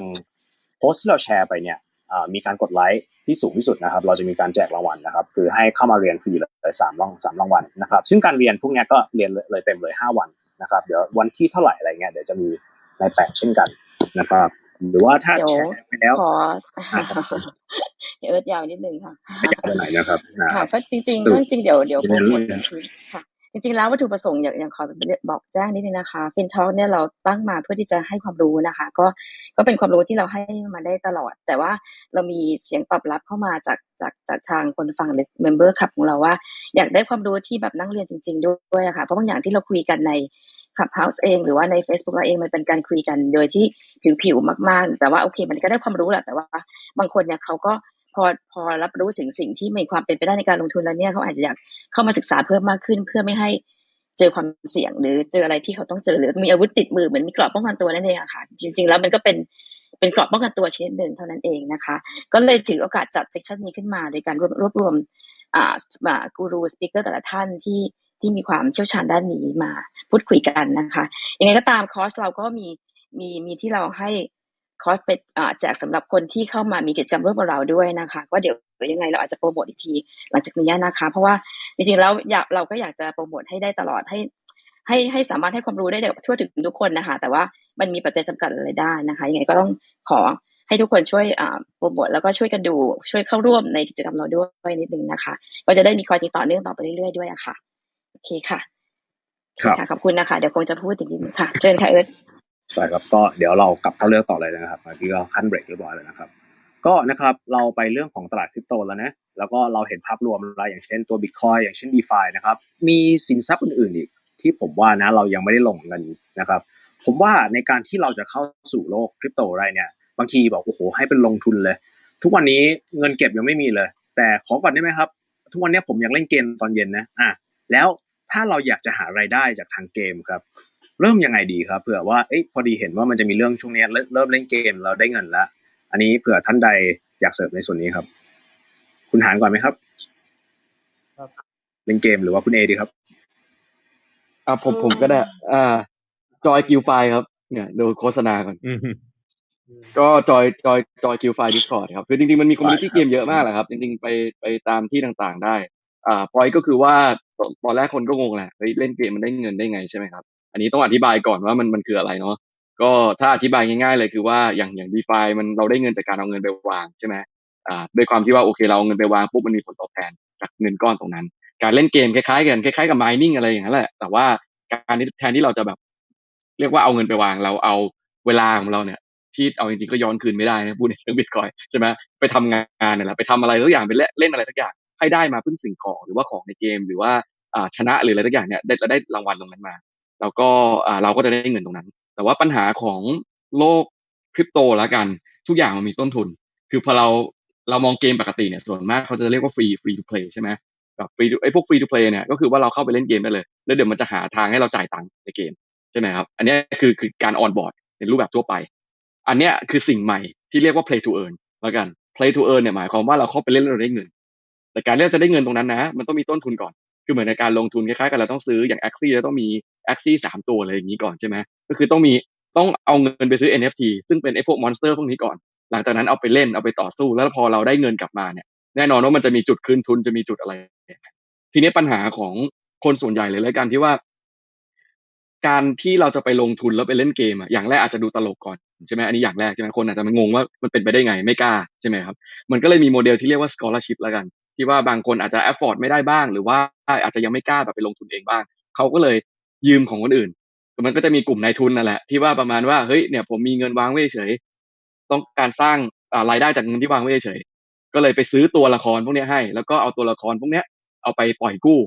โพสต์ที่เราแชร์ไปเนี่ยมีการกดไลค์ที่สูงที่สุดนะครับ เราจะมีการแจกรางวัลนะครับ คือให้เข้ามาเรียนฟรีเลยสามรางสามรางวัลนะครับ ซึ่งการเรียนพวกนี้ก็เรียนเลยเลยเต็มเลยห้าวันนะครับ เดี๋ยววันที่เท่าไหร่อะไรเงี้ยเดี๋ยวจะมีในแปะเช่นกันนะครับ หรือว่าถ้าเดี๋ยวแชร์ไปแล้วขออ่าครับผมเดี๋ยวเอิร์ธยาวนิดนึงค่ะไม่อยากไปไหนนะครับอ่าค่ะก็จริงๆสรุก็ปจริงๆเดี๋ยวเดี๋ยวเรีโปรยนโมเรื่ทองค่ะ จริง ๆ แล้ววัตถุประสงค์อย่างอย่างขอบอกแจ้งนิดนึงนะคะฟินทอ k เนี่ยเราตั้งมาเพื่อที่จะให้ความรู้นะคะ ก็ก็เป็นความรู้ที่เราให้มาได้ตลอด แต่ว่าเรามีเสียงตอบรับเข้ามาจากจากจากทางคนฟังหรือเมมเบอร์คลับของเราว่า อยากได้ความรู้ที่แบบนั่งเรียนจริง ๆ ด้วยอะค่ะเพราะบางอย่างที่เราคุยกันใน Clubhouse เอง หรือว่าใน Facebook เราเองมันเป็นการคุยกันโดยที่ผิวๆมากๆ แต่ว่าโอเค มันก็ได้ความรู้แหละแต่ว่าบางคนเนี่ยเขาก็พอพอรับรู้ถึงสิ่งที่มีความเป็นไปได้ในการลงทุนแล้วเนี่ยเขาอาจจะอยากเข้ามาศึกษาเพิ่มมากขึ้น เพื่อไม่ให้เจอความเสี่ยง หรือเจออะไรที่เขาต้องเจอหรือมีอาวุธติดมือเหมือนมีกรอบป้องกันตัวนั่นเองอะค่ะ จริง ๆ แล้วมันก็เป็นเป็นกรอบป้องกันตัวชนิดหนึ่งเท่านั้นเองนะคะ ก็เลยถือโอกาสจัดเซสชันนี้ขึ้นมา โดยการรวบรวมอ่าอ่ากูรูสปิเกอร์แต่ละท่านที่ ที่มีความเชี่ยวชาญด้านนี้มาพูดคุยกันนะคะยังไงก็ตามคอร์สเราก็มีมีมีที่เราให้คอร์สเป็นแจกสำหรับคนที่เข้ามามีกิจกรรมร่วมกับเราด้วยนะคะก็เดี๋ยวยังไงเราอาจจะโปรโมทอีกที หลังจากนี้นะคะ เพราะว่าจริงๆแล้วอยากเราก็อยากจะโปรโมทให้ได้ตลอดให้ ให้ให้สามารถให้ความรู้ได้ทั่วถึงทุกคนนะคะ แต่ว่ามันมีปัจจัยจำกัดหลายด้นะคะยังไงก็ต้องขอให้ทุกคนช่วยโปรโมทแล้วก็ช่วยกันดูช่วยเข้าร่วมในกิจกรรมเราด้วยนิดนึงนะคะ ก็จะได้มีคอยติดต่อเนื่องต่อไปเรื่อยๆด้วยะค่ะ โอเคค่ะโอเคครับค่ะขอบคุณนะคะ เดี๋ยวคงจะพูดอีกนิดนึงค่ะ เชิญค่ะเอิร์ธใช่ครับก็เดี๋ยวเรากลับเข้าเรื่องต่อเลยนะครับเมื่อกี้ก็ขั้นเบรกเรียบร้อยแล้วนะครับ ก็นะครับเราไปเรื่องของตลาดคริปโตแล้วนะแล้วก็เราเห็นภาพรวมอะไรอย่างเช่นตัว Bitcoin อย่างเช่น DeFi นะครับมีสินทรัพย์อื่นๆอีกที่ผมว่านะเรายังไม่ได้ลงกันนะครับผมว่าในการที่เราจะเข้าสู่โลกคริปโตอะไรเนี่ยบางทีบอกโอ้โหให้เป็นลงทุนเลย ทุกวันนี้เงินเก็บยังไม่มีเลย แต่ขอก่อนได้ไหมครับ ทุกวันนี้ผมยังเล่นเกมตอนเย็นนะอะ แล้วถ้าเราอยากจะหารายได้จากทางเกมครับเริ่มยังไงดีครับเผื่อว่าเอ้ยพอดีเห็นว่ามันจะมีเรื่องช่วงเนี้ยเริ่มเริ่มเล่นเกมเราได้เงินแล้วอันนี้เผื่อท่านใดอยากเสิร์ฟในส่วนนี้ครับ คุณหานก่อนไหมครับครับเล่นเกมหรือว่าคุณเอดีครับอ่าผมผมก็ได้อ่า join GuildFi ครับ เนี่ยดูโฆษณาก่อนอืมอืมก็ join join join GuildFi Discord ครับคือจริงๆมันมี community ได้ครับเกมเยอะมากแหละครับ จริงๆไปไปตามที่ต่างๆได้ อ่าพอยก็คือว่าตอนแรกคนก็งงแหละเฮ้ยเล่นเกมมันได้เงินได้ไงใช่ไหมครับ อันนี้ต้องอธิบายก่อนว่ามันมันคืออะไรเนาะก็ถ้าอธิบายง่าย ๆ เลยคือว่าอย่างอย่าง DeFi มันเราได้เงินจากการเอาเงินไปวางใช่ไหมอ่าด้วยความที่ว่าโอเคเราเอาเงินไปวางปุ๊บมันมีผลตอบแทนจากเงินก้อนตรงนั้น การเล่นเกมคล้ายๆกันคล้ายๆกับ mining อะไรอย่างนั้นแหละแต่ว่าการที่แทนที่เราจะแบบ เรียกว่าเอาเงินไปวางเราเอาเวลาของเราเนี่ยที่เอาจริงๆก็ย้อนคืนไม่ได้นะพูดในเรื่องบิตคอยใช่ไหมไปทำงานเนี่ยแหละไปทำอะไรสักอย่างไปเล่นอะไรสักอย่าง ให้ได้มาพึ่งสิ่งของหรือว่าของในเกม หรือว่าชนะหรืออะไรสักอย่างเนี่ยได้ได้รางวัลตรงนั้นมา แล้วก็เราก็จะได้เงินตรงนั้น แต่ว่าปัญหาของโลกคริปโตแล้วกัน ทุกอย่างมันมีต้นทุน คือพอเราเรามองเกมปกติเนี่ยส่วนมากเขาจะเรียกว่า free free to play ใช่ไหมแบบฟรีไอ้พวก free to play เนี่ยก็คือว่าเราเข้าไปเล่นเกมได้เลย แล้วเดี๋ยวมันจะหาทางให้เราจ่ายตังค์ในเกมใช่ไหมครับ อันนี้คือคือการ onboard ในรูปแบบทั่วไป อันเนี้ยคือสิ่งใหม่ที่เรียกว่า play to earn แล้วกัน play to earn เนี่ยหมายความว่าเราเข้าไปเล่นแล้วเราได้เงิน แต่การที่เราจะได้เงินตรงนั้นนะ มันต้องมีต้นทุนก่อน คือเหมือนในการลงทุนคล้ายๆกันเราต้องซื้ออย่าง Axie เราต้องมี Axie สามตัวอะไรอย่างนี้ก่อนใช่ไหมก็คือต้องมีต้องเอาเงินไปซื้อ NFT ซึ่งเป็นไอ้พวก monster พวกนี้ก่อน หลังจากนั้นเอาไปเล่นเอาไปต่อสู้ แล้วพอเราได้เงินกลับมาเนี่ยแน่นอนว่ามันจะมีจุดคืนทุนจะมีจุดอะไร ทีนี้ปัญหาของคนส่วนใหญ่เลยแล้วกันที่ว่า การที่เราจะไปลงทุนแล้วไปเล่นเกมอะอย่างแรกอาจจะดูตลกก่อนใช่ไหมอันนี้อย่างแรกใช่ไหมคนอาจจะมันงงว่ามันเป็นไปได้ไงไม่กล้าใช่ไหมครับ มันก็เลยมีโมเดลที่เรียกว่า scholarship แล้วกัน ที่ว่าบางคนอาจจะ afford ไม่ได้บ้าง หรือว่าอาจจะยังไม่กล้าแบบไปลงทุนเองบ้าง เขาก็เลยยืมของคนอื่น มันก็จะมีกลุ่มนายทุนนั่นแหละที่ว่าประมาณว่าเฮ้ยเนี่ยผมมีเงินวางไว้เฉยต้องการสร้างรายได้จากเงินที่วางไว้เฉยก็เลยไปซื้อตัวละครพวกนี้ให้ แล้วก็เอาตัวละครพวกนี้เอาไปปล่อยกู้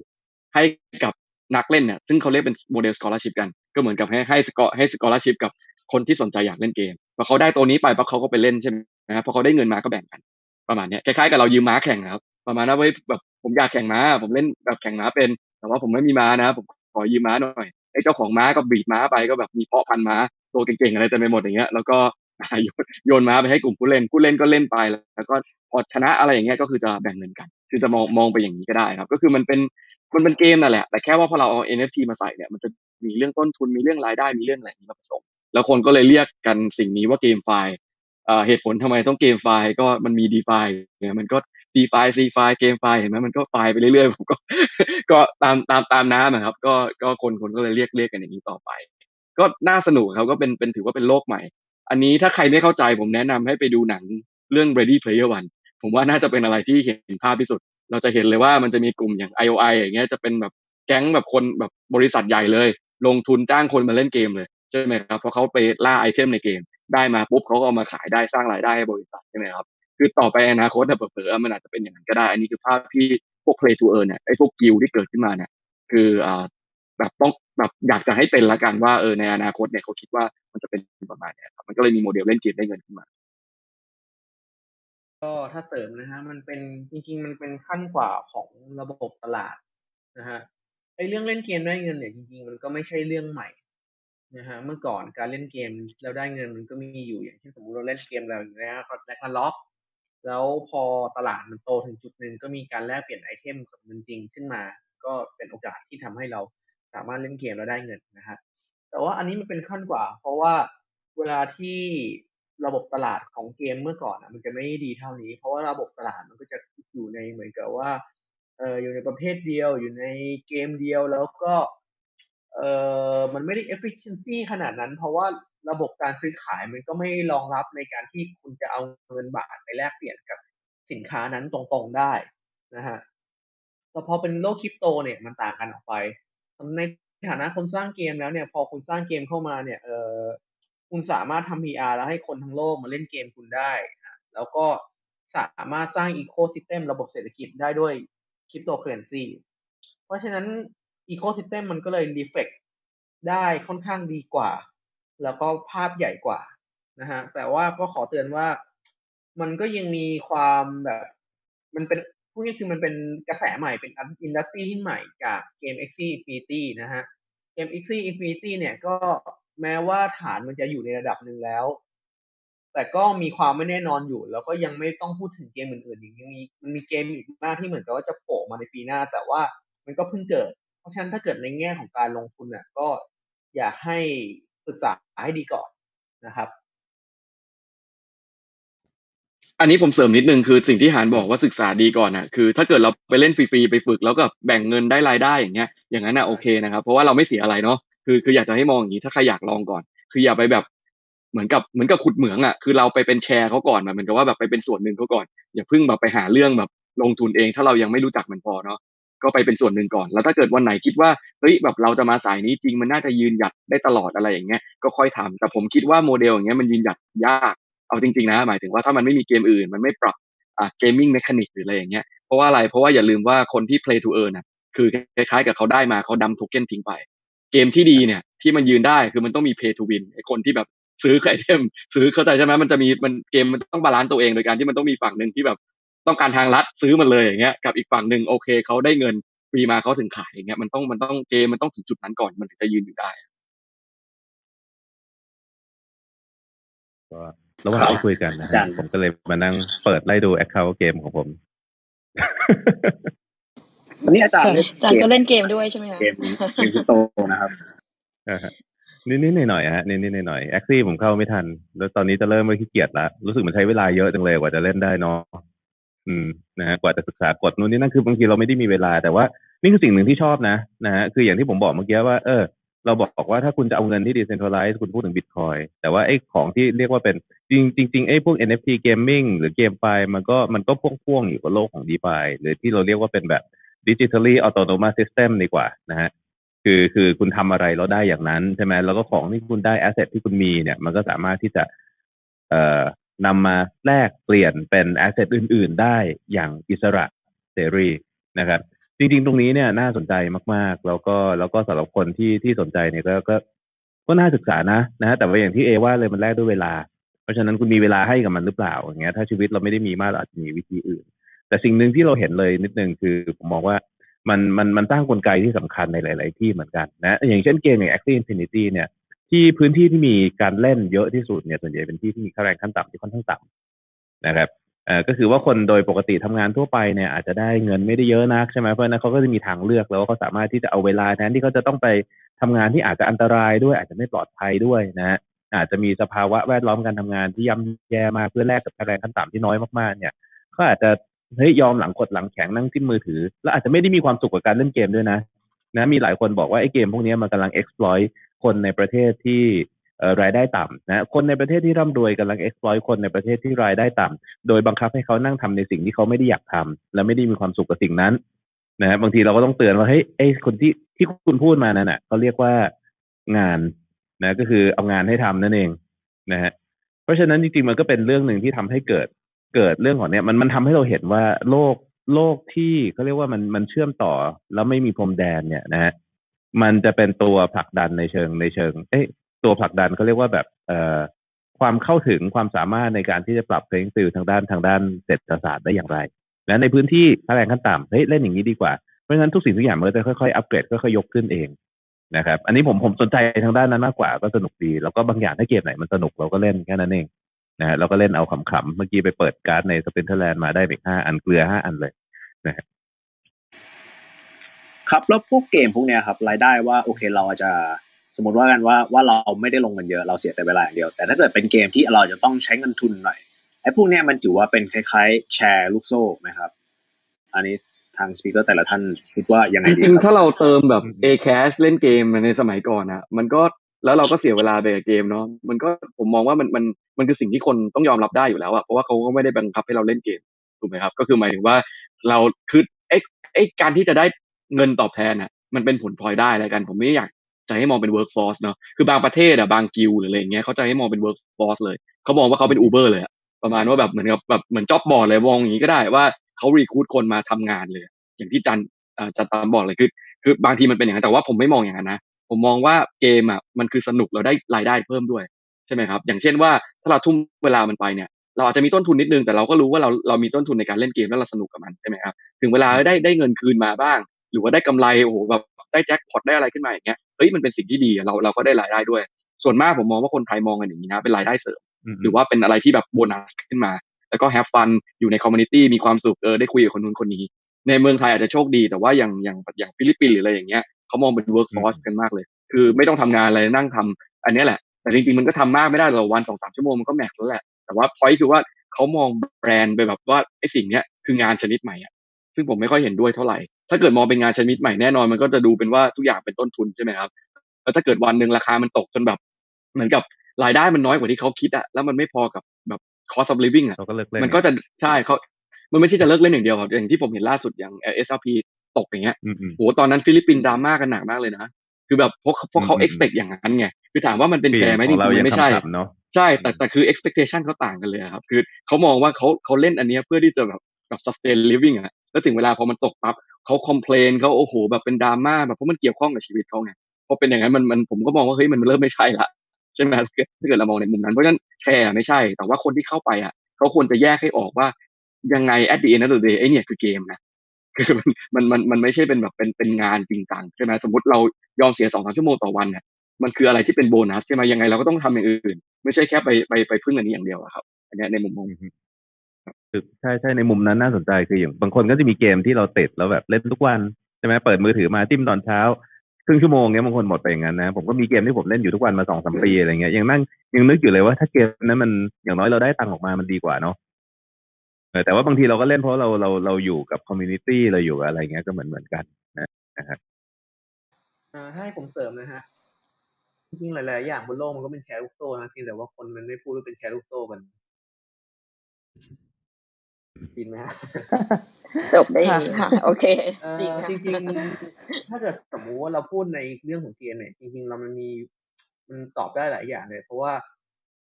ให้กับนักเล่นเนี่ยซึ่งเขาเรียกเป็นโมเดล scholarship กัน ก็เหมือนกับให้ให้สกอให้ scholarship กับคนที่สนใจอยากเล่นเกมพอเขาได้ตัวนี้ไปปั๊บเขาก็ไปเล่นใช่ไหมพอเขาได้เงินมาก็แบ่งกันประมาณนี้คล้ายๆกับเรายืมม้าแข่งนะครับ ประมาณว่าเว้ยแบบผมอยากแข่งม้า ผมเล่นแบบแข่งม้าเป็น แต่ว่าผมไม่มีม้านะ ผมขอยืมม้าหน่อยไอ้เจ้าของม้าก็บีบม้าไปก็แบบมีเพาะพันม้าตัวเก่งๆอะไรเต็มไปหมดอย่างเงี้ยแล้วก็โยนโยนม้าไปให้กลุ่มผู้เล่นผู้เล่นก็เล่นไปแล้วก็พอชนะอะไรอย่างเงี้ยก็คือจะแบ่งเงินกัน คือจะมองมองไปอย่างนี้ก็ได้ครับ ก็คือมันเป็นมันเป็นเกมนั่นแหละ แต่แค่ว่าพอเราเอา NFT มาใส่เนี่ยมันจะมีเรื่องต้นทุนมีเรื่องรายได้มีเรื่องอะไรนี้มาผสมแล้วคนก็เลยเรียกกันสิ่งนี้ว่าเกมไฟล์เอ่อเหตุผลทำไมต้อง GameFi ก็มันมี DeFi เนี่ยมันก็ DeFi CeFi GameFi เห็นไหมมันก็ Fi ไปเรื่อยๆผมก็ ก็ตามตามตามน้ำอะครับ ก็ก็คนคนก็เลยเรียกเรียกกันอย่างนี้ต่อไป ก็น่าสนุกครับก็เป็นเป็นถือว่าเป็นโลกใหม่ อันนี้ถ้าใครไม่เข้าใจผมแนะนำให้ไปดูหนังเรื่อง Ready Player One ผมว่าน่าจะเป็นอะไรที่เห็นภาพที่สุด เราจะเห็นเลยว่ามันจะมีกลุ่มอย่าง IOI อย่างเงี้ยจะเป็นแบบแก๊งแบบคนแบบบริษัทใหญ่เลย ลงทุนจ้างคนมาเล่นเกมเลยใช่ไหมครับเพราะเขาไปล่าไอเทมในเกม ได้มาปุ๊บเขาก็เอามาขายได้สร้างรายได้ให้บริษัทใช่ไหมครับ คือต่อไปอนาคตเนี่เผลอๆมันอาจจะเป็นอย่างนั้นก็ได้ อันนี้คือภาพที่พวก play to earn เนี่ยไอ้พวกกิลที่เกิดขึ้นมาเนี่ยคืออ่าแบบต้องแบบอยากจะให้เป็นละกันว่าเออในอนาคตเนี่ยเขาคิดว่ามันจะเป็นประมาณเนี้ยครับมันก็เลยมีโมเดลเล่นเกมได้เงินขึ้นมาก็ถ้าเสริมนะฮะมันเป็นจริงๆ มันเป็นขั้นกว่าของระบบตลาดนะฮะไอเรื่องเล่นเกมได้เงินเนี่ยจริงๆ มันก็ไม่ใช่เรื่องใหม่นะฮะเมื่อก่อนการเล่นเกมแล้วได้เงินมันก็มีอยู่อย่างเช่นสมมติเราเล่นเกมเราอยู่แล้วก็แลกมาล็อก แล้วพอตลาดมันโตถึงจุดหนึ่งก็มีการแลกเปลี่ยนไอเทมกับเงินจริงขึ้นมา ก็เป็นโอกาสที่ทำให้เราสามารถเล่นเกมแล้วได้เงินนะฮะแต่ว่าอันนี้มันเป็นขั้นกว่า เพราะว่าเวลาที่ระบบตลาดของเกมเมื่อก่อนอะ มันจะไม่ดีเท่านี้ เพราะว่าระบบตลาดมันก็จะอยู่ในเหมือนกับว่าเอออยู่ในประเภทเดียวอยู่ในเกมเดียวแล้วก็ เออมันไม่ได้ efficiency ขนาดนั้น เพราะว่าระบบการซื้อขายมันก็ไม่รองรับในการที่คุณจะเอาเงินบาทไปแลกเปลี่ยนกับสินค้านั้นตรงๆได้นะฮะแต่พอเป็นโลกคริปโตเนี่ยมันต่างกันออกไป ในฐานะคนสร้างเกมแล้วเนี่ย พอคุณสร้างเกมเข้ามาเนี่ย เออคุณสามารถทำ PR แล้วให้คนทั้งโลกมาเล่นเกมคุณได้ แล้วก็สามารถสร้าง ecosystem ระบบเศรษฐกิจได้ด้วยคริปโตเคอร์เรนซีเพราะฉะนั้น ecosystem มันก็เลย reflect ได้ค่อนข้างดีกว่า แล้วก็ภาพใหญ่กว่านะฮะแต่ว่าก็ขอเตือนว่ามันก็ยังมีความแบบ มันเป็นพวกนี้คือมันเป็นกระแสใหม่เป็น industry ที่ใหม่จากเกม Axie Infinity นะฮะเกม x Infinity เนี่ยก็แม้ว่าฐานมันจะอยู่ในระดับหนึ่งแล้ว แต่ก็มีความไม่แน่นอนอยู่ แล้วก็ยังไม่ต้องพูดถึงเกมอื่นๆอีกยังมีมันมีเกมอีกมากที่เหมือนกับว่าจะโผล่มาในปีหน้า แต่ว่ามันก็เพิ่งเกิด เพราะฉะนั้นถ้าเกิดในแง่ของการลงทุนเนี่ยก็อยากให้ศึกษาให้ดีก่อนนะครับ อันนี้ผมเสริมนิดนึงคือสิ่งที่หานบอกว่าศึกษาดีก่อนอะคือ ถ้าเกิดเราไปเล่นฟรีๆไปฝึกแล้วก็แบ่งเงินได้รายได้อย่างเงี้ยอย่างนั้นอะโอเคนะครับเพราะว่าเราไม่เสียอะไรเนาะคือคืออยากจะให้มองอย่างนี้ถ้าใครอยากลองก่อน คืออย่าไปแบบเหมือนกับเหมือนกับขุดเหมืองอะคือเราไปเป็นแชร์เขาก่อนแบบเหมือนกับว่าแบบไปเป็นส่วนหนึ่งเขาก่อน อย่าเพิ่งแบบไปหาเรื่องแบบลงทุนเองถ้าเรายังไม่รู้จักมันพอเนาะ ก็ไปเป็นส่วนหนึ่งก่อน แล้วถ้าเกิดวันไหนคิดว่าเฮ้ยแบบเราจะมาสายนี้จริงมันน่าจะยืนหยัดได้ตลอดอะไรอย่างเงี้ยก็ค่อยทำแต่ผมคิดว่าโมเดลอย่างเงี้ยมันยืนหยัดยากเอาจริงๆนะหมายถึงว่าถ้ามันไม่มีเกมอื่น มันไม่ปรับอ่า gaming mechanic หรืออะไรอย่างเงี้ยเพราะว่าอะไรเพราะว่าอย่าลืมว่าคนที่ play to earn น่ะคือคล้ายๆกับเขาได้มาเขา dump token ทิ้งไป เกมที่ดีเนี่ยที่มันยืนได้คือมันต้องมี pay to win ไอคนที่แบบซื้อ item ซื้อเข้าใจใช่ไหมมันจะมีมันเกมมันต้อง balance ตัวเองโดยการที่มันต้องมีฝั่งหนึ่งที่แบบ ต้องการทางลัดซื้อมันเลยอย่างเงี้ยกับอีกฝั่งหนึ่งโอเคเขาได้เงินฟรีมาเขาถึงขายอย่างเงี้ยมันต้องมันต้องเกมมันต้องถึงจุดนั้นก่อนมันถึงจะยืนอยู่ได้ก็ระหว่างที่คุยกันนะฮะผมก็เลยมานั่งเปิดไล่ดู account เกมของผมวันนี้อาจารย์เล่นอาจารย์ก็เล่นเกมด้วยใช่ไหมคะเกมเกมคริปโตนะครับอ่าฮะนิดๆหน่อยๆฮะนิดๆหน่อยๆ Axie ผมเข้าไม่ทัน แล้วตอนนี้จะเริ่มไม่ขี้เกียจละรู้สึกมันใช้เวลาเยอะจังเลยกว่าจะเล่นได้เนาะ อืมนะฮะกว่าจะศึกษากฎนู้นนี่นั่นคือบางทีเราไม่ได้มีเวลาแต่ว่านี่คือสิ่งหนึ่งที่ชอบนะนะฮะคืออย่างที่ผมบอกเมื่อกี้ว่าเออเราบอกว่าถ้าคุณจะเอาเงินที่ decentralize คุณพูดถึง bitcoin แต่ว่าไอ้ของที่เรียกว่าเป็นจริงจริงไอ้พวก NFT gaming หรือเกมไฟมันก็มันก็พ่วงๆอยู่กับโลกของ DeFi หรือที่เราเรียกว่าเป็นแบบ digitally autonomous system ดีกว่านะฮะคือคือคุณทำอะไรแล้วได้อย่างนั้นใช่ไหมแล้วก็ของที่คุณได้แอสเซทที่คุณมีเนี่ย มันก็สามารถที่จะเอ่อ นำมาแลกเปลี่ยนเป็นแอสเซทอื่น ๆ ได้อย่างอิสระเสรีนะครับ จริง ๆ ตรงนี้เนี่ยน่าสนใจมาก ๆ แล้วก็แล้วก็สำหรับคนที่ที่สนใจเนี่ยก็ก็ก็น่าศึกษานะนะฮะแต่ว่าอย่างที่เอว่าเลยมันแลกด้วยเวลา เพราะฉะนั้นคุณมีเวลาให้กับมันหรือเปล่าอย่างเงี้ยถ้าชีวิตเราไม่ได้มีมากเราอาจจะมีวิธีอื่น แต่สิ่งหนึ่งที่เราเห็นเลยนิดนึงคือผมมองว่ามันมันมันสร้งกลไกที่สำคัญในหลาย ๆ ที่เหมือนกันนะอย่างเช่นเกมอย่าง Axie Infinity เนี่ย ที่พื้นที่ที่มีการเล่นเยอะที่สุดเนี่ยส่วนใหญ่เป็นที่ที่มีค่าแรงขั้นต่ำที่ค่อนข้างต่ำนะครับเอ่อก็คือว่าคนโดยปกติทำงานทั่วไปเนี่ยอาจจะได้เงินไม่ได้เยอะนักใช่ไหมเพราะนั้นเขาก็จะมีทางเลือกแล้วเขาสามารถที่จะเอาเวลาแทนที่เขาจะต้องไปทำงานที่อาจจะอันตรายด้วยอาจจะไม่ปลอดภัยด้วยนะอาจจะมีสภาวะแวดล้อมการทำงานที่ย่ำแย่มากเพื่อแลกกับค่าแรงขั้นต่ำที่น้อยมากๆเนี่ยก็อาจจะเฮ้ยยอมหลังกดหลังแข็งนั่งจิ้มมือถือ แล้วอาจจะไม่ได้มีความสุขกับการเล่นเกมด้วยนะนะมีหลายคนบอกว่าไอ้เกมพวกนี้มันกำลัง exploit คนในประเทศที่รายได้ต่ำนะคนในประเทศที่ร่ำรวยกำลัง exploit คนในประเทศที่รายได้ต่ำโดยบังคับให้เขานั่งทำในสิ่งที่เขาไม่ได้อยากทำและไม่ได้มีความสุขกับสิ่งนั้นนะฮะบางทีเราก็ต้องเตือนว่าเฮ้ยไอ้คนที่ที่คุณพูดมานั่นน่ะเขาเรียกว่างานนะก็คือเอางานให้ทำนั่นเองนะฮะเพราะฉะนั้นจริงๆมันก็เป็นเรื่องหนึ่งที่ทำให้เกิดเกิดเรื่องของเนี้ยมันมันทำให้เราเห็นว่าโลกโลกที่เขาเรียกว่ามันมันเชื่อมต่อแล้วไม่มีพรมแดนเนี่ยนะฮะ มันจะเป็นตัวผลักดันในเชิงในเชิง เอ้ยตัวผลักดันเขาเรียกว่าแบบเอ่อความเข้าถึงความสามารถในการที่จะปรับเพลงติวทางด้านทางด้านเศรษฐศาสตร์ได้อย่างไร และในพื้นที่ค่าแรงขั้นต่ำเฮ้ยเล่นอย่างนี้ดีกว่า เพราะฉะนั้นทุกสิ่งทุกอย่างมันก็จะค่อยๆอัปเกรดค่อยๆยกขึ้นเองนะครับ อันนี้ผมผมสนใจทางด้านนั้นมากกว่าก็สนุกดี แล้วก็บางอย่างถ้าเกมไหนมันสนุกเราก็เล่นแค่นั้นเองนะฮะเราก็เล่นเอาขำๆเมื่อกี้ไปเปิดการ์ดใน Splinterlands มาได้อีกห้าอันเกลือห้าอันเลยนะฮะ ครับแล้วพวกเกมพวกเนี้ยครับรายได้ว่าโอเคเราอาจจะสมมติว่ากันว่าว่าเราไม่ได้ลงเงินเยอะเราเสียแต่เวลาอย่างเดียว แต่ถ้าเกิดเป็นเกมที่เราจะต้องใช้เงินทุนหน่อยไอ้พวกเนี้ยมันถือว่าเป็นคล้ายๆ แชร์ลูกโซ่ไหมครับ อันนี้ทางสปีกเกอร์แต่ละท่านคิดว่ายังไงจดีริงคๆถ้ารับเราเติมแบบอืม A cash เล่นเกมในสมัยก่อนอะมันก็แล้วเราก็เสียเวลาไปกับเกมเนาะมันก็ผมมองว่ามันมันมันคือสิ่งที่คนต้องยอมรับได้อยู่แล้วอะเพราะว่าเขาก็ไม่ได้บังคับให้เราเล่นเกมถูกไหมครับ ก็คือหมายถึงว่าเราคือไอ้ไอ้การที่จะได้ เงินตอบแทนอะมันเป็นผลพลอยได้อะไรกัน ผมไม่อยากจะให้มองเป็น workforce เนาะคือบางประเทศอะบางกิลหรืออะไรเงี้ยเขาจะให้มองเป็น workforce เลยเขามองว่าเขาเป็น Uber เลยประมาณว่าแบบเหมือนกับแบบเหมือนจ็อบบอร์ดเลยมองอย่างนี้ก็ได้ว่าเขารีคูดคนมาทำงานเลย อย่างที่จันจันตามบอกเลยคือ คือบางทีมันเป็นอย่างนั้นแต่ว่าผมไม่มองอย่างนั้นนะผมมองว่าเกมอะมันคือสนุกเราได้รายได้เพิ่มด้วยใช่ไหมครับ อย่างเช่นว่าถ้าเราทุ่มเวลามันไปเนี่ยเราอาจจะมีต้นทุนนิดนึงแต่เราก็รู้ว่าเราเรามีต้นทุนในการเล่นเกมแล้วเราสนุกกับมันใช่ไหมครับถึงเวลาได้ได้เงินคืนมาบ้าง หรือว่าได้กำไรโอ้โหแบบได้แจ็คพอตได้อะไรขึ้นมาอย่างเงี้ยเฮ้ยมันเป็นสิ่งที่ดีอะเราเราก็ได้รายได้ด้วย ส่วนมากผมมองว่าคนไทยมองกันอย่างนี้นะเป็นรายได้เสริมหรือว่าเป็นอะไรที่แบบโบนัสขึ้นมา แล้วก็ have fun อยู่ใน community มีความสุขเออได้คุยกับคนนู้นคนนี้ ในเมืองไทยอาจจะโชคดีแต่ว่าอย่างอย่างอย่างฟิลิปปินส์หรืออะไรอย่างเงี้ยเขามองเป็น work force กันมากเลย คือไม่ต้องทำงานอะไรนั่งทำอันเนี้ยแหละ แต่จริงๆมันก็ทำมากไม่ได้หรอกวันสองสามชั่วโมงมันก็ max แล้วแหละแต่ว่าพอยคือว่าเขามองแบรนด์ไปแบบว่าไอ้สิ่งเนี้ยคืองานชนิดใหม่อะซึ่งผมไม่ค่อยเห็นด้วยเท่าไหร่ ถ้าเกิดมองเป็นงานชนิดใหม่แน่นอนมันก็จะดูเป็นว่าทุกอย่างเป็นต้นทุนใช่ไหมครับแล้วถ้าเกิดวันหนึ่งราคามันตกจนแบบ เหมือนกับรายได้มันน้อยกว่าที่เขาคิดอะแล้วมันไม่พอกับแบบ cost of living อะเราก็เลิกเล่นมันก็จะใช่เขามันไม่ใช่จะเลิกเล่นอย่างเดียวครับอย่างที่ผมเห็นล่าสุดอย่างเอสอาร์พีตกอย่างเงี้ยอืมอืมโหตอนนั้นฟิลิปปินส์ดราม่ากันหนักมากเลยนะคือแบบเพราะเพราะเขาอืมอืม expect อย่างนั้นไงคือถามว่ามันเป็นแชร์ไหมขจองเราริงๆยัมันงไม่ใช่ขำๆเนาะใช่แต่แต่คือ expectation เขาต่างกันเลยอะครับคือเขามองว่าเขาเขาเล่นอันเนี้ยเพื่อที่จะแบบแบบ sustain living อะแล้วถึงเวลาพอมันตกปั๊บ เขา complain เขาโอ้โหแบบเป็นดราม่าแบบเพราะมันเกี่ยวข้องกับชีวิตเขาไงพอเป็นอย่างนั้นมันมันผมก็มองว่าเฮ้ยมันเริ่มไม่ใช่ละใช่ไหมถ้าเกิดเรามองในมุมนั้นเพราะฉะนั้นแชร์ไม่ใช่ แต่ว่าคนที่เข้าไปอะเขาควรจะแยกให้ออกว่ายังไง at the end of the day ไอเนี่ยคือเกมนะคือมันมันมันมันไม่ใช่เป็นแบบเป็นเป็นงานจริงจังใช่ไหมสมมติเรายอมเสียสองสามชั่วโมงต่อวันเนี่ยมันคืออะไรที่เป็นโบนัสใช่ไหมยังไงเราก็ต้องทำอย่างอื่น ไม่ใช่แค่ไปไปไปพึ่งอันนี้อย่างเดียวอะครับอันนี้ในมุมมอง คือใช่ใช่ในมุมนั้นน่าสนใจคืออย่างบางคนก็จะมีเกมที่เราติดแล้วแบบเล่นทุกวันใช่ไหมเปิดมือถือมาจิ้มตอนเช้าครึ่งชั่วโมงเงี้ยบางคนหมดไปอย่างนั้นนะผมก็มีเกมที่ผมเล่นอยู่ทุกวันมาสองสามปีอะไรเงี้ยยังนั่งยังนึกอยู่เลยว่าถ้าเกมนั้นมันอย่างน้อยเราได้ตังค์ออกมามันดีกว่าเนาะเออแต่ว่าบางทีเราก็เล่นเพราะเราเราเราอยู่กับ community เราอยู่กับอะไรเงี้ยก็เหมือนเหมือนกันนะนะครับอ่าให้ผมเสริมนะฮะจริงๆหลาย ๆ อย่างบนโลกมันก็เป็นแชร์ลูกโซ่นะเพียงแต่ว่าคนมันไม่พูดว่าเป็นแชร์ลูกโซ่กัน จริงไหมฮะจบได้อย่างนี้ค่ะ โอเคเอ่อจริงค่ะจริงๆถ้าเกิดสมมุติว่าเราพูดในเรื่องของเกมเนี่ยจริงๆเรามันมีมันตอบได้หลายอย่างเลย เพราะว่า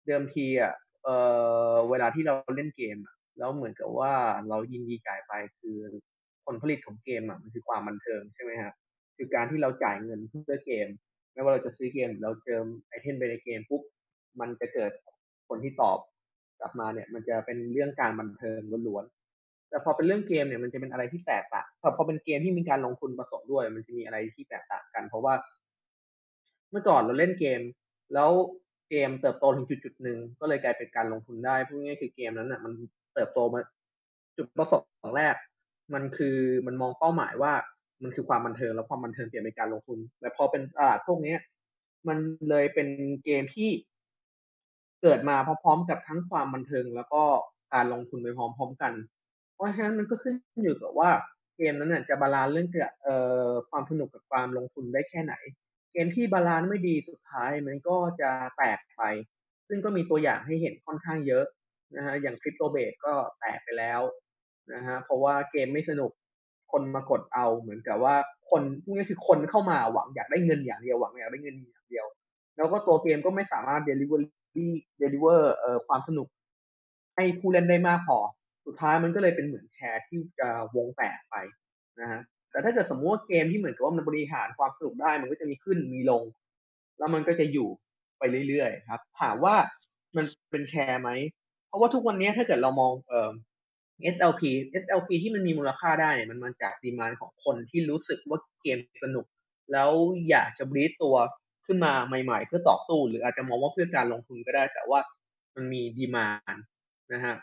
เดิมทีอะเอ่อเวลาที่เราเล่นเกมอะแล้วเหมือนกับว่าเรายินดีจ่ายไปคือผลผลิตของเกมอะมันคือความบันเทิงใช่ไหมฮะคือการที่เราจ่ายเงินเพื่อเกม ไม่ว่าเราจะซื้อเกมหรือเราเติมไอเทมไปในเกมปุ๊บมันจะเกิดผลที่ตอบ กลับมาเนี่ย มันจะเป็นเรื่องการบันเทิงล้วนๆแต่พอเป็นเรื่องเกมเนี่ยมันจะเป็นอะไรที่แตกต่างพอพอเป็นเกมที่มีการลงทุนผสมด้วย มันจะมีอะไรที่แตกต่างกัน เพราะว่า เมื่อก่อนเราเล่นเกม แล้วเกมเติบโตถึงจุดจุดหนึ่งก็เลยกลายเป็นการลงทุนได้พูดง่ายๆคือเกมนั้นอะ มันเติบโตมาจุดประสงค์แรก มันคือมันมองเป้าหมายว่ามันคือความบันเทิงแล้วความบันเทิงเปลี่ยนเป็นการลงทุนแต่พอเป็นตลาดพวกนี้มันเลยเป็นเกมที่ เกิดมาพร้อมๆกับทั้งความบันเทิงแล้วก็การลงทุนไปพร้อมๆกัน เพราะฉะนั้นมันก็ขึ้นอยู่กับว่าเกมนั้นน่ะจะ balance เรื่องเกี่ยวเอ่อความสนุกกับความลงทุนได้แค่ไหน เกมที่ balance ไม่ดีสุดท้ายมันก็จะแตกไป ซึ่งก็มีตัวอย่างให้เห็นค่อนข้างเยอะนะฮะอย่าง CryptoBlades ก็แตกไปแล้วนะฮะเพราะว่าเกมไม่สนุกคนมากดเอาเหมือนกับว่าคนพวกนี้คือคนเข้ามาหวังอยากได้เงินอย่างเดียวหวังอยากได้เงินอย่างเดียว แล้วก็ตัวเกมก็ไม่สามารถ deliver deliver เอ่ ดีเดลิเวอร์ความสนุก ให้ผู้เล่นได้มากพอ สุดท้ายมันก็เลยเป็นเหมือนแชร์ที่จะวงแตกไปนะฮะแต่ถ้าเกิดสมมติว่าเกมที่เหมือนกับว่ามันบริหารความสนุกได้มันก็จะมีขึ้นมีลง แล้วมันก็จะอยู่ไปเรื่อยๆครับ ถามว่ามันเป็นแชร์ไหม เพราะว่าทุกวันนี้ถ้าเกิดเรามองเอ่อ SLP SLP ที่มันมีมูลค่าได้เนี่ยมันมาจาก demand ของคนที่รู้สึกว่าเกมสนุก แล้วอยากจะ breed ตัว ขึ้นมาใหม่ ๆ เพื่อต่อสู้หรืออาจจะมองว่าเพื่อการลงทุนก็ได้ แต่ว่ามันมี demand นะฮะ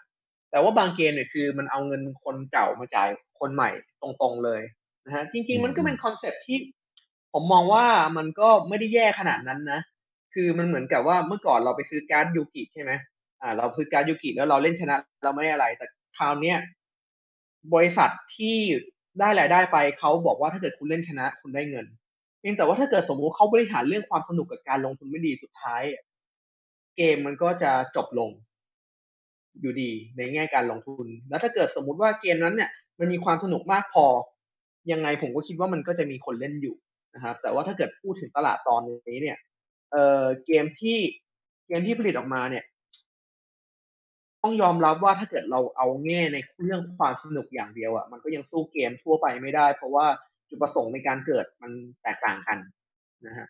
แต่ว่าบางเกมเนี่ยคือมันเอาเงินคนเก่ามาจ่ายคนใหม่ตรงๆเลยนะฮะจริง ๆ มันก็เป็น concept ที่ผมมองว่ามันก็ไม่ได้แย่ขนาดนั้นนะ คือมันเหมือนกับว่าเมื่อก่อนเราไปซื้อการ์ดยูกิใช่ไหมอ่า เราซื้อการ์ดยูกิแล้วเราเล่นชนะ เราไม่อะไร แต่คราวเนี้ยบริษัทที่ได้รายได้ไปเขาบอกว่าถ้าเกิดคุณเล่นชนะคุณได้เงินเพีย งแต่ว่าถ้าเกิดสมมุติเขาบริหารเรื่องความสนุกกับการลงทุนไม่ดีสุดท้าย เกมมันก็จะจบลง อยู่ดีในแง่การลงทุน แล้วถ้าเกิดสมมุติว่าเกมนั้นเนี่ย มันมีความสนุกมากพอ ยังไงผมก็คิดว่ามันก็จะมีคนเล่นอยู่นะครับ แต่ว่าถ้าเกิดพูดถึงตลาดตอนนี้เนี่ย เออเกมที่เกมที่ผลิตออกมาเนี่ย ต้องยอมรับว่าถ้าเกิดเราเอาแง่ในเรื่องความสนุกอย่างเดียวอะ่ะมันก็ยังสู้เกมทั่วไปไม่ได้ เพราะว่า จุดประสงค์ในการเกิดมันแตกต่างกันนะฮะ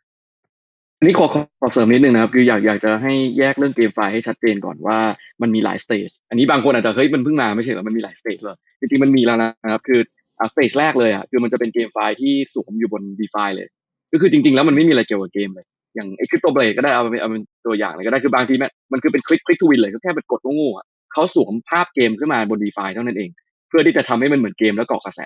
อันนี้ขอขอเสริมนิดนึงนะครับ คืออยากอยากจะให้แยกเรื่อง GameFi ให้ชัดเจนก่อนว่ามันมีหลาย stage อันนี้บางคนอาจจะเฮ้ยมันเพิ่งมาไม่ใช่เหรอมันมีหลาย stage เลยจริงๆมันมีแล้วนะครับ คืออ่า stage แรกเลยอะคือมันจะเป็น GameFi ที่สวมอยู่บน d e f i เลย ก็คือจริง ๆ แล้วมันไม่มีอะไรเกี่ยวกับเกมเลย อย่างไอ้คริปโตเบลก็ได้เอาเป็นเอาเป็นตัวอย่างเลยก็ได้คือบางทีมันมันคือเป็นคลิกคลิกทูวินเลยก็แค่เป็นกดโง่ๆอะเขาสวมภาพเกมขึ้นมาบน d e f i เท่านั้นเอง เพื่อที่จะทำให้มันเหมือนเกมแล้วกาะกระแส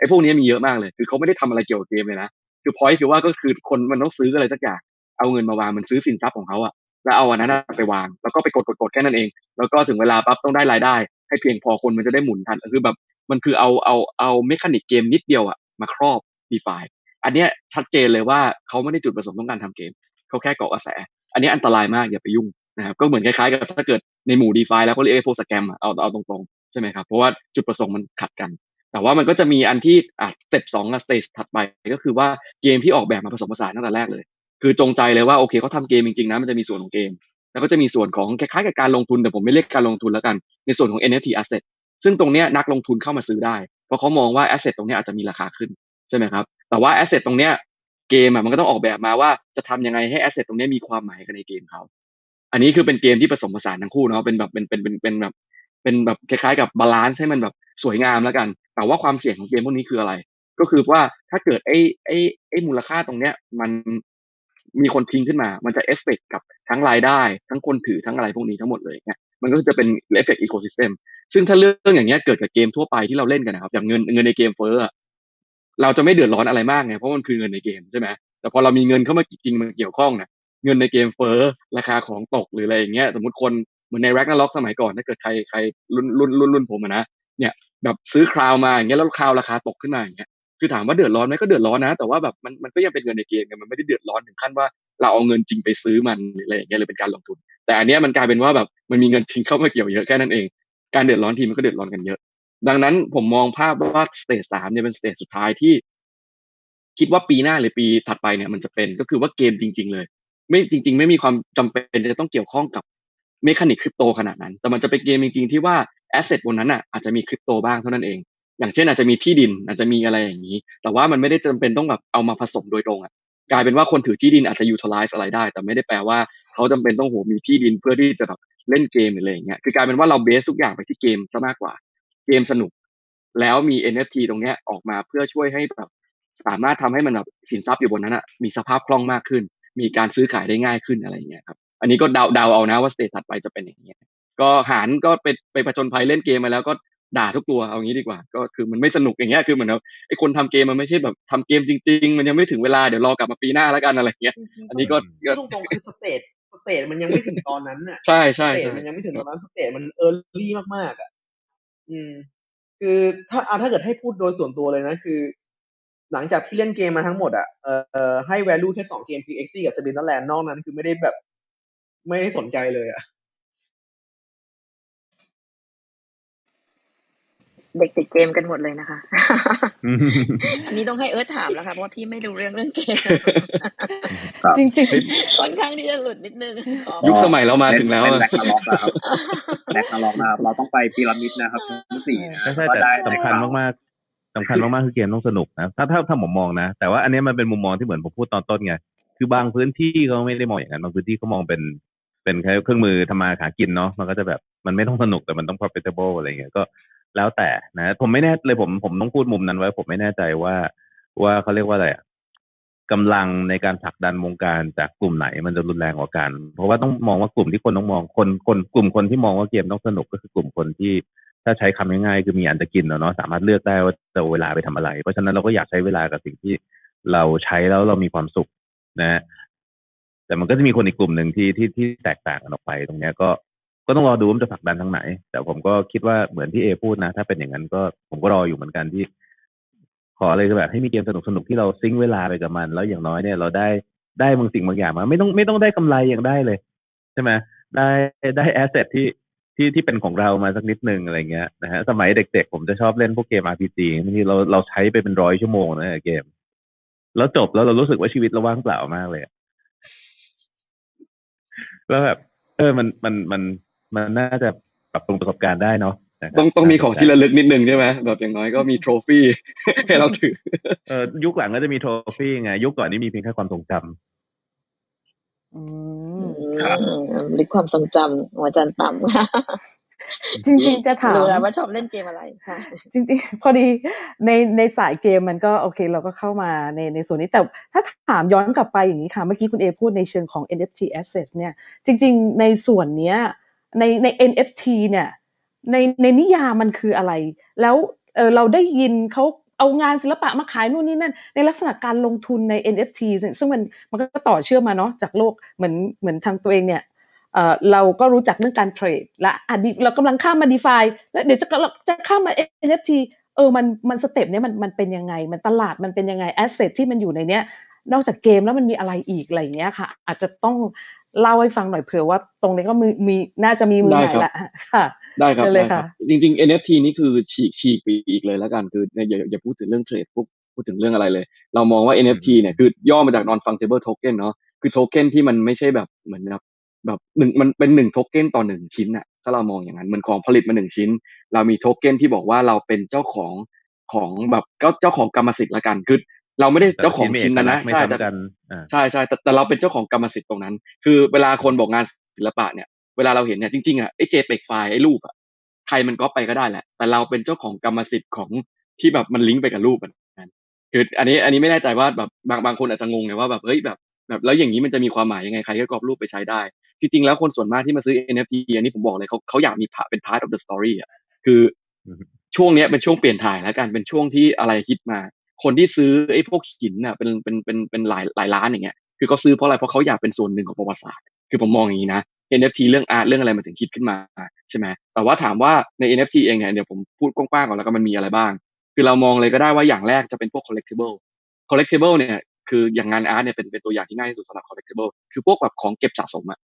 ไอ้พวกนี้มีเยอะมากเลย คือเขาไม่ได้ทำอะไรเกี่ยวกับเกมเลยนะ คือพอยคือว่าก็คือคนมันต้องซื้ออะไรสักอย่าง เอาเงินมาวางมันซื้อสินทรัพย์ของเขาอะแล้วเอาอันนั้นไปวาง แล้วก็ไปกดกดกดแค่นั้นเอง แล้วก็ถึงเวลาปั๊บต้องได้รายได้ ให้เพียงพอคนมันจะได้หมุนทัน คือแบบมันคือเอาเอาเอา mechanic เกมนิดเดียวอะมาครอบ DeFi อันเนี้ยชัดเจนเลยว่าเขาไม่ได้จุดประสงค์ต้องการทำเกม เขาแค่เกาะกระแส อันนี้อันตรายมากอย่าไปยุ่งนะครับ ก็เหมือนคล้ายๆกับถ้าเกิดในหมู่ DeFi แล้วเขาเรียกไอ้พวก scam เอาเอาตรงๆใช่ไหมครับ เพราะว่าจุดประสงค์มันขัดกัน แต่ว่ามันก็จะมีอันที่อะ step สองกับ stage ถัดไปก็คือว่าเกมที่ออกแบบมาผสมผสานตั้งแต่แรกเลย คือจงใจเลยว่าโอเคเขาทำเกมจริงๆนะมันจะมีส่วนของเกม แล้วก็จะมีส่วนของคล้ายๆกับการลงทุนแต่ผมไม่เรียกการลงทุนแล้วกัน ในส่วนของ NFT asset ซึ่งตรงเนี้ยนักลงทุนเข้ามาซื้อได้ เพราะเขามองว่า asset ตรงเนี้ยอาจจะมีราคาขึ้นใช่ไหมครับแต่ว่า asset ตรงเนี้ยเกมอะมันก็ต้องออกแบบมาว่าจะทำยังไงให้ asset ตรงเนี้ยมีความหมายกันในเกมเขาอันนี้คือเป็นเกมที่ผสมผสานทั้งคู่เนาะเป็นแบบเป็นเป็นเป็นเป็นแบบ เป็นแบบคล้ายๆกับ balance ให้มันแบบสวยงามแล้วกัน แต่ว่าความเสี่ยงของเกมพวกนี้คืออะไร ก็คือว่าถ้าเกิดไอ้ไอ้ไอ้มูลค่าตรงเนี้ยมันมีคนทิ้งขึ้นมา มันจะเอฟเฟกกับทั้งรายได้ ทั้งคนถือทั้งอะไรพวกนี้ทั้งหมดเลยเนี่ยมันก็จะเป็น effect ecosystem ซึ่งถ้าเรื่องอย่างเงี้ยเกิดกับเกมทั่วไปที่เราเล่นกันนะครับ อย่างเงินเงินในเกมเฟ้อเราจะไม่เดือดร้อนอะไรมากไงเพราะมันคือเงินในเกมใช่ไหมแต่พอเรามีเงินเข้ามาจริงมันเกี่ยวข้องเนี่ยเงินในเกมเฟ้อราคาของตกหรืออะไรอย่างเงี้ย สมมติคน เหมือนใน Ragnarok สมัยก่อนถ้าเกิดใครใครรุ่นรุ่นรุ่นรุ่นผมนะเนี่ยแบบซื้อคราวมาอย่างเงี้ยแล้วคราวราคาตกขึ้นมาอย่างเงี้ยคือถามว่าเดือดร้อนไหมก็เดือดร้อนนะ แต่ว่าแบบมันมันก็ยังเป็นเงินในเกมไงมันไม่ได้เดือดร้อนถึงขั้นว่าเราเอาเงินจริงไปซื้อมันอะไรอย่างเงี้ยหรือเป็นการลงทุน แต่อันเนี้ยมันกลายเป็นว่าแบบมันมีเงินจริงเข้ามาเกี่ยวเยอะแค่นั้นเอง การเดือดร้อนทีมันก็เดือดร้อนกันเยอะ ดังนั้นผมมองภาพว่า stage สามเนี่ยเป็น stage สุดท้ายที่ คิดว่าปีหน้าหรือปีถัดไปเนี่ยมันจะเป็นก็คือว่าเกมจริง ๆ เลย ไม่จริง ๆ ไม่มีความจำเป็นจะต้องเกี่ยวข้องกับ mechanic คริปโตขนาดนั้น แต่มันจะเป็นเกมจริงๆที่ว่า asset บนนั้นอะอาจจะมีคริปโตบ้างเท่านั้นเอง อย่างเช่นอาจจะมีที่ดินอาจจะมีอะไรอย่างนี้ แต่ว่ามันไม่ได้จำเป็นต้องแบบเอามาผสมโดยตรงอะกลายเป็นว่าคนถือที่ดินอาจจะ utilize อะไรได้ แต่ไม่ได้แปลว่าเขาจำเป็นต้องโหมีที่ดินเพื่อที่จะแบบเล่นเกมหรืออะไรอย่างเงี้ยคือกลายเป็นว่าเราเบสทุกอย่างไปที่เกมซะมากกว่า เกมสนุก แล้วมี NFT ตรงเนี้ยออกมาเพื่อช่วยให้แบบสามารถทำให้มันแบบสินทรัพย์อยู่บนนั้นอะมีสภาพคล่องมากขึ้น มีการซื้อขายได้ง่ายขึ้นอะไรอย่างเงี้ยครับ อันนี้ก็เดาเดาเอานะว่าสเตจถัดไปจะเป็นอย่างเงี้ยก็หารก็ไปไปผจญภัยเล่นเกมมาแล้วก็ด่าทุกตัวเอางี้ดีกว่า ก็คือมันไม่สนุกอย่างเงี้ยคือเหมือนไอ้คนทำเกมมันไม่ใช่แบบทำเกมจริง ๆ มันยังไม่ถึงเวลาเดี๋ยวรอกลับมาปีหน้าแล้วกันอะไรเงี้ย อันนี้ก็ตรงๆคือ stage stage มันยังไม่ถึงตอนนั้นน่ะใช่ใช่ stage ใช่มันยังไม่ถึงตอนนั้น stage มัน early มากๆอะอืม คือถ้าเอาถ้าเกิดให้พูดโดยส่วนตัวเลยนะคือ หลังจากที่เล่นเกมมาทั้งหมดอะเอ่อให้ value แค่สองเกมคือ x กับ s p l i n t e r Land นอกนั้นคือไม่ได้แบบ ไม่ได้สนใจเลยอะเด็กติดเกมกันหมดเลยนะคะ อันนี้ต้องให้เอิร์ธถามแล้วค่ะ เพราะว่าพี่ไม่รู้เรื่องเรื่องเกมครับจริงค่อนข้างที่จะหลุดนิดนึงขอยุคสมัยเรามาถึงแล้วเป็นอะแบ็คนาล็อกนะครับแบ็คนาล็อกนะครับเราต้องไปพีระมิดนะครับชั้นสี่นะใช่ใช่ก็แต่ได้สำคัญมากๆสำคัญมากๆคือเกมต้องสนุกนะ ถ้าถ้าถ้าผมมองนะ แต่ว่าอันเนี้ยมันเป็นมุมมองที่เหมือนผมพูดตอนต้นไง คือบางพื้นที่เขาไม่ได้มองอย่างนั้น บางพื้นที่เขามองเป็น เป็นแค่เครื่องมือทำมาหากินเนาะมันก็จะแบบมันไม่ต้องสนุกแต่มันต้อง profitable อะไรเงี้ยก็แล้วแต่นะ ผมไม่แน่เลยผมผมต้องพูดมุมนั้นไว้ ผมไม่แน่ใจว่า ว่าเขาเรียกว่าอะไรอะกำลังในการผลักดันวงการจากกลุ่มไหนมันจะรุนแรงกว่ากัน เพราะว่าต้องมองว่ากลุ่มที่คนต้องมองคนคนกลุ่มคนที่มองว่าเกมต้องสนุกก็คือกลุ่มคนที่ถ้าใช้คำง่ายๆคือมีอันจะกินเนอะเนาะสามารถเลือกได้ว่าจะเวลาไปทำอะไร เพราะฉะนั้นเราก็อยากใช้เวลากับสิ่งที่เราใช้แล้วเรามีความสุขนะ แต่มันก็จะมีคนอีกกลุ่มหนึ่งที่ที่ที่แตกต่างกันออกไป ตรงเนี้ยก็ก็ต้องรอดูว่ามันจะผลักดันทางไหน แต่ผมก็คิดว่าเหมือนที่เอพูดนะ ถ้าเป็นอย่างนั้นก็ผมก็รออยู่เหมือนกันที่ ขออะไรก็แบบให้มีเกมสนุกสนุกที่เราซิงเวลาไปกับมัน แล้วอย่างน้อยเนี่ยเราได้ได้บางสิ่งบางอย่างมา ไม่ต้องไม่ต้องได้กำไรอย่างได้เลย ใช่ไหมได้ได้แอสเซทที่ที่ที่เป็นของเรามาสักนิดนึงอะไรเงี้ยนะฮะสมัยเด็กๆ ผมจะชอบเล่นพวกเกม RPG บางทีเราเราใช้ไปเป็นร้อยชั่วโมงนะเกม แล้วจบแล้วเรารู้สึกว่าชีวิตเราว่างเปล่ามากเลย แล้วแบบ เออมันมันมันมันน่าจะปรับปรุงประสบการณ์ได้เนาะนะครับต้องต้องมีของที่น่าสนใจระลึกนิดนึงใช่ไหมแบบอย่างน้อยก็มีโทรฟี่ให้เราถือเออยุคหลังก็จะมีโทรฟี่ไงยุคก่อนนี่มีเพียงแค่ความทรงจำๆอืมครับลึกความทรงจำของอาจารย์ต่ำค่ะ จริง ๆ จะถามรู้แล้วว่าชอบเล่นเกมอะไรค่ะจริง ๆ พอดีในในสายเกมมันก็โอเค เราก็เข้ามาในในส่วนนี้แต่ถ้าถามย้อนกลับไปอย่างนี้ค่ะ เมื่อกี้คุณเอพูดในเชิงของ NFT assets เนี่ยจริง ๆ ในส่วนเนี้ยในใน NFT เนี่ยในในนิยามมันคืออะไร แล้วเออเราได้ยินเขาเอางานศิลปะมาขายนู่นนี่นั่น ในลักษณะการลงทุนใน NFT ซึ่งซึ่งมันมันก็ต่อเชื่อมมาเนาะจากโลกเหมือนเหมือนทางตัวเองเนี่ย เอ่อเราก็รู้จักเรื่องการเทรดและอะ D- เรากำลังข้ามมา DeFi แล้วเดี๋ยวจะเราจะข้ามมา NFT เออมันมัน step เนี้ยมันมันเป็นยังไง มันตลาดมันเป็นยังไง asset ที่มันอยู่ในเนี้ยนอกจากเกมแล้วมันมีอะไรอีกอะไรอย่างเงี้ยค่ะ อาจจะต้องเล่าให้ฟังหน่อยเผื่อว่าตรงนี้ก็มีมีน่าจะมีมือได้ใหม่ครับละค่ะ ได้ครับเชิญเลยครัค่ะจริงๆ NFT นี่คือฉีกฉีกไปอีกเลยแล้วกันคืออย่าอย่าอย่าพูดถึงเรื่องเทรดพูดพูดถึงเรื่องอะไรเลย เรามองว่า NFT เนี่ยคือย่อมาจาก non fungible token เนาะคือโทเค็นที่มันไม่ใช่แบบเหมือนแบบ แบบหนึ่งมันเป็นหนึ่งโทเค็นต่อหนึ่งชิ้นอะถ้าเรามองอย่างนั้นเหมือนของผลิตมาหนึ่งชิ้น เรามีโทเค็นที่บอกว่าเราเป็นเจ้าของของแบบก็เจ้าของกรรมสิทธิ์ละกันคือเราไม่ได้แต่เจ้าของมีชิ้นนั้นนะเอกลักษณ์ไม่ใช่ซ้ำแต่กันอ่าใช่ใช่แต่แต่เราเป็นเจ้าของกรรมสิทธิ์ตรงนั้น คือเวลาคนบอกงานศิลปะเนี่ยเวลาเราเห็นเนี่ยจริงๆอะไอ้ JPEG ไฟล์ไอ้รูปอะใครมันก็ไปก็ได้แหละ แต่เราเป็นเจ้าของกรรมสิทธิ์ของที่แบบมันลิงก์ไปกับรูปอะนั้นคืออันนี้อันนี้ไม่แน่ใจว่าแบบบางบางคนอาจจะงงไงว่าแบบเฮ้ยแบบแบบแล้วอย่างนี้มันจะมีความหมายยังไงใครก็กรอบรูปไปใช้ได้ จริงๆ แล้วคนส่วนมากที่มาซื้อ NFT อันนี้ผมบอกเลยเขาเขาอยากมีพาเป็น part of the story อะคืออมช่วงเนี้ยเป็นช่วงเปลี่ยนถ่ายแล้วกันเป็นช่วงที่อะไรคิดมา คนที่ซื้อไอ้พวกหินน่ะเป็นเป็นเป็นเป็นหลายหลายล้านอย่างเงี้ยคือเขาซื้อเพราะอะไรเพราะเขาอยากเป็นส่วนหนึ่งของประวัติศาสตร์ คือผมมองอย่างนี้นะ NFT เรื่องอาร์ตเรื่องอะไรมันถึงคิดขึ้นมาใช่ไหมแต่ว่าถามว่าใน NFT เองเนี่ยเดี๋ยวผมพูดกว้างๆก่อนแล้วก็มันมีอะไรบ้าง คือเรามองเลยก็ได้ว่าอย่างแรกจะเป็นพวก collectible collectible เนี่ยคืออย่างงานอาร์ตเนี่ยเป็นเป็นตัวอย่างที่ง่ายที่สุดสำหรับ collectible คือพวกแบบของเก็บสะสมอะ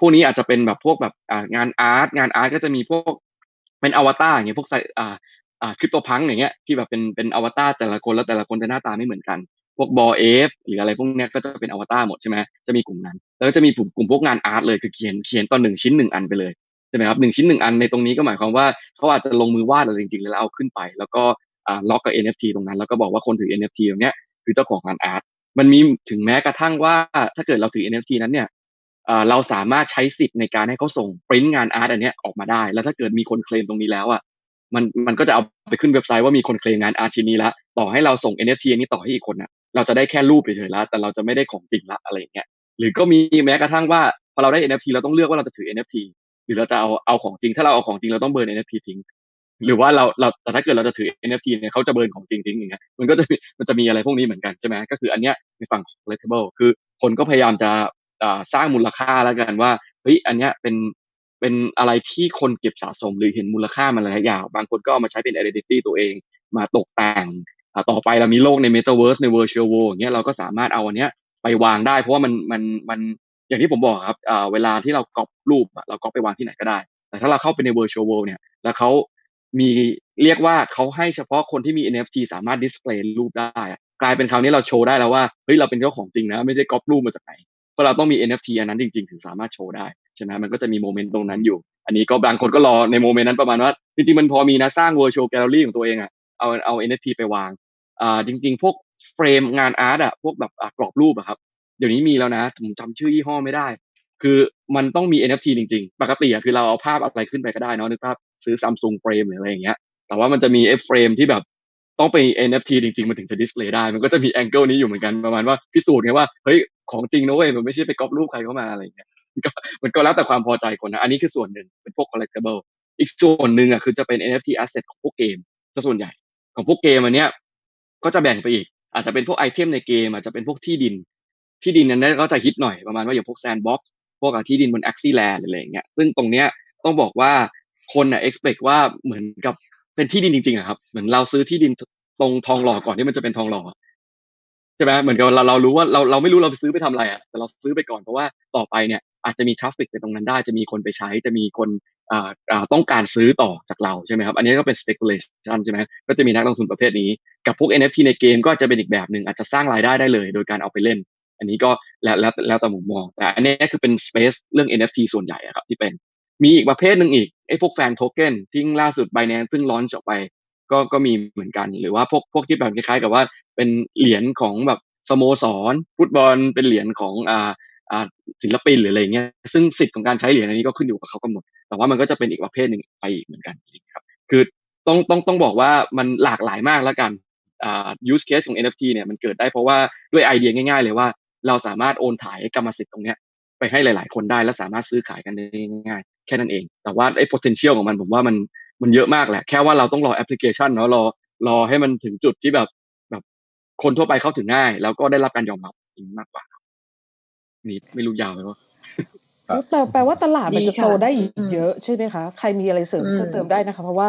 พวกนี้อาจจะเป็นแบบพวกแบบงานอาร์ตงานอาร์ตก็จะมีพวกเป็นอวตารอย่างเงี้ยพวกใส่อ่าอ่าคริปโตพังอย่างเงี้ยที่แบบเป็นเป็นอวตารแต่ละคนแล้วแต่ละคนจะหน้าตาไม่เหมือนกัน พวกบอเอฟหรืออะไรพวกเนี้ยก็จะเป็นอวตารหมดใช่ไหมจะมีกลุ่มนั้น แล้วก็จะมีกลุ่มกลุ่มพวกงานอาร์ตเลยคือเขียนเขียนตอนหนึ่งชิ้นหนึ่งอันไปเลยใช่ไหมครับหนึ่งชิ้นหนึ่งอันในตรงนี้ก็หมายความว่าเขาอาจจะลงมือวาดอะไรจริงๆแล้วเอาขึ้นไป แล้วก็อ่าล็อกกับ NFT ตรงนั้น แล้วก็บอกว่าคนถือ NFT ตรงเนี้ยคือเจ้าของงาน art มันมีถึงแม้กระทั่งว่าถ้าเกิดเราถือ NFT นั้นเนี่ย เราสามารถใช้สิทธิ์ในการให้เขาส่งปริ้นงาน art อันเนี้ยออกมาได้ แล้วถ้าเกิดมีคนเคลมตรงนี้แล้วอะมันมันก็จะเอาไปขึ้นเว็บไซต์ว่ามีคนเคลมงาน art ชิ้นนี้ละต่อให้เราส่ง NFT อันนี้ต่อให้อีกคนน่ะเราจะได้แค่รูปเฉยๆแล้วแต่เราจะไม่ได้ของจริงละอะไรอย่างเงี้ยหรือก็มีแม้กระทั่งว่าพอเราได้ NFT เราต้องเลือกว่าเราจะถือ NFT หรือเราจะเอาเอาของจริง ถ้าเราเอาของจริงเราต้อง burn NFT ทิ้งหรือว่าเราเราแต่ถ้าเกิดเราจะถือ NFT เนี่ยเขาจะเบิร์นของจริงทิ้งอย่างเงี้ยมันก็จะมันจะมีอะไรพวกนี้เหมือนกันใช่ไหมก็คืออันเนี้ยในฝั่งของ collectible คือคนก็พยายามจะ สร้างมูลค่าแล้วกันว่าเฮ้ยอันเนี้ยเป็นเป็นอะไรที่คนเก็บสะสมหรือเห็นมูลค่ามันระยะยาว บางคนก็เอามาใช้เป็น identity ตัวเองมาตกแต่งต่อไปเรามีโลกใน Metaverse ใน Virtual World อย่างเงี้ยเราก็สามารถเอาอันเนี้ยไปวางได้ เพราะว่ามันมันมันอย่างที่ผมบอกครับเวลาที่เราก๊อปรูปเราก๊อปไปวางที่ไหนก็ได้ แต่ถ้าเราเข้าไปใน Virtual World เนี่ยแล้วเขามีเรียกว่าเขาให้เฉพาะคนที่มี NFT สามารถ display รูปได้ กลายเป็นคราวนี้เราโชว์ได้แล้วว่าเฮ้ยเราเป็นเจ้าของจริงนะ ไม่ได้ก๊อปรูปมาจากไหน เพราะเราต้องมี NFT อันนั้นจริง ๆ ถึงสามารถโชว์ได้ใช่ไหมมันก็จะมี moment ตรงนั้นอยู่ อันนี้ก็บางคนก็รอใน moment นั้นประมาณว่า จริงๆ มันพอมีนะสร้าง virtual gallery ของตัวเองอะเอาเอา NFT ไปวางอ่าจริง ๆ พวก frame งาน art อะพวกแบบกรอบรูปอะครับเดี๋ยวนี้มีแล้วนะผมจำชื่อยี่ห้อไม่ได้ คือมันต้องมี NFT จริง ๆ ปกติอะคือเราเอาภาพอะไรขึ้นไปก็ได้เนอะนึกภาพซื้อ Samsung Frame หรืออะไรอย่างเงี้ยแต่ว่ามันจะมีไอ้ frame ที่แบบต้องเป็น NFT จริง ๆ มันถึงจะ display ได้ มันก็จะมี angle นี้อยู่เหมือนกันประมาณว่าพิสูจน์ไงว่าเฮ้ย ของจริงนะเว้ยมันไม่ใช่ไปก๊อปรูปใครเข้ามาอะไรเงี้ยมันก็มันก็แล้วแต่ความพอใจคนนะอันนี้คือส่วนหนึ่งเป็นพวก collectible อีกส่วนหนึ่งอะคือจะเป็น NFT asset ของพวกเกมซะส่วนใหญ่ของพวกเกมอันเนี้ยก็จะแบ่งไปอีก อาจจะเป็นพวก item ในเกม อาจจะเป็นพวกที่ดิน ที่ดินนั้นก็จะฮิตหน่อยประมาณว่าอย่างพวก Sandbox พวกที่ดินบน Axie Land อะไรอย่างเงี้ยซึ่งตรงเนี้ยต้องบอกว่าคนอะ expect ว่าเหมือนกับเป็นที่ดินจริงๆอะครับเหมือนเราซื้อที่ดินตรงทองหล่อก่อนที่มันจะเป็นทองหล่อ ใช่ไหมเหมือนกับเราเรารู้ว่าเราเราไม่รู้เราซื้อไปทำอะไรอะแต่เราซื้อไปก่อนเพราะว่าต่อไปเนี่ยอาจจะมี traffic ไปตรงนั้นได้จะมีคนไปใช้จะมีคนอ่าอ่าต้องการซื้อต่อจากเราใช่ไหมครับอันนี้ก็เป็น speculation ใช่ไหมก็จะมีนักลงทุนประเภทนี้ กับพวก NFT ในเกมก็จะเป็นอีกแบบหนึ่งอาจจะสร้างรายได้ได้เลย โดยการเอาไปเล่น อันนี้ก็แล้วแล้วแล้วแต่มุมมอง แต่อันนี้คือเป็น space เรื่อง NFT ส่วนใหญ่ครับที่เป็นมีอีกประเภทหนึ่งอีกไอ้พวกแฟนโทเก้นที่ล่าสุด Binance เพิ่งลอนออกไป ก็ก็มีเหมือนกัน หรือว่าพวกพวกที่แบบคล้ายๆ กับว่าเป็นเหรียญของแบบสโมสรฟุตบอลเป็นเหรียญของอ่าอ่าศิลปินหรืออะไรเงี้ยซึ่งสิทธิ์ของการใช้เหรียญอันนี้ก็ขึ้นอยู่กับเขากำหนด แต่ว่ามันก็จะเป็นอีกประเภทหนึ่งไปอีกเหมือนกันครับ คือต้องต้องต้องบอกว่ามันหลากหลายมากแล้วกันอ่า use case ของ NFT เนี่ยมันเกิดได้เพราะว่าด้วยไอเดียง่าย ๆ เลยว่าเราสามารถโอนถ่ายกรรมสิทธิ์ตรงเนี้ยไปให้หลาย ๆ คนได้และสามารถซื้อขายกันได้ง่ายๆแค่นั้นเอง แต่ว่าไอ้ potential ของมันผมว่ามัน มันเยอะมากแหละ แค่ว่าเราต้องรอแอปพลิเคชันเนาะรอรอให้มันถึงจุดที่แบบแบบคนทั่วไปเข้าถึงง่าย แล้วก็ได้รับการยอมรับมากกว่านี่ไม่รู้ยาวไหมว่าแปลแปลว่าตลาดมันดีจะค่ะโตได้อีกอืมเยอะใช่ไหมคะใครมีอะไรเสริมอืมเพิ่มเติมได้นะคะ เพราะว่า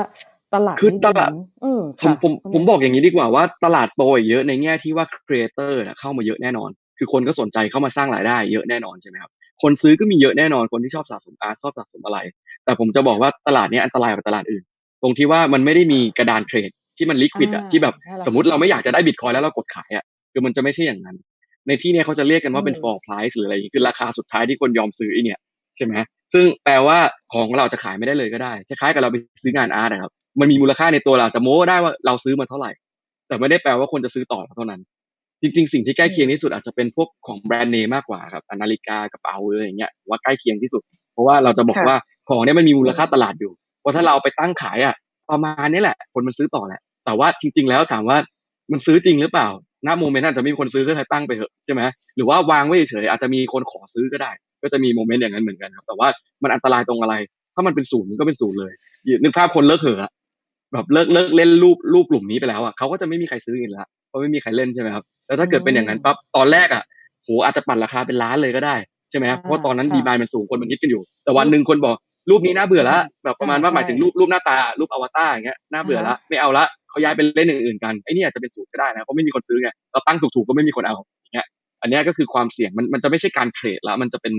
ตลาดคือนี้ตดูเหลามืดอนเออผมค่ะผมคุณผมแม่บอกอย่างนี้ดีกว่าว่าตลาดโตอีกเยอะในแง่ที่ว่า creator เข้ามาเยอะแน่นอน คือคนก็สนใจเข้ามาสร้างรายได้เยอะแน่นอนใช่ไหมครับ คนซื้อก็มีเยอะแน่นอนคนที่ชอบสะสม art ชอบสะสมอะไร แต่ผมจะบอกว่าตลาดเนี้ยอันตรายกว่าตลาดอื่น ตรงที่ว่ามันไม่ได้มีกระดานเทรดที่มัน liquid อะอ่าที่แบบนั่นแหละสมมติเราไม่อยากจะได้บิตคอยน์แล้วเรากดขายอะคือมันจะไม่ใช่อย่างนั้น ในที่เนี้ยเขาจะเรียกกันว่าเป็นอืม for price หรืออะไรอย่างงี้คือราคาสุดท้ายที่คนยอมซื้อไอเนี่ยใช่ไหมซึ่งแปลว่าของเราจะขายไม่ได้เลยก็ได้คล้ายๆกับเราไปซื้องานอาร์ตนะครับมันมีมูลค่าในตัวเราจะโม้ได้ว่าเราซื้อมาเท่าไหร่ แต่ไม่ได้แปลว่าคนจะซื้อต่อเท่านั้น จริงๆ สิ่งที่ใกล้เคียงที่สุดอาจจะเป็นพวกของแบรนด์เนมมากกว่าครับนาฬิกากระเป๋าอะไรอย่างเงี้ยว่าใกล้เคียงที่สุด เพราะว่าเราจะบอกค่ะว่าของเนี้ยมันมีมูลค่าตลาดอยู่เพราะถ้าเราเอาไปตั้งขายอะประมาณนี้แหละ คนมันซื้อต่อแหละ แต่ว่าจริง ๆ แล้วถามว่ามันซื้อจริงหรือเปล่าณโมเมนต์นั้นอาจจะไม่มีคนซื้อก็ใครตั้งไปเถอะใช่ไหมหรือว่าวางไว้เฉยๆอาจจะมีคนขอซื้อก็ได้ ก็จะมีโมเมนต์อย่างนั้นเหมือนกันครับ แต่ว่ามันอันตรายตรงอะไร ถ้ามันเป็นศูนย์มันก็เป็นศูนย์เลยนึกภาพคนเลิกเหอะแบบเลิกเลิกเล่นรูปรูปกลุ่มนี้ไปแล้วอะเขาก็จะไม่มีใครซื้ออีกแล้วเพราะไม่มีใครเล่นใช่ไหมครับ แล้วถ้าเกิดเป็นอย่างนั้นปั๊บตอนแรกอะโหอาจจะปั่นราคาเป็นล้านเลยก็ได้ใช่ไหมครับเพราะว่าตอนนั้นค่ะดีมานมันสูงคนมันฮิตกันอยู่ แต่วันหนึ่งคนบอกรูปนี้น่าเบื่อละแบบประมาณว่าอ่าหมายถึงใช่รูปรูปหน้าตารูปอวตารอย่างเงี้ยน่าเบื่อละอ่าฮะไม่เอาละเขาย้ายไปเล่นอย่างอื่นกันไอ้นี่อาจจะเป็นสูตรก็ได้นะเพราะไม่มีคนซื้อไงเราตั้งถูกๆก็ไม่มีคนเอาอย่างเงี้ยอันเนี้ยก็คือความเสี่ยงมันมันจะไม่ใช่การเทรดละมันจะเป็น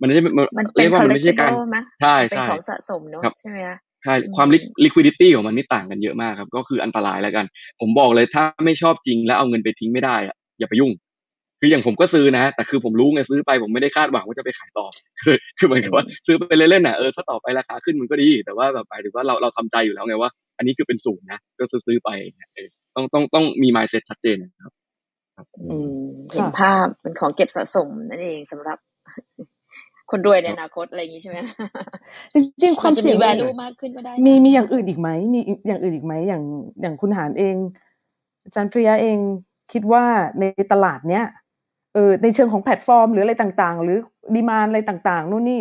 มันไม่ใช่มันมันเป็เรีนยกว่ามันไม่ใช่การ collectible มั้ยใช่เป็นใช่ของสะสมเนอะครับใช่ไหม คะใช่อืมความ liquidity ของมันนี่ต่างกันเยอะมากครับ ก็คืออันตรายแล้วกัน ผมบอกเลยถ้าไม่ชอบจริงแล้วเอาเงินไปทิ้งไม่ได้อะอย่าไปยุ่ง คืออย่างผมก็ซื้อนะ แต่คือผมรู้ไงซื้อไปผมไม่ได้คาดหวังว่าจะไปขายต่อ คือคือเหมือนกับว่าซื้อไปเล่นๆน่ะเออถ้าต่อไปราคาขึ้นมันก็ดี แต่ว่าแบบหมายถึงว่าเราเราทำใจอยู่แล้วไงว่า อันนี้คือเป็นศูนย์นะก็ซื้อซื้อไปเออต้องต้องต้องมี mindset ชัดเจนนะครับอืมเห็นค่ะภาพเป็นของเก็บสะสมนั่นเองสำหรับ คนรวยในอนาคตอะไรอย่างนี้ใช่ไหมจริงๆความัมนจะเสี่มียง value มากขึ้นก็ได้นะมีมีอย่างอื่นอีกไหมมีอย่างอื่นอีกไหมอย่างอย่างคุณหารเองอาจารย์ปริยาเองคิดว่าในตลาดเนี้ยเออในเชิงของแพลตฟอร์ม หรืออะไรต่างๆ หรือดีมานอะไรต่างๆนู่นนี่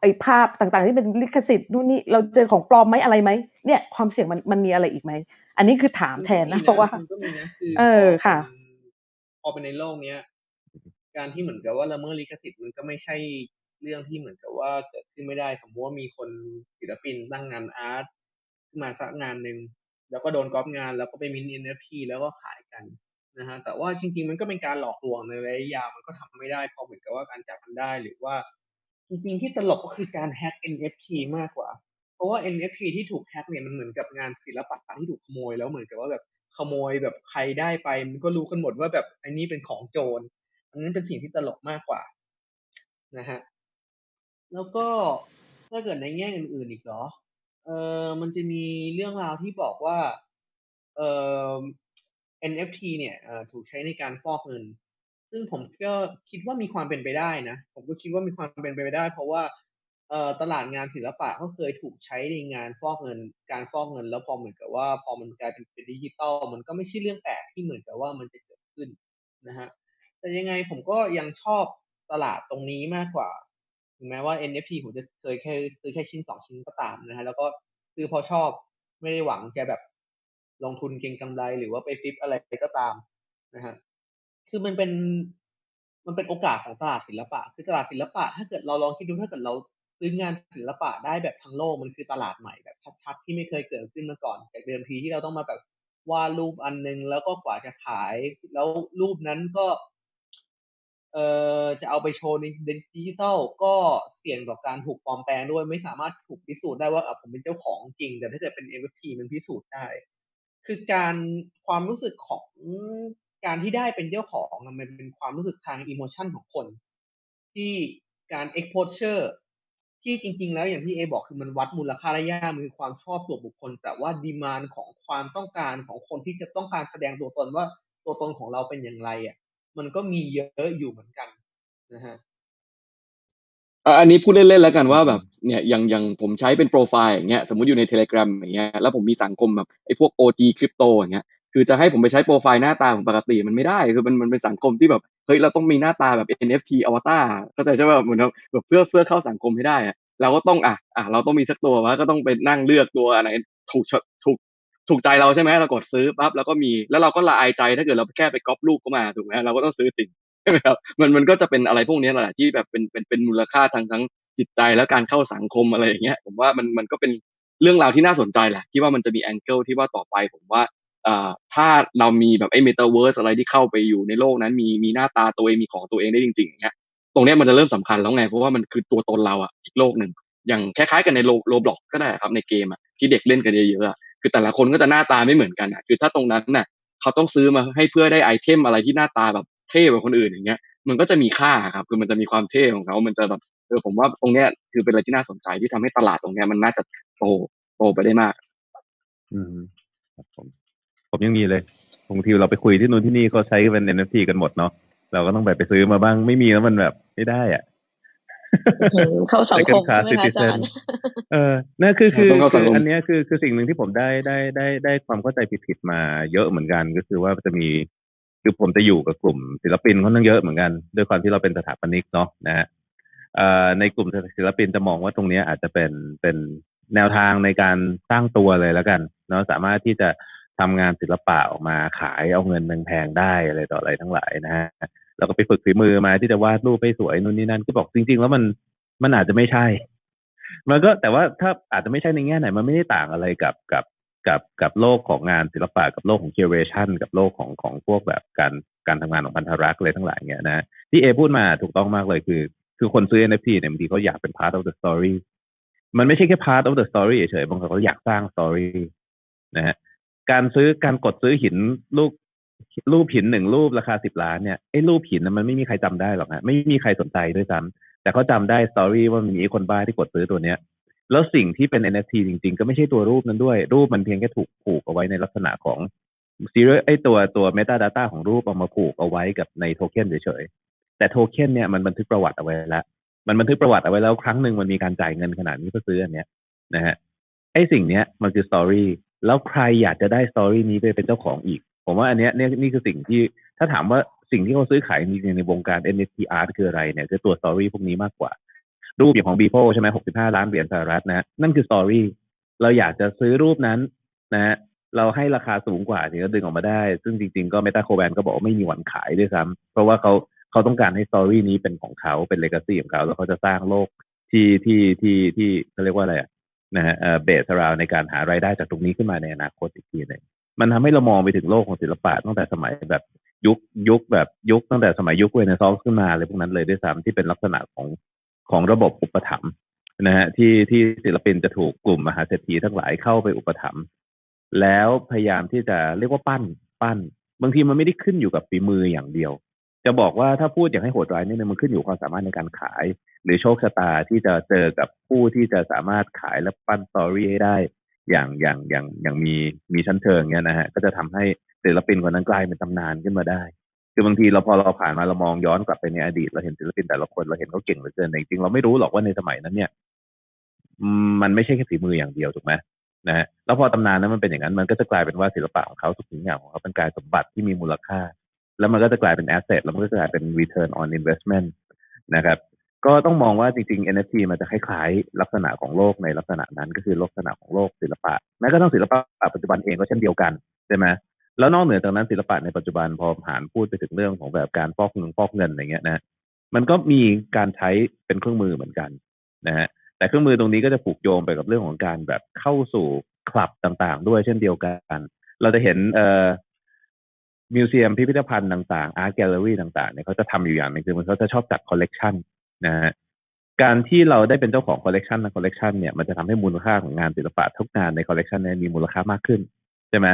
ไอภาพต่างๆ ที่เป็นลิขสิทธิ์นู่นนี่เราเจอของปลอมไหมอะไรไหมเนี่ยความเสี่ยงมันมันมีอะไรอีกไหมอันนี้คือถามแทนนะเพราะว่ามันก็มีนะคือเออพค่ะเป็นพอเป็นในโลกเนี้ยการที่เหมือนกับว่าละเมิดลิขสิทธิ์มันก็ไม่ใช่ เรื่องที่เหมือนกับว่าเกิดขึ้นไม่ได้ สมมติว่ามีคนศิลปินตั้งงานอาร์ตขึ้นมาสักงานหนึ่งแล้วก็โดนก๊อปงานแล้วก็ไปมิน NFT แล้วก็ขายกันนะฮะแต่ว่าจริง ๆ มันก็เป็นการหลอกลวงในระยะยาวมันก็ทำไม่ได้พอเหมือนกับว่าการจับมันได้หรือว่า จริงๆที่ตลกก็คือการแฮ็ก NFT มากกว่า เพราะว่า NFT ที่ถูกแฮ็กเนี่ยมันเหมือนกับงานศิลปะที่ถูกขโมยแล้วเหมือนกับว่าแบบขโมยแบบใครได้ไป มันก็รู้กันหมดว่าแบบอันนี้เป็นของโจรอันนั้นเป็นสิ่งที่ตลกมากกว่านะฮะ แล้วก็ถ้าเกิดในแง่อื่น ๆ อีกเหรอ เออมันจะมีเรื่องราวที่บอกว่า เออ NFT เนี่ยถูกใช้ในการฟอกเงิน ซึ่งผมก็คิดว่ามีความเป็นไปได้นะ ผมก็คิดว่ามีความเป็นไปได้ เพราะว่า เอ่อตลาดงานศิลปะก็เคยถูกใช้ในงานฟอกเงิน การฟอกเงิน แล้วพอเหมือนกับว่า พอมันกลายเป็นเป็นดิจิตอลมันก็ไม่ใช่เรื่องแปลกที่เหมือนกับว่ามันจะเกิดขึ้นนะฮะ แต่ยังไงผมก็ยังชอบตลาดตรงนี้มากกว่า ถึงแม้ว่า NFT ผมจะเคยแค่ซื้อแค่ชิ้นสองชิ้นก็ตามนะฮะแล้วก็ซื้อพอชอบไม่ได้หวังจะแบบลงทุนเก็งกำไรหรือว่าไปฟิปอะไรก็ตามนะฮะคือมันเป็นมันเป็นโอกาสของตลาดศิลปะ คือตลาดศิลปะ ถ้าเกิดเราลองคิดดูถ้าเกิดเราซื้องานศิลปะได้แบบทั้งโลกมันคือตลาดใหม่แบบชัดๆที่ไม่เคยเกิดขึ้นมาก่อนจากเดิมทีที่เราต้องมาแบบวาดรูปอันนึงแล้วก็กว่าจะขาย แล้วรูปนั้นก็ เอ่อจะเอาไปโชว์ในดิจิทัลก็เสี่ยงต่อการถูกปลอมแปลงด้วยไม่สามารถถูกพิสูจน์ได้ว่าอะผมเป็นเจ้าของจริง แต่ถ้าเกิดเป็น NFT มันพิสูจน์ได้ คือการความรู้สึกของการที่ได้เป็นเจ้าของมันเป็นความรู้สึกทางอิโมชันของคน ที่การ exposure ที่จริง ๆ แล้วอย่างที่เอบอกคือมันวัดมูลค่าระยะมันคือความชอบส่วบุคคล แต่ว่าดีมานของความต้องการของคนที่จะต้องการแสดงตัวตนว่าตัวตนของเราเป็นอย่างไรอะ มันก็มีเยอะอยู่เหมือนกันนะฮะอันนี้พูดเล่นๆแล้วกันว่าแบบเนี่ยอย่างอย่างผมใช้เป็นโปรไฟล์อย่างเงี้ยสมมติอยู่ใน Telegram อย่างเงี้ยแล้วผมมีสังคมแบบไอ้พวก OG คริปโตอย่างเงี้ยคือจะให้ผมไปใช้โปรไฟล์หน้าตาของปกติมันไม่ได้คือมันมันเป็นสังคมที่แบบเฮ้ยเราต้องมีหน้าตาแบบ NFT อวตารเข้าใจใช่ป่ะเหมือนแบบเพื่อเพื่อเข้าสังคมให้ได้อะเราก็ต้องอะอะเราต้องมีสักตัวว่าก็ต้องไปนั่งเลือกตัวอะไรถูก ถูกใจเราใช่ไหมเรากดซื้อปั๊บแล้วก็มีแล้วเราก็ละอายใจถ้าเกิดเราแค่ไปก๊อปรูปเข้ามาถูกไหมเราก็ต้องซื้อสิ่งใช่ไหมครับมันมันก็จะเป็นอะไรพวกนี้แหละที่แบบเป็นเป็นเป็นมูลค่าทางทั้งจิตใจและการเข้าสังคมอะไรอย่างเงี้ยผมว่ามันมันก็เป็นเรื่องราวที่น่าสนใจแหละที่ว่ามันจะมี angle ที่ว่าต่อไปผมว่าอ่าถ้าเรามีแบบไอ้เมตาเวิร์สอะไรที่เข้าไปอยู่ในโลกนั้น มีมีหน้าตาตัวเองมีของตัวเองได้จริงๆอย่างเงี้ยตรงเนี้ยมันจะเริ่มสำคัญแล้วไง เพราะว่ามันคือตัวตนเราอะอีกโลกหนึ่งอย่างคล้ายๆกันในโรโ Roblox ก็ได้ครับในเกมอะที่เด็กเล่นกันเยอะๆอะ คือแต่ละคนก็จะหน้าตาไม่เหมือนกันอะคือถ้าตรงนั้นน่ะเขาต้องซื้อมาให้เพื่อได้ item อะไรที่หน้าตาแบบเท่กว่าคนอื่นอย่างเงี้ย มันก็จะมีค่าครับคือมันจะมีความเท่ของเขา มันจะแบบเออผมว่าตรงเนี้ยคือเป็นอะไรที่น่าสนใจที่ทำให้ตลาดตรงเนี้ยมันน่าจะโตโตไปได้มาก อืมผมผมยังมีเลยบางทีเราไปคุยที่นู้นที่นี่ก็ใช้เป็น NFT กันหมดเนาะเราก็ต้องแบบไปซื้อมาบ้างไม่มีแล้วมันแบบไม่ได้อะ เข้าสังคมใช่ไหมคะอาจารย์เออนั่นคือคือต้องเข้าสัคืงคอมอันเนี้ยคือคือสิ่งหนึ่งที่ผมได้ได้ได้ได้ความเข้าใจผิดๆมาเยอะเหมือนกัน ก็คือว่าจะมีคือผมจะอยู่กับกลุ่มศิลปินค่อนข้างเยอะเหมือนกัน ด้วยความที่เราเป็นสถาปนิกเนาะนะฮะเอ่อในกลุ่มศิลปินจะมองว่าตรงเนี้ยอาจจะเป็นเป็นแนวทางในการสร้างตัวเลยแล้วกันเนาะสามารถที่จะทำงานศิลปะออกมาขายเอาเงินแพงๆได้อะไรต่ออะไรทั้งหลายนะฮะ แล้วก็ไปฝึกฝีมือมาที่จะวาดรูปให้สวยนู่นนี่นั่นก็บอกจริง ๆ แล้วมันมันอาจจะไม่ใช่ มันก็แต่ว่าถ้าอาจจะไม่ใช่ในแง่ไหน มันไม่ได้ต่างอะไรกับกับกับกับโลกของงานศิลปะกับโลกของ curation กับโลกของของพวกแบบการการทำงานของพันธรักษ์อะไรทั้งหลายเงี้ยนะที่เอพูดมาถูกต้องมากเลยคือ คือคนซื้อ NFT เนี่ยบางทีเขาอยากเป็น part of the story มันไม่ใช่แค่ part of the story เฉยๆบางคนเขาอยากสร้าง story นะฮะการซื้อการกดซื้อหินรูป รูปหินหนึ่งรูปราคาสิบล้านเนี่ยไอ้รูปหินนะมันไม่มีใครจำได้หรอกฮะไม่มีใครสนใจด้วยซ้ำแต่เขาจำได้สตอรี่ว่ามีคนบ้าที่กดซื้อตัวเนี้ยแล้วสิ่งที่เป็น NFT จริงๆ ก็ไม่ใช่ตัวรูปนั้นด้วย รูปมันเพียงแค่ถูกผูกเอาไว้ในลักษณะของซีเรียไอ้ตัวตัว metadata ของรูปเอามาผูกเอาไว้กับในโทเค็นเฉยๆ แต่โทเค็นเนี่ยมันบันทึกประวัติเอาไว้แล้ว มันบันทึกประวัติเอาไว้แล้ว ครั้งหนึ่งมันมีการจ่ายเงินขนาดนี้เพื่อซื้ออันเนี้ยนะฮะไอ้สิ่งเนี้ยมันคือ story แล้วใครอยากจะได้ story นี้ไปเป็นเจ้าของอีก ผมว่าอันเนี้ยนี่นี่คือสิ่งที่ถ้าถามว่าสิ่งที่เขาซื้อขายจริงในวงการ NFT art คืออะไรเนี่ยคือตัว story พวกนี้มากกว่า รูปอย่างของ Beeple ใช่ไหมหกสิบห้าล้านเหรียญสหรัฐนะนั่นคือ storyเราอยากจะซื้อรูปนั้นนะเราให้ราคาสูงกว่าถึงจะดึงออกมาได้ ซึ่งจริง ๆ ก็เมตาโคแบนก็บอกว่าไม่มีวันขายด้วยซ้ำเพราะว่าเขาเขาต้องการให้สตอรี่นี้เป็นของเขาเป็นเลกาซีของเขาแล้วเขาจะสร้างโลกที่ที่ที่ที่เขาเรียกว่าอะไรอะนะฮะเบสราวในการหารายได้จากตรงนี้ขึ้นมาในอนาคตอีกทีหนึ่ง มันทำให้เรามองไปถึงโลกของศิลปะตั้งแต่สมัยแบบยุคยุคแบบยุคตั้งแต่สมัยยุคเวเนซอลขึ้นมาเลยพวกนั้นเลยด้วยซ้ำที่เป็นลักษณะของของระบบอุปถัมภ์นะฮะที่ที่ศิลปินจะถูกกลุ่มมหาเศรษฐีทั้งหลายเข้าไปอุปถัมภ์แล้วพยายามที่จะเรียกว่าปั้นปั้น บางทีมันไม่ได้ขึ้นอยู่กับฝีมืออย่างเดียว จะบอกว่าถ้าพูดอย่างให้โหดร้ายนี่มันขึ้นอยู่ความสามารถในการขาย หรือโชคชะตาที่จะเจอกับผู้ที่จะสามารถขายและปั้นสตอรี่ให้ได้ อย่างอย่างอย่างอย่างมีมีชั้นเชิงเนี้ยนะฮะก็จะทำให้ศิลปินคนนั้นกลายเป็นตำนานขึ้นมาได้ คือบางทีเราพอเราผ่านมาเรามองย้อนกลับไปในอดีตเราเห็นศิลปินแต่ละคนเราเห็นเขาเก่งเหลือเกินแต่จริงเราไม่รู้หรอกว่าในสมัยนั้นเนี่ยมันไม่ใช่แค่ฝีมืออย่างเดียวถูกไหมนะฮะแล้วพอตำนานนั้นมันเป็นอย่างนั้นมันก็จะกลายเป็นว่าศิลปะของเขาทุกสิ่งอย่างของเขาเป็นกายสมบัติที่มีมูลค่า แล้วมันก็จะกลายเป็นแอสเซทแล้วมันก็จะกลายเป็น return on investment นะครับ ก็ต้องมองว่าจริงๆ NFT มันจะคล้ายๆ ลักษณะของโลกในลักษณะนั้นก็คือลักษณะของโลกศิลปะแม้กระทั่งศิลปะปัจจุบันเองก็เช่นเดียวกันใช่ไหมแล้วนอกเหนือจากนั้นศิลปะในปัจจุบันพอผ่านพูดไปถึงเรื่องของแบบการฟอกเงินฟอกเงินอะไรเงี้ยนะมันก็มีการใช้เป็นเครื่องมือเหมือนกันนะฮะแต่เครื่องมือตรงนี้ก็จะผูกโยงไปกับเรื่องของการแบบเข้าสู่คลับต่างๆ ด้วยเช่นเดียวกัน เราจะเห็นเอ่อ museum พิพิธภัณฑ์ต่างๆ art gallery ต่างๆเนี่ยเขาจะทำอยู่อย่างหนึ่งคือมันเขาจะชอบจัดคอลเลกชัน นะฮะการที่เราได้เป็นเจ้าของคอลเลกชันในคอลเลกชันเนี่ยมันจะทำให้มูลค่าของงานศิลปะทุกงานในคอลเลกชันนี้มีมูลค่ามากขึ้นใช่ไหม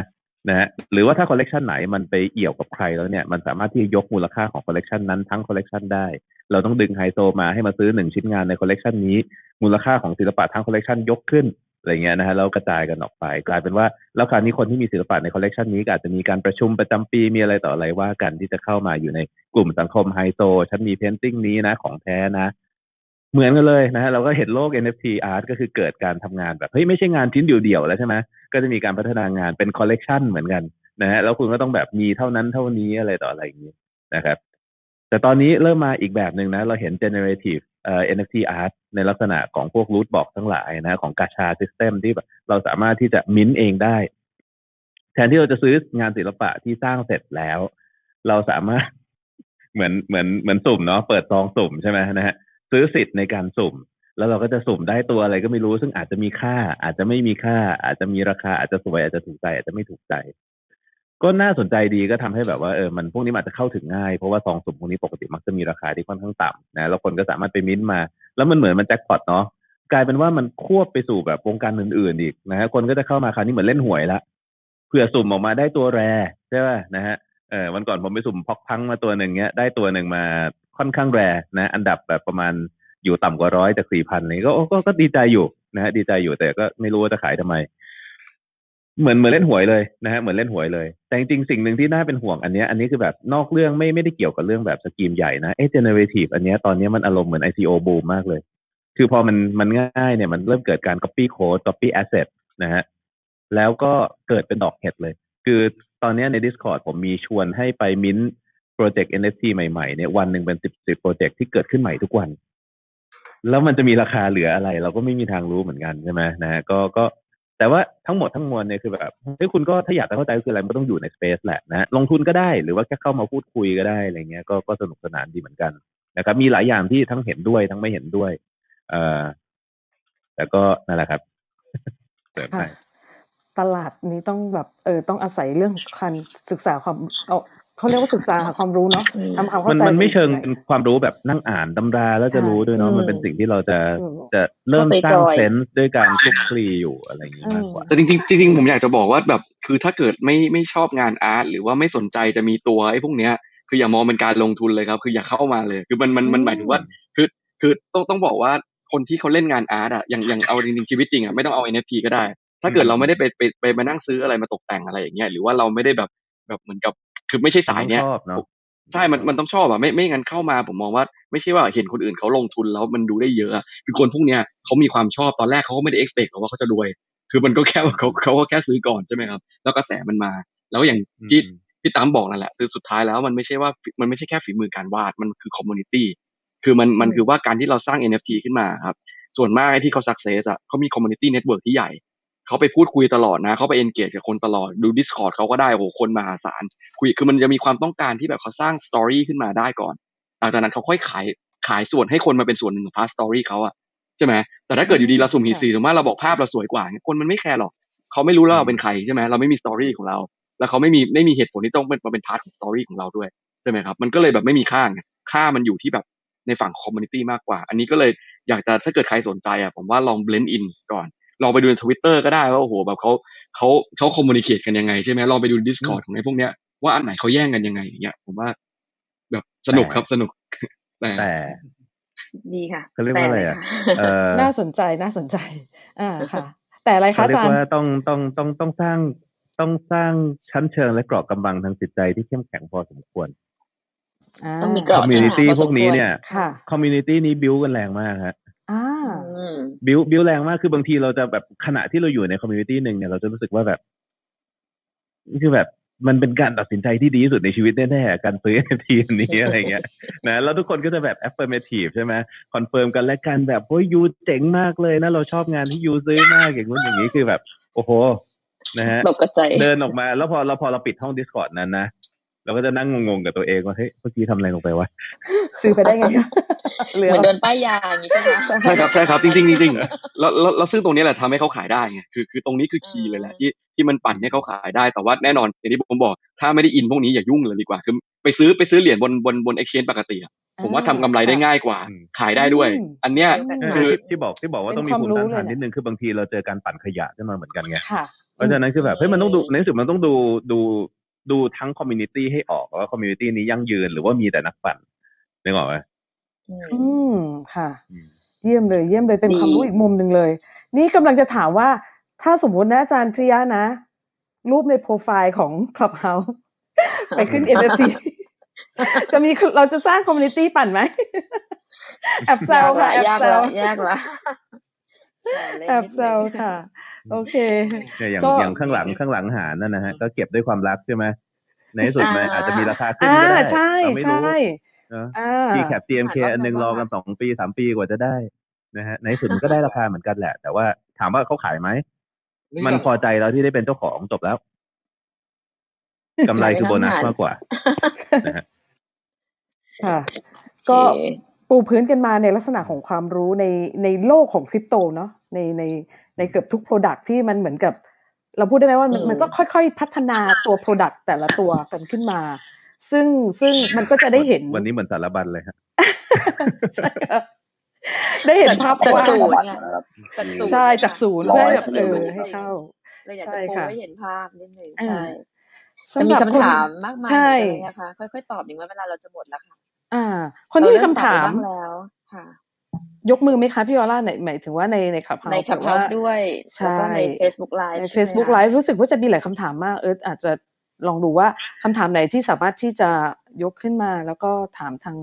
นะฮะหรือว่าถ้าคอลเลกชันไหนมันไปเอี่ยวกับใครแล้วเนี่ยมันสามารถที่จะยกมูลค่าของคอลเลกชันนั้นทั้งคอลเลกชันได้ เราต้องดึงไฮโซมาให้มาซื้อหนึ่งชิ้นงานในคอลเลกชันนี้ มูลค่าของศิลปะทั้งคอลเลกชันยกขึ้นอะไรเงี้ยนะฮะแล้วกระจายกันออกไป กลายเป็นว่าแล้วคราวนี้คนที่มีศิลปะในคอลเลกชันนี้ก็อาจจะมีการประชุมประจำปีมีอะไรต่ออะไรว่ากันที่จะเข้ามาอยู่ใน กลุ่มสังคมไฮโซฉันมี painting นี้นะ ของแท้นะ เหมือนกันเลยนะฮะเราก็เห็นโลก NFT art ก็คือเกิดการทำงานแบบเฮ้ยไม่ใช่งานชิ้นเดียวๆแล้วใช่ไหมก็จะมีการพัฒนางานเป็นคอลเลกชันเหมือนกันนะฮะแล้วคุณก็ต้องแบบมีเท่านั้นเท่านี้อะไรต่ออะไรอย่างนี้นะครับ แต่ตอนนี้เริ่มมาอีกแบบหนึ่งนะ เราเห็น generative เอ่อ NFT art ในลักษณะของพวก root box ทั้งหลายนะของกาชา system ที่แบบเราสามารถที่จะมิ้นเองได้ แทนที่เราจะซื้องานศิลปะที่สร้างเสร็จแล้ว เราสามารถ เหมือนเหมือนเหมือนสุ่มเนาะเปิดซองสุ่มใช่ไหมนะฮะซื้อสิทธิ์ในการสุ่ม แล้วเราก็จะสุ่มได้ตัวอะไรก็ไม่รู้ ซึ่งอาจจะมีค่า อาจจะไม่มีค่า อาจจะมีราคาอาจจะสวยอาจจะถูกใจอาจจะไม่ถูกใจ ก็น่าสนใจดีก็ทำให้แบบว่าเออมันพวกนี้อาจจะเข้าถึงง่ายเพราะว่าซองสุ่มพวกนี้ปกติมักจะมีราคาที่ค่อนข้างต่ำนะแล้วคนก็สามารถไปมิ้นมา แล้วมันเหมือนมันแจ็คพอตเนาะกลายเป็นว่ามันควบไปสู่แบบวงการอื่นๆอีกนะฮะคนก็จะเข้ามาคราวนี้เหมือนเล่นหวยละเผื่อสุ่มออกมาได้ตัวแรใช่ป่ะนะฮะ เออวันก่อนผมไปสุ่มพอกพังมาตัวหนึ่งเนี้ยได้ตัวหนึ่งมาค่อนข้างแรนะ อันดับแบบประมาณอยู่ต่ำกว่าร้อยจากสี่พันเลยก็ก็ก็ดีใจอยู่นะฮะดีใจอยู่แต่ก็ไม่รู้ว่าจะขายทำไม เหมือนเหมือนเล่นหวยเลยนะฮะเหมือนเล่นหวยเลย แต่จริงๆสิ่งหนึ่งที่น่าเป็นห่วงอันนี้อันนี้คือแบบนอกเรื่องไม่ไม่ได้เกี่ยวกับเรื่องแบบสกีมใหญ่นะเอ๊ะ generative อันนี้ตอนนี้มันอารมณ์เหมือน ICO boom มากเลย คือพอมันมันง่ายเนี่ยมันเริ่มเกิดการ copy code copy asset นะฮะแล้วก็เกิดเป็นดอกเห็ดเลย คือ ตอนนี้ใน Discord ผมมีชวนให้ไปมิ้นโปรเจกต์ NFT ใหม่ๆเนี่ยวันหนึ่งเป็นสิบสิบโปรเจกต์ที่เกิดขึ้นใหม่ทุกวัน แล้วมันจะมีราคาเหลืออะไร เราก็ไม่มีทางรู้เหมือนกันใช่ไหมนะฮะก็ก็แต่ว่าทั้งหมดทั้งมวลเนี่ยคือแบบเฮ้ยคุณก็ถ้าอยากจะเข้าใจคืออะไรมันก็ต้องอยู่ในสเปซแหละนะลงทุนก็ได้หรือว่าแค่เข้ามาพูดคุยก็ได้อะไรเงี้ยก็ก็สนุกสนานดีเหมือนกันนะครับ มีหลายอย่างที่ทั้งเห็นด้วยทั้งไม่เห็นด้วย เอ่อแต่ก็นั่นแหละครับเสริมไป ตลาดนี้ต้องแบบเออต้องอาศัยเรื่องการศึกษาความเอาเขาเรียกว่าศึกษาหาความรู้เนาะทำความมัเข้านใจมันไม่เชิงใหญ่เป็นความรู้แบบนั่งอ่านตำราแล้วจะใช่รู้ด้วยเนาะอืมมันเป็นสิ่งที่เราจะถูกจะเริ่มเข้าไปสร้างจอยเซนส์ด้วยการคลุกคลีอยู่อะไรอย่างนี้มากกว่าแต่จริงๆจริงๆผมอยากจะบอกว่าแบบคือถ้าเกิดไม่ไม่ชอบงานอาร์ตหรือว่าไม่สนใจจะมีตัวไอ้พวกเนี้ยคืออย่ามองเป็นการลงทุนเลยครับ คืออย่าเข้ามาเลย คือมันมันมันหมายถึงว่าคือคือต้องต้องบอกว่าคนที่เขาเล่นงานอาร์ตอะอย่างอย่างเอาจริงๆชีวิตจริงอะไม่ต้องเอา NFT ก็ได้ ถ้าเกิดเราไม่ได้ไปไปไปมานั่งซื้ออะไรมาตกแต่งอะไรอย่างเงี้ยหรือว่าเราไม่ได้แบบแบบเหมือนกับคือไม่ใช่สายเนี้ยชอบเนาะใช่ มันมันต้องชอบอะไม่ไม่งั้นเข้ามาผมมองว่าไม่ใช่ว่าเห็นคนอื่นเขาลงทุนแล้วมันดูได้เยอะอะคือคนพวกเนี้ยเขามีความชอบตอนแรกเขาก็ไม่ได้ expect หรอกว่าเขาจะรวย คือมันก็แค่ว่าเขาเขาก็แค่ซื้อก่อนใช่ไหมครับ แล้วกระแสมันมา แล้วอย่างที่อืมพี่ตั้มบอกนั่นแหละคือสุดท้ายแล้วมันไม่ใช่ว่ามันไม่ใช่แค่ฝีมือการวาดมันคือ community คือมันมันคือว่าการที่เราสร้าง NFT ขึ้นมาครับส่วนมากไอ้ที่เขา success อะเขามี community network ที่ใหญ่ เขาไปพูดคุยตลอดนะเขาไป engage กับคนตลอดดู Discord เขาก็ได้โอ้โหคนมหาศาลคุยคือมันจะมีความต้องการที่แบบเขาสร้าง story ขึ้นมาได้ก่อนหลังจากนั้นเขาค่อยขายขายส่วนให้คนมาเป็นส่วนหนึ่งของ part story เขาอะใช่ไหมแต่ถ้าเกิดอยู่ดีเราสุ่มหินสีสมมติเราบอกภาพเราสวยกว่าคนมันไม่แคร์หรอกเขาไม่รู้แล้วเราเป็นใครใช่ไหมเราไม่มี story ของเรา แล้วเขาไม่มีไม่มีเหตุผลที่ต้องเป็นมาเป็น part ของ story ของเราด้วยใช่ไหมครับมันก็เลยแบบไม่มีค่าไงค่ามันอยู่ที่แบบในฝั่ง community มากกว่า อันนี้ก็เลยอยากจะถ้าเกิดใครสนใจอะผมว่าลอง blend in ก่อน ลองไปดูในทวิตเตอร์ก็ได้ว่าโอ้โหแบบเขาเขาเขา communicate กันยังไงใช่ไหมลองไปดู Discord ของไอ้พวกเนี้ยว่าอันไหนเขาแย่งกันยังไงอย่างเงี้ยผมว่า แบบสนุกครับสนุกแต่แต่ดีค่ะเขาเรียกว่าอะไรอะเออน่าสนใจน่าสนใจ อ่าค่ะ แต่อะไรคะเขาอาเรียจากรย์ว่าต้องต้องต้องต้องสร้างต้องสร้างชั้นเชิงและเกราะกำบังทางจิตใจที่เข้มแข็งพอสมควรต้องมีเกราะอมมูนิตี้พวกนี้เนี่ยค่ะ community นี้ build กันแรงมากฮะอ่าอืม บิวบิวแรงมากคือบางทีเราจะแบบขณะที่เราอยู่ใน community หนึ่งเนี่ยเราจะรู้สึกว่าแบบคือแบบมันเป็นการตัดสินใจที่ดีที่สุดในชีวิตแน่ๆการซื้อ NFT อันนี้อะไรเงี้ยนะแล้วทุกคนก็จะแบบ affirmative ใช่ไหมconfirm กันและกันแบบเฮ้ย you เจ๋งมากเลยนะ เราชอบงานที่ you ซื้อมากอย่างนู้นอย่างนี้คือแบบ โอ้โหนะฮะตกกะใจเดินออกมา แล้วพอเราพอเราปิดห้อง Discord นั้นนะ เราก็จะนั่งงงๆกับตัวเองว่าเฮ้ยเมื่อกี้ทำอะไรลงไปวะซื้อไปได้ไงเหมือนโดนป้ายยาอย่างนี้ใช่ไหมใช่ครับใช่ครับจริงๆจริงๆแล้วแล้วแล้วซึ่งตรงนี้แหละทำให้เขาขายได้ไงคือคือตรงนี้คือ key เลยแหละที่ที่มันปั่นให้เขาขายได้แต่ว่าแน่นอนอย่างที่ผมบอก ถ้าไม่ได้อินพวกนี้อย่ายุ่งเลยดีกว่าคือไปซื้อไปซื้อเหรียญบนบนบน exchange ปกติอะผมว่าทำกำไรได้ง่ายกว่าอืมขายได้ด้วยอืมอันเนี้ยอืมคือที่ที่บอกที่บอกว่าต้องมีเป็นภูความมิต้านทานรู้เลยนะนิดนึงคือบางทีเราเจอการปั่นขยะขึ้นมาเหมือนกันไงค่ะเพราะฉะนั้นคือแบบเฮ้ยมันต้องดูในที่สุดมันต้องดูดู ดูทั้ง community ให้ออกว่า community นี้ยั่งยืนหรือว่ามีแต่นักปั่นนึกออกไหมอืมค่ะอืมเยี่ยมเลย เยี่ยมเลยเป็นดีความรู้อีกมุมหนึ่งเลย นี่กำลังจะถามว่า ถ้าสมมุตินะอาจารย์พิริยะนะ รูปในโปรไฟล์ของ Clubhouse ไปขึ้น NFT จะมีเราจะสร้างคอมมูนิตี้ปั่นไหมแอบแซวค่ะแอบยากแซละวยากละแซวเล่นแอบนิดแซนึงวค่ะ โอเคเนี่ยอย่างก็อย่างข้างหลังข้างหลังหารนั่นนะฮะก็เก็บด้วยความรักใช่ไหมในที่สุดมันอ่าอาจจะมีราคาขึ้นอ่าก็ได้ใช่เราไม่รู้ใช่เนอะอ่าทีแคป TMK อ่าอันหนึงรอกันสองปีสามปีกว่าจะได้นะฮะในที่สุดมันก็ได้ราคาเหมือนกันแหละ แต่ว่าถามว่าเขาขายไหม มันพอใจแล้วที่ได้เป็นเจ้าของจบแล้วกำไรคือโบนัสมากกว่านะฮะค่ะโอก็เคปูพื้นกันมาในลักษณะของความรู้ในในโลกของคริปโตเนาะ ในในในเกือบทุก Product ที่มันเหมือนกับ เราพูดได้ไหมว่ามันอืมมันก็ค่อยๆ พัฒนาตัว Product แต่ละตัวกันขึ้นมา ซึ่งซึ่งมันก็จะได้เห็นวันนี้เหมือนสารบัญเลยฮะใช่ค่ะได้เห็นภาพจากกว้างศูนย์ไงนะครับจากศูนย์ใช่จากศูนย์ร้เพื่ออยให้แบบเออเปอร์เซ็นต์ให้เข้าเราอยากใช่จะโพสค่ะให้เห็นภาพนิดนึงอ่าใช่สำหรับแต่มีคนคำถามมากมายใช่เลยนะคะ ค่อยๆตอบดีว่าเวลาเราจะหมดแล้วค่ะ อ่า คนที่มีเรเริ่คำถามตอบไปบ้งแล้วค่ะ ยกมือไหมคะพี่ออร่าไหนหมายถึงว่าในในขับเฮาในส์คับเฮาส์ด้วยใช่แล้วก็ใน Facebook Live ในใช่ไหม Facebook คะ Live รู้สึกว่าจะมีหลายคำถามมากเอออาจจะลองดูว่าคำถามไหนที่สามารถที่จะยกขึ้นมา แล้วก็ถามทาง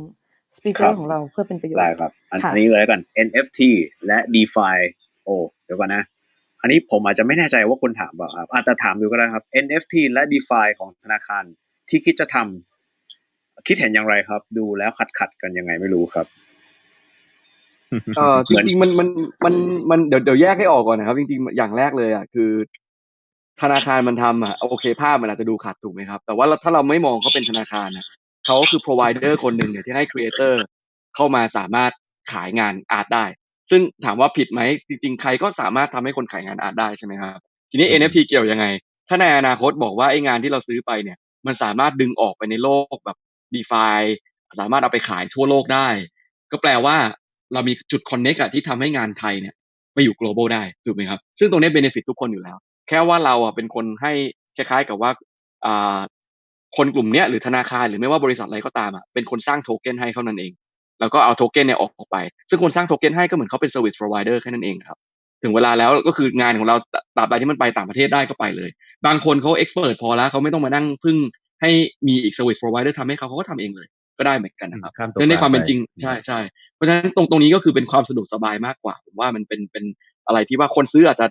สปีกเกอครัร์บของเราเพื่อเป็นประโยชได้น์ครับอันค่ะอันนี้เลยแล้วกัน NFT และ DeFi โอ้เดี๋ยวก่อนนะ อันนี้ผมอาจจะไม่แน่ใจว่าคนถามเปล่าครับอาจจะถามดูก็ได้ครับ NFT และ DeFi ของธนาคารที่คิดจะทำคิดเห็นอย่างไรครับ ดูแล้วขัดขัดๆกันยังไงไม่รู้ครับ เออจริงๆมันมันมันมันเดี๋ยวเดี๋ยวแยกให้ออกก่อนนะครับ จริงๆอย่างแรกเลยอะคือ ธนาคารมันทำอะโอเคภาพมันอาจจะดูขัดถูกไหมครับ แต่ว่าถ้าเราไม่มองเขาเป็นธนาคารนะเขาก็คือ provider คนหนึ่งเนี่ยที่ให้ creator เข้ามาสามารถขายงานอาร์ตได้ ซึ่งถามว่าผิดไหมจริง ๆ ใครก็สามารถทำให้คนขายงานอาร์ตได้ใช่ไหมครับ ทีนี้อืม NFT เกี่ยวยังไง ถ้าในอนาคตบอกว่าไอ้งานที่เราซื้อไปเนี่ย มันสามารถดึงออกไปในโลกแบบ DeFi สามารถเอาไปขายทั่วโลกได้ ก็แปลว่า เรามีจุด connect อะที่ทำให้งานไทยเนี่ยไปอยู่ global ได้ถูกไหมครับ ซึ่งตรงนี้ benefit ทุกคนอยู่แล้ว แค่ว่าเราอะเป็นคนให้คล้ายๆกับว่าคนกลุ่มเนี้ยหรือธนาคารหรือไม่ว่าบริษัทอะไรก็ตามอะเป็นคนสร้างโทเค็นให้เท่านั้นเอง แล้วก็เอาโทเค็นเนี่ยออกไป ซึ่งคนสร้างโทเค็นให้ก็เหมือนเขาเป็น service provider แค่นั้นเองครับถึงเวลาแล้วก็คืองานของเราตราบใดที่มันไปต่างประเทศได้ก็ไปเลย บางคนเขาเอ็กซ์เพรสพอแล้วเขาไม่ต้องมานั่งพึ่งให้มีอีก service provider ทำให้เขาเขาก็ทำเองเลย ก็ได้เหมือนกันนะครับข้ามตัวในในความเป็นไปจริงใช่ใช่เพราะฉะนั้นตรงตรงนี้ก็คือเป็นความสะดวกสบายมากกว่าผมว่ามันเป็นเป็นอะไรที่ว่าคนซื้ออาจจะ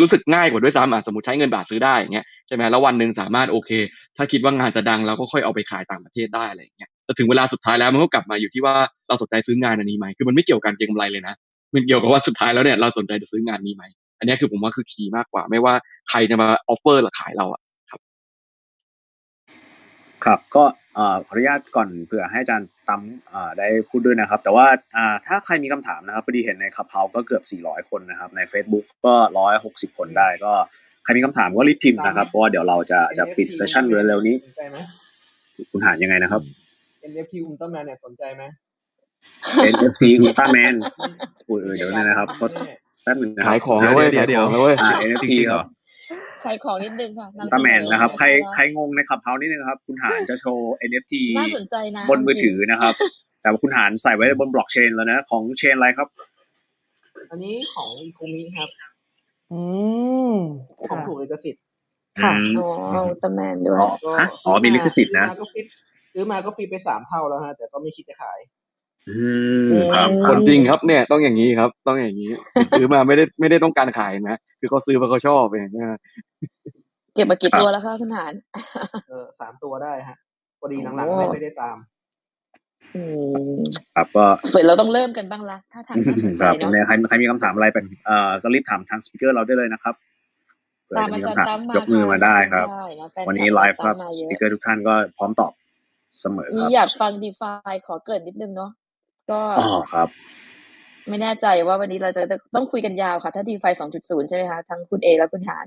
รู้สึกง่ายกว่าด้วยซ้ำอะสมมติใช้เงินบาทซื้อได้อย่างเงี้ยใช่ไหมแล้ววันหนึ่งสามารถโอเค ถ้าคิดว่างานจะดังเราก็ค่อยเอาไปขายต่างประเทศได้อะไรอย่างเงี้ยแต่ถึงเวลาสุดท้ายแล้วมันก็กลับมาอยู่ที่ว่าเราสนใจซื้องานอันนี้ไหมคือมันไม่เกี่ยวกับการเก็งกำไรเลยนะมันเกี่ยวกับว่าสุดท้ายแล้วเนี่ยเราสนใจจะซื้องานนี้ไหมอันเนี้ยคือผมว่าคือ key มากกว่า ไม่ว่าใครจะมา offer หรือขายเราอะครับก็เอ่อ ขออนุญาตก่อนเผื่อให้อาจารย์ตั้มอ่าได้พูดด้วยนะครับ แต่ว่าอ่าถ้าใครมีคำถามนะครับพอดีเห็นในคับเฮาก็เกือบ 400 คนนะครับ ใน Facebook ก็ 160 คนได้ก็ใครมีคำถามก็รีบพิมพ์นะครับ เพราะว่าเดี๋ยวเราจะจะปิดเซสชั่นเร็วๆนี้สนใจไหมคุณหานยังไงนะครับ NFT Ultraman เนี่ยสนใจไหม NFC Ultraman อุ้ยเออเดี๋ยวนะนะครับก็แป๊บหนึงนะครัขาบยของแล้วเว้ยเดี๋ขาวยเดี๋ขยวองแล้วเว้ยอ่าจ NFT ริงๆคเหรรัอบ ขายของนิดนึงค่ะนำอุลเสตร้าแมนอนะครับ ใครว่าใครงงในขับเฮานิดนึงครับ คุณหานจะโชว์ NFT น่าสนใจนะบนมือจริถืงอนะครับ แต่ว่าคุณหานใส่ไว้บนบล็อกเชนแล้วนะ ของเชนอะไรครับ อันนี้ของอีโคมิครับ อืมของค่ะถูกลิขสิทธิ์ค่ะอืมอ๋ออุลตร้าแมนด้วยอ๋อก็ฮะอ๋อมีลิขสิทธิ์นะซื้อมาก็ฟิตซื้อมาก็ฟรีไปสามเท่าแล้วฮะแต่ก็ไม่คิดจะขาย อืมครับคครับนจริงครับเนี่ยต้องอย่างนี้ครับ ต้องอย่างนี้ ซื้อมาไม่ได้ไม่ได้ต้องการขายนะคือเขาซื้อเพราะเขาชอบเองนะเก็บมากี่ครับตัวแล้วคะคุณหานเออสามตัวได้ฮะพอดีหลังโอ้ๆไม่ไม่ได้ตามอืมครับก็ส่วนเราต้องเริ่มกันบ้างละถ้าทางน่าสนคใจรับเนาะเนี่ยใครใครมีคำถามอะไรเป็นเอ่อก็รีบถามทางสปีกเกอร์เราได้เลยนะครับเผื่อตามจะอามีจารคำย์ถามตั้มมายกมือค่ะมาได้ครับใช่มาแฟนวันคนี้ลับไลอาจารย์ฟ์ตั้ครับมมาเยสอะปีกเกอร์ทุกท่านก็พร้อมตอบเสมอมีครับอยากฟังดีฟาขอเกรินนิดนึงเนาะ ก็อ๋อครับ ไม่แน่ใจว่าวันนี้เราจะต้องคุยกันยาวค่ะ ถ้าดีไฟ2.0ใช่ไหมคะ ทั้งคุณเอและคุณหาน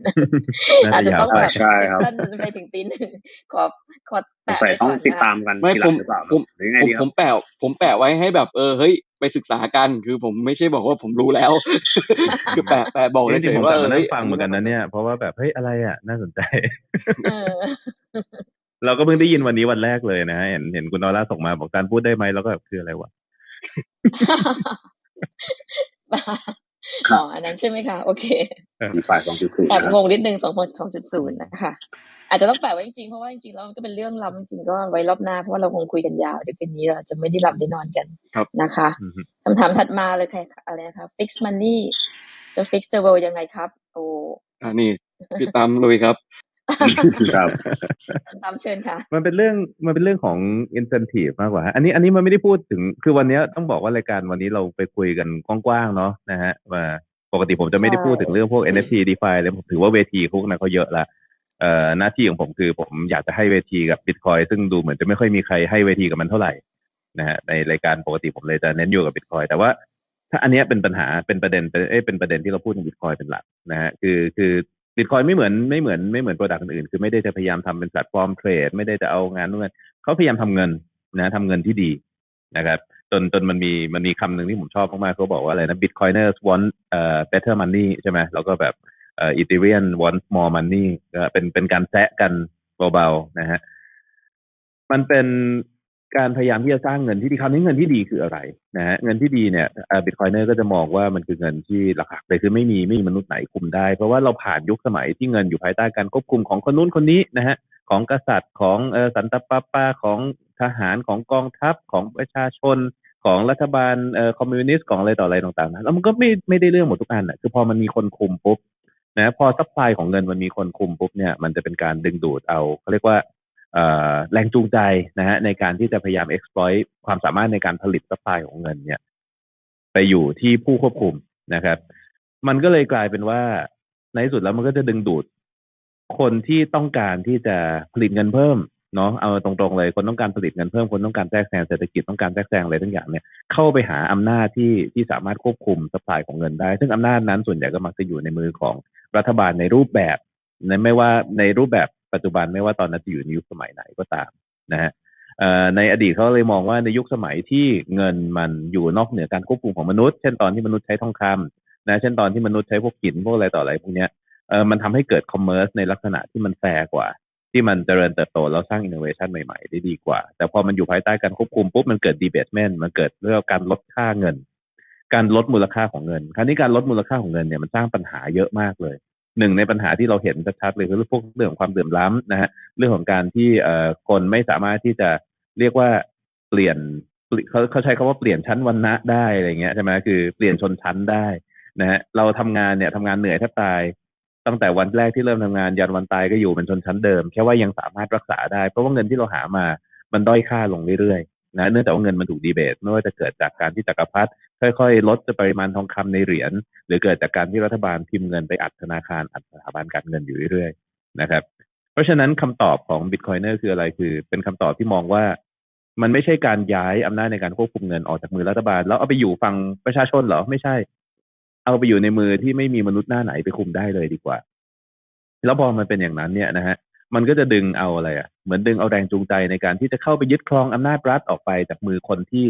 น่าอาจจะจะยาวต้องไปแบบใช่เซสครับชั่นไปถึงตีหนึ่งขอขอสงแปะสัยไว้ต้ก่องอนติดนะคะตามกันไม่ทีหลัผงมหรือเปล่าคผรับมหรือไงผมดีคผรับมแปะผมแปะไว้ให้แบบเออเฮ้ยไปศึกษากันคือผมไม่ใช่บอกว่าผมรู้แล้ว คือแปะแปะบอกจริเฉงๆยผมๆว่าแต่เออมานั่เฮ้งยฟังอันเหมืนี้อนกันน่าสนะนใจเนี่ย เพราะว่าแบบเฮ้ยอะไรอะ น่าสนใจเออเราก็เพิ่งได้ยินวันนี้วันแรกเลยนะฮะเห็นเห็นคุณนอร่าส่งมาบอกการพูดได้ไหมแล้วก็แบบคืออะไรวะครั อ๋อบอันนั้นใช่ไหมคะ โอเคดีฟายสองจุดศูนย์แอบนะครับงงนิดนึงสองสองจุดศูนย์นะคะอาจจะต้องแปะไว้จริงๆเพราะว่าจริงๆแล้วมันก็เป็นเรื่องล้ำจริงๆก็ไว้รอบหน้าเพราะว่าเราคงคุยกันยาวเดี๋ยวคืนนี้เราจะไม่ได้หลับได้นอนกันครับนะคะอือฮึคำถามถัดมาเลยค่ะอะไรนะคะ fix money จะ fix the world ยังไงครับ โอ้อ่านี่พี่ตามลุยครับ ครับตามเชิญค่ะ มันเป็นเรื่องมันเป็นเรื่องของ incentive มากกว่าฮะอันนี้อันนี้มันไม่ได้พูดถึงคือวันเนี้ยต้องบอกว่ารายการวันนี้เราไปคุยกันกว้างๆเนาะนะฮะว่าปกติผมจะไม่ได้ใช่พูดถึงเรื่องพวก NFT DeFi เลยผมถือว่าเวทีพวกนั้นเขาเยอะละเอ่อหน้าที่ของผมคือผมอยากจะให้เวทีกับ Bitcoin ซึ่งดูเหมือนจะไม่ค่อยมีใครให้เวทีกับมันเท่าไหร่นะฮะในรายการปกติผมเลยจะเน้นอยู่กับ Bitcoin แต่ว่าถ้าอันเนี้ยเป็นปัญหาเป็นประเด็นเป็นเอ้ยเป็นประเด็นที่เราพูดถึง Bitcoin เป็นหลักนะฮะคือคือ บิตคอยไม่เหมือนไม่เหมือนไม่เหมือน product อื่นคือไม่ได้จะพยายามทำเป็นแพลตฟอร์ม trade ไม่ได้จะเอางานนู่นนเขาพยายามทำเงินนะทำเงินที่ดีนะครับจนจนมันมีมันมีคำหนึ่งที่ผมชอบมากๆเขาบอกว่าอะไรนะ Bitcoiners want เอ่อ better money ใช่ไหมแล้วก็แบบเอ่อ Ethereum want more money ก็เป็นเป็นการแซะกันเบาๆนะฮะมันเป็น การพยายามที่จะสร้างเงินที่ดีคราวนี้เงินที่ดีคืออะไรนะฮะเงินที่ดีเนี่ย Bitcoiner ก็จะมองว่ามันคือเงินที่หลักๆเลยคือไม่มีไม่มีมนุษย์ไหนคุมได้ เพราะว่าเราผ่านยุคสมัยที่เงินอยู่ภายใต้การควบคุมของคนนู้นคนนี้นะฮะของกษัตริย์ของเออสันตะปาปาของทหารของกองทัพของประชาชนของรัฐบาลเอ่อคอมมิวนิสต์ของอะไรต่ออะไรต่างๆนะแล้วมันก็ไม่ไม่ได้เรื่องหมดทุกอันอะคือพอมันมีคนคุมปุ๊บนะพอ supply ของเงินมันมีคนคุมปุ๊บเนี่ยมันจะเป็นการดึงดูดเอาเขาเรียกว่า แรงจูงใจนะฮะในการที่จะพยายาม exploit ความสามารถในการผลิต supply ของเงินเนี่ย ไปอยู่ที่ผู้ควบคุมนะครับ มันก็เลยกลายเป็นว่าในที่สุดแล้วมันก็จะดึงดูดคนที่ต้องการที่จะผลิตเงินเพิ่มเนาะเอาตรงๆเลยคนต้องการผลิตเงินเพิ่มคนต้องการแทรกแซงเศรษฐกิจต้องการแทรกแซงอะไรทั้งอย่างเนี่ยเข้าไปหาอำนาจที่ที่สามารถควบคุม supply ของเงินได้ ซึ่งอำนาจนั้นส่วนใหญ่ก็มักจะอยู่ในมือของรัฐบาลในรูปแบบในไม่ว่าในรูปแบบ ปัจจุบันไม่ว่าตอนนั้นจะอยู่ในยุคสมัยไหนก็ตามนะฮะในอดีตเขาเลยมองว่าในยุคสมัยที่เงินมันอยู่นอกเหนือการควบคุมของมนุษย์เช่นตอนที่มนุษย์ใช้ทองคำนะเช่นตอนที่มนุษย์ใช้พวกหินพวกอะไรต่ออะไรพวกเนี้ยเออมันทำให้เกิด commerce ในลักษณะที่มันแฟร์กว่า ที่มันเจริญเติบโตแล้วสร้างอินโนเวชันใหม่ๆ ได้ดีกว่า แต่พอมันอยู่ภายใต้การควบคุมปุ๊บมันเกิด debasement มันเกิดเรื่องการลดค่าเงิน การลดมูลค่าของเงิน คราวนี้การลดมูลค่าของเงินเนี่ยมันสร้างปัญหาเยอะมากเลย หนึ่งในปัญหาที่เราเห็นชัดๆเลยคือพวกเรื่องของความเดือดร้ำนนะฮะเรื่องของการที่เอ่อคนไม่สามารถที่จะเรียกว่าเปลี่ยนเขาเขาใช้คาว่าเปลี่ยนชั้นวรรณะได้อะไรเงี้ยใช่ไหมคือเปลี่ยนชนชั้นได้นะฮะเราทำงานเนี่ยทำงานเหนื่อยแทบตาย ตั้งแต่วันแรกที่เริ่มทำงานยันวันตายก็อยู่เป็นชนชั้นเดิม แค่ว่ายังสามารถรักษาได้ เพราะว่าเงินที่เราหามามันด้อยค่าลงเรื่อยๆนะเนื่องจากว่าเงินมันถูกดีเบตไม่ว่าจะเกิดจากการที่จักรพรรดิ ค่อยๆ ลดปริมาณทองคำในเหรียญหรือเกิดจากการที่รัฐบาลพิมพ์เงินไปอัดธนาคารอัดสถาบันการเงินอยู่เรื่อยๆนะครับ เพราะฉะนั้นคำตอบของ Bitcoiner คืออะไรคือ เป็นคำตอบที่มองว่า มันไม่ใช่การย้ายอำนาจในการควบคุมเงินออกจากมือรัฐบาล แล้วเอาไปอยู่ฝั่งประชาชนเหรอไม่ใช่ เอาไปอยู่ในมือที่ไม่มีมนุษย์หน้าไหนไปคุมได้เลยดีกว่า แล้วพอมันเป็นอย่างนั้นเนี่ยนะฮะมันก็จะดึงเอาอะไรอะเหมือนดึงเอาแรงจูงใจในการที่จะเข้าไปยึดครองอำนาจรัฐออกไปจากมือคนที่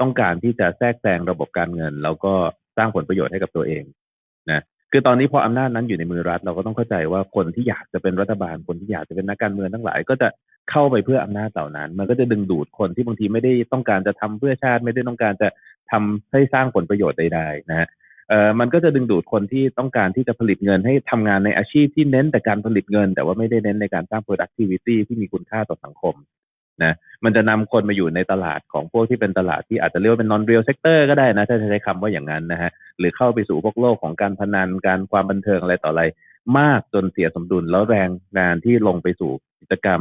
ต้องการที่จะแทรกแซงระบบการเงิน แล้วก็สร้างผลประโยชน์ให้กับตัวเองนะคือตอนนี้พออำนาจนั้นอยู่ในมือรัฐเราก็ต้องเข้าใจว่าคนที่อยากจะเป็นรัฐบาลคนที่อยากจะเป็นนักการเมืองทั้งหลาย ก็จะเข้าไปเพื่ออำนาจเหล่านั้น มันก็จะดึงดูดคนที่บางทีไม่ได้ต้องการจะทำเพื่อชาติ ไม่ได้ต้องการจะทำให้สร้างผลประโยชน์ใดๆนะฮะเอ่อมันก็จะดึงดูดคนที่ต้องการที่จะผลิตเงินให้ทำงานในอาชีพที่เน้นแต่การผลิตเงิน แต่ว่าไม่ได้เน้นในการสร้าง productivity ที่มีคุณค่าต่อสังคม นะมันจะนำคนมาอยู่ในตลาดของพวกที่เป็นตลาดที่อาจจะเรียกว่าเป็น non real sector ก็ได้นะ ถ้าใช้คำว่าอย่างนั้นนะฮะหรือเข้าไปสู่พวกโลกของการพนันการความบันเทิงอะไรต่ออะไร มากจนเสียสมดุลแล้วแรงงานที่ลงไปสู่กิจกรรม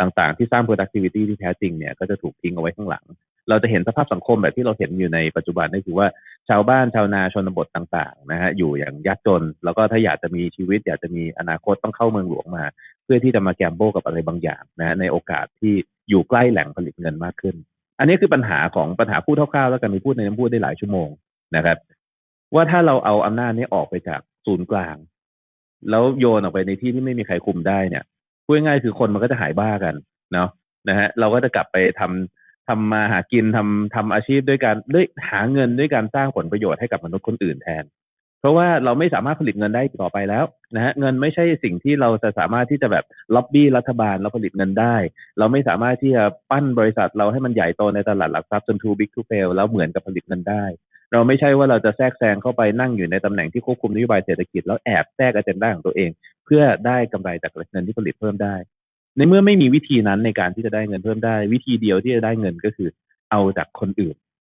ต่างๆ ที่สร้าง productivity ที่แท้จริงเนี่ยก็จะถูกทิ้งเอาไว้ข้างหลัง เราจะเห็นสภาพสังคมแบบที่เราเห็นอยู่ในปัจจุบันนี่คือว่าชาวบ้านชาวนาชนบทต่างๆนะฮะอยู่อย่างยากจน แล้วก็ถ้าอยากจะมีชีวิต อยากจะมีอนาคตต้องเข้าเมืองหลวงมา เพื่อที่จะมาแกมโบกับอะไรบางอย่างนะในโอกาสที่ อยู่ใกล้แหล่งผลิตเงินมากขึ้น อันนี้คือปัญหาของปัญหาพูดคร่าวๆแล้วกันมีพูดในน้ำพูดได้หลายชั่วโมงนะครับ ว่าถ้าเราเอาอำนาจนี้ออกไปจากศูนย์กลาง แล้วโยนออกไปในที่ที่ไม่มีใครคุมได้เนี่ยพูดง่ายๆคือคนมันก็จะหายบ้ากันเนาะนะฮะเราก็จะกลับไปทำทำมาหากินทำทำอาชีพด้วยการด้วยหาเงินด้วยการสร้างผลประโยชน์ให้กับมนุษย์คนอื่นแทน เพราะว่าเราไม่สามารถผลิตเงินได้ต่อไปแล้วนะฮะเงินไม่ใช่สิ่งที่เราจะสามารถที่จะแบบล็อบบี้รัฐบาลแล้วผลิตเงินได้ เราไม่สามารถที่จะปั้นบริษัทเราให้มันใหญ่โตในตลาดหลักทรัพย์จน too big to fail แล้วเหมือนกับผลิตเงินได้ เราไม่ใช่ว่าเราจะแทรกแซงเข้าไปนั่งอยู่ในตำแหน่งที่ควบคุมนโยบายเศรษฐกิจแล้วแอบแทรกอเจนดาของตัวเอง เพื่อได้กำไรจากเงินที่ผลิตเพิ่มได้ ในเมื่อไม่มีวิธีนั้นในการที่จะได้เงินเพิ่มได้ วิธีเดียวที่จะได้เงินก็คือ เอาจากคนอื่น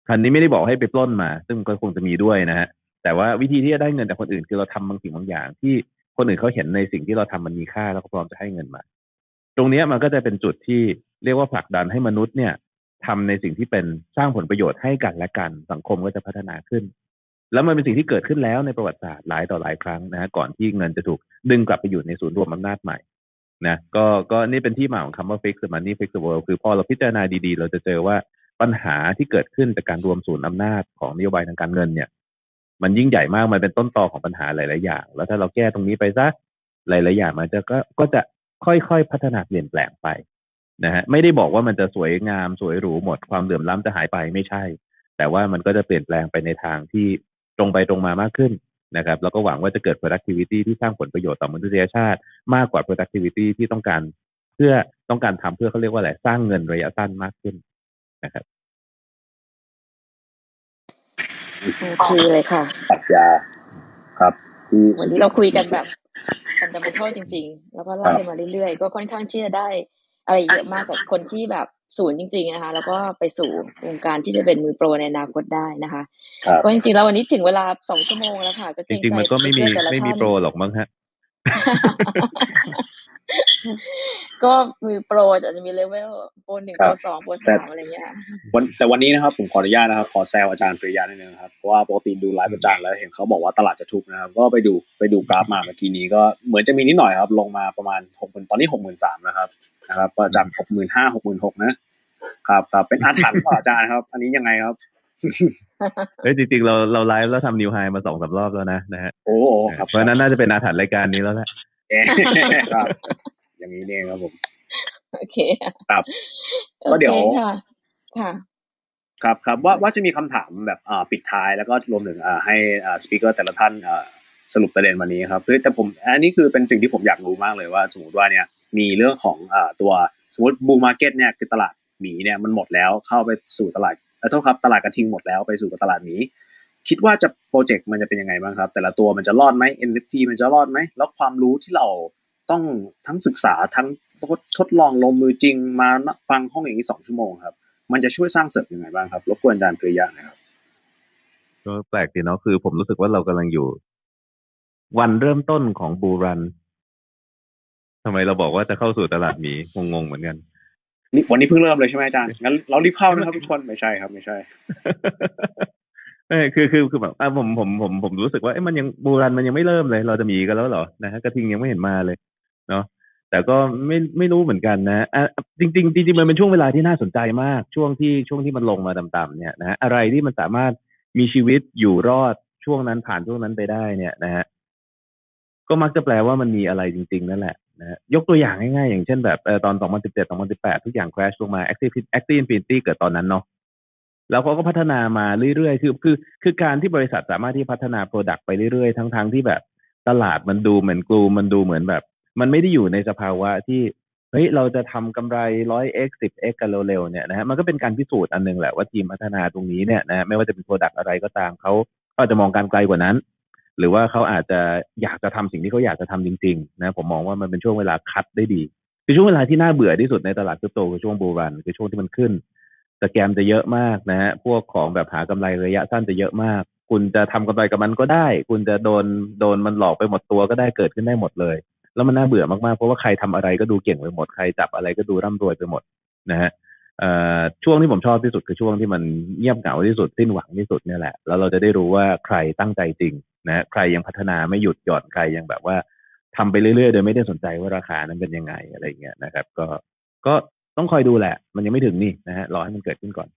คันนี้ไม่ได้บอกให้ไปปล้นมา ซึ่งก็คงจะมีด้วยนะฮะ แต่ว่าวิธีที่จะได้เงินจากคนอื่น คือเราทำบางสิ่งบางอย่าง ที่คนอื่นเขาเห็นในสิ่งที่เราทำมันมีค่าแล้วก็พร้อมจะให้เงินมา ตรงนี้มันก็จะเป็นจุดที่เรียกว่าผลักดันให้มนุษย์เนี่ยทำในสิ่งที่เป็นสร้างผลประโยชน์ให้กันและกัน สังคมก็จะพัฒนาขึ้น แล้วมันเป็นสิ่งที่เกิดขึ้นแล้วในประวัติศาสตร์หลายต่อหลายครั้งนะฮะก่อนที่เงินจะถูกดึงกลับไปอยู่ในศูนย์รวมอำนาจใหม่นะก็ก็นี่เป็นที่มาของคำว่า fix the money fix the world คือพอเราพิจารณาดีๆ เราจะเจอว่าปัญหาที่เกิดขึ้นจากการรวมศูนย์อำนาจของนโยบายทางการเงินเนี่ย มันยิ่งใหญ่มากมันเป็นต้นตอของปัญหาหลาย ๆ อย่าง แล้วถ้าเราแก้ตรงนี้ไปซะหลาย ๆ อย่างมันจะก็ก็จะค่อย ๆ พัฒนาเปลี่ยนแปลงไปนะฮะไม่ได้บอกว่ามันจะสวยงามสวยหรูหมดความเหลื่อมล้ำจะหายไปไม่ใช่ แต่ว่ามันก็จะเปลี่ยนแปลงไปในทางที่ตรงไปตรงมามากขึ้นนะครับแล้วก็หวังว่าจะเกิด productivity ที่สร้างผลประโยชน์ต่อมนุษยชาติ มากกว่า productivity ที่ต้องการ เพื่อต้องการทำเพื่อเขาเรียกว่าอะไรสร้างเงินระยะสั้นมากขึ้นนะครับ โอเคเลยค่ะปรัชญาครับที่วันนี้เราคุยกันแบบฟันดัมเบลจริง ๆ แล้วก็ไล่มาเรื่อยๆ ก็ค่อนข้างที่จะได้อะไรเยอะมากจากคนที่แบบศูนย์จริง ๆนะคะ แล้วก็ไปสู่วงการที่จะเป็นมือโปรในอนาคตได้นะคะครับก็จริงๆแล้ววันนี้ถึงเวลาสองชั่วโมงแล้วค่ะ ก็เกจรงริงใจๆมันก็ไม่มีเพื่อนๆแต่ละไม่มีท่านโปรหรอกมั้งฮะ ก็มือโปรอาจจะมีเลเวลโปรหนึ่งครัโปบรสองโปรแต่สามอะไรเงี้ยวันแต่วันนี้นะครับผมขออนุญาตนะครับขอแซวอาจารย์พิริยะนิดนึงครับเพราะว่าปกติดูไลฟ์อาจารย์แล้วเห็นเขาบอกว่าตลาดจะทุบนะครับ ก็ไปดูไปดูกราฟมาเมื่อกี้นี้ก็เหมือนจะมีนิดหน่อยครับ ลงมาประมาณหกหมื่นตอนนี้หกหมื่นสามนะครับนะครับ ก็จากหกหมื่นห้าหกหมื่นหกนะครับครับเป็นอาถรรพ์ต่ออาจารย์ครับ อันนี้ยังไงครับเอ้ยจริงๆเราเราไลฟ์แล้วทำ new high มาสองสามรอบแล้วนะนะฮะโอ้โหครับเพราะฉะนั้นน่าจะเป็นอาถรรพ์รายการนี้แล้วแหละ ครับ อย่างนี้เนี่ยครับผม โอเคครับโอเคก็เดี๋ยวค่ะค่ะครับครับว่าว่าจะมีคำถามแบบอ่าปิดท้ายแล้วก็รวมถึงอ่าให้อ่า speaker แต่ละท่านอ่าสรุปประเด็นวันนี้ครับคือแต่ผมอันนี้คือเป็นสิ่งที่ผมอยากรู้มากเลยว่า สมมติว่าเนี่ยมีเรื่องของอ่าตัวสมมติ bull market เนี่ยคือตลาดหมีเนี่ยมันหมดแล้วเข้าไปสู่ตลาดเออโทษครับตลาดกระทิงหมดแล้วไปสู่ตลาดหมี คิดว่าจะโปรเจกต์มันจะเป็นยังไงบ้างครับ แต่ละตัวมันจะรอดไหม NFT มันจะรอดไหม แล้วความรู้ที่เราต้องทั้งศึกษาทั้งทดทดลองลงมือจริงมาฟังห้องอย่างนี้สองชั่วโมงครับ มันจะช่วยสร้างเสริมยังไงบ้างครับรบกวนอาจารย์ปริยาหนะครับก็แปลกดีเนาะคือผมรู้สึกว่าเรากำลังอยู่ วันเริ่มต้นของบูรันทำไมเราบอกว่าจะเข้าสู่ตลาดหมีงงๆเหมือนกันนี่วันนี้เพิ่งเริ่มเลยใช่ไหมอาจารย์งั้นเรารีบเข้านะครับทุกคนไม่ใช่ครับ ไม่ใช่ เออคือคือคือแบบอะผมผมผมผมรู้สึกว่าเอ้ยมันยังบูรันมันยังไม่เริ่มเลย เราจะมีกันแล้วเหรอนะฮะกระทิงยังไม่เห็นมาเลย เนาะแต่ก็ไม่ไม่รู้เหมือนกันนะอะจริงๆจริงมันเป็นช่วงเวลาที่น่าสนใจมาก ช่วงที่ช่วงที่มันลงมาต่ำๆเนี่ยนะฮะอะไรที่มันสามารถมีชีวิตอยู่รอดช่วงนั้นผ่านช่วงนั้นไปได้เนี่ยนะฮะก็มักจะแปลว่ามันมีอะไรจริง ๆ นั่นแหละนะฮะยกตัวอย่างง่ายๆ อย่างเช่นแบบเออตอน 2017 2018 ทุกอย่าง crash ลงมา Active Active Infinity เกิดตอนนั้นเนาะ แล้วเขาก็พัฒนามาเรื่อยๆ คือคือคือการที่บริษัทสามารถที่พัฒนา Product ไปเรื่อยๆ ทั้งๆที่แบบตลาดมันดูเหมือนกลูมันดูเหมือนแบบ มันไม่ได้อยู่ในสภาวะที่เฮ้ยเราจะทำกำไร 100x 10x กันเร็วๆเนี่ยนะฮะมันก็เป็นการพิสูจน์อันหนึงแหละว่าทีมพัฒนาตรงนี้เนี่ยนะไม่ว่าจะเป็น Product อะไรก็ตามเขาเขาอาจจะมองการไกลกว่านั้น หรือว่าเขาอาจจะอยากจะทำสิ่งที่เขาอยากจะทำจริงๆนะผมมองว่ามันเป็นช่วงเวลาคัดได้ดีคือช่วงเวลาที่น่าเบื่อที่สุดในตลาดคริปโตคือช่วงบูรันคือช่วงที่มันขึ้น สแกมจะเยอะมากนะฮะพวกของแบบหากำไรระยะสั้นจะเยอะมาก คุณจะทำกำไรกับมันก็ได้ คุณจะโดนโดนมันหลอกไปหมดตัวก็ได้เกิดขึ้นได้หมดเลย แล้วมันน่าเบื่อมากๆเพราะว่าใครทำอะไรก็ดูเก่งไปหมดใครจับอะไรก็ดูร่ำรวยไปหมดนะฮะอ่อช่วงที่ผมชอบที่สุดคือช่วงที่มันเงียบเหงาที่สุดสิ้นหวังที่สุดเนี่ยแหละแล้วเราจะได้รู้ว่าใครตั้งใจจริงนะใครยังพัฒนาไม่หยุดหย่อนใครยังแบบว่าทำไปเรื่อยๆ โดยไม่ได้สนใจว่าราคานั้นเป็นยังไงอะไรเงี้ยนะครับ ก็ก็ ต้องคอยดูแหละ มันยังไม่ถึงนี่นะฮะรอให้มันเกิดขึ้นก่อน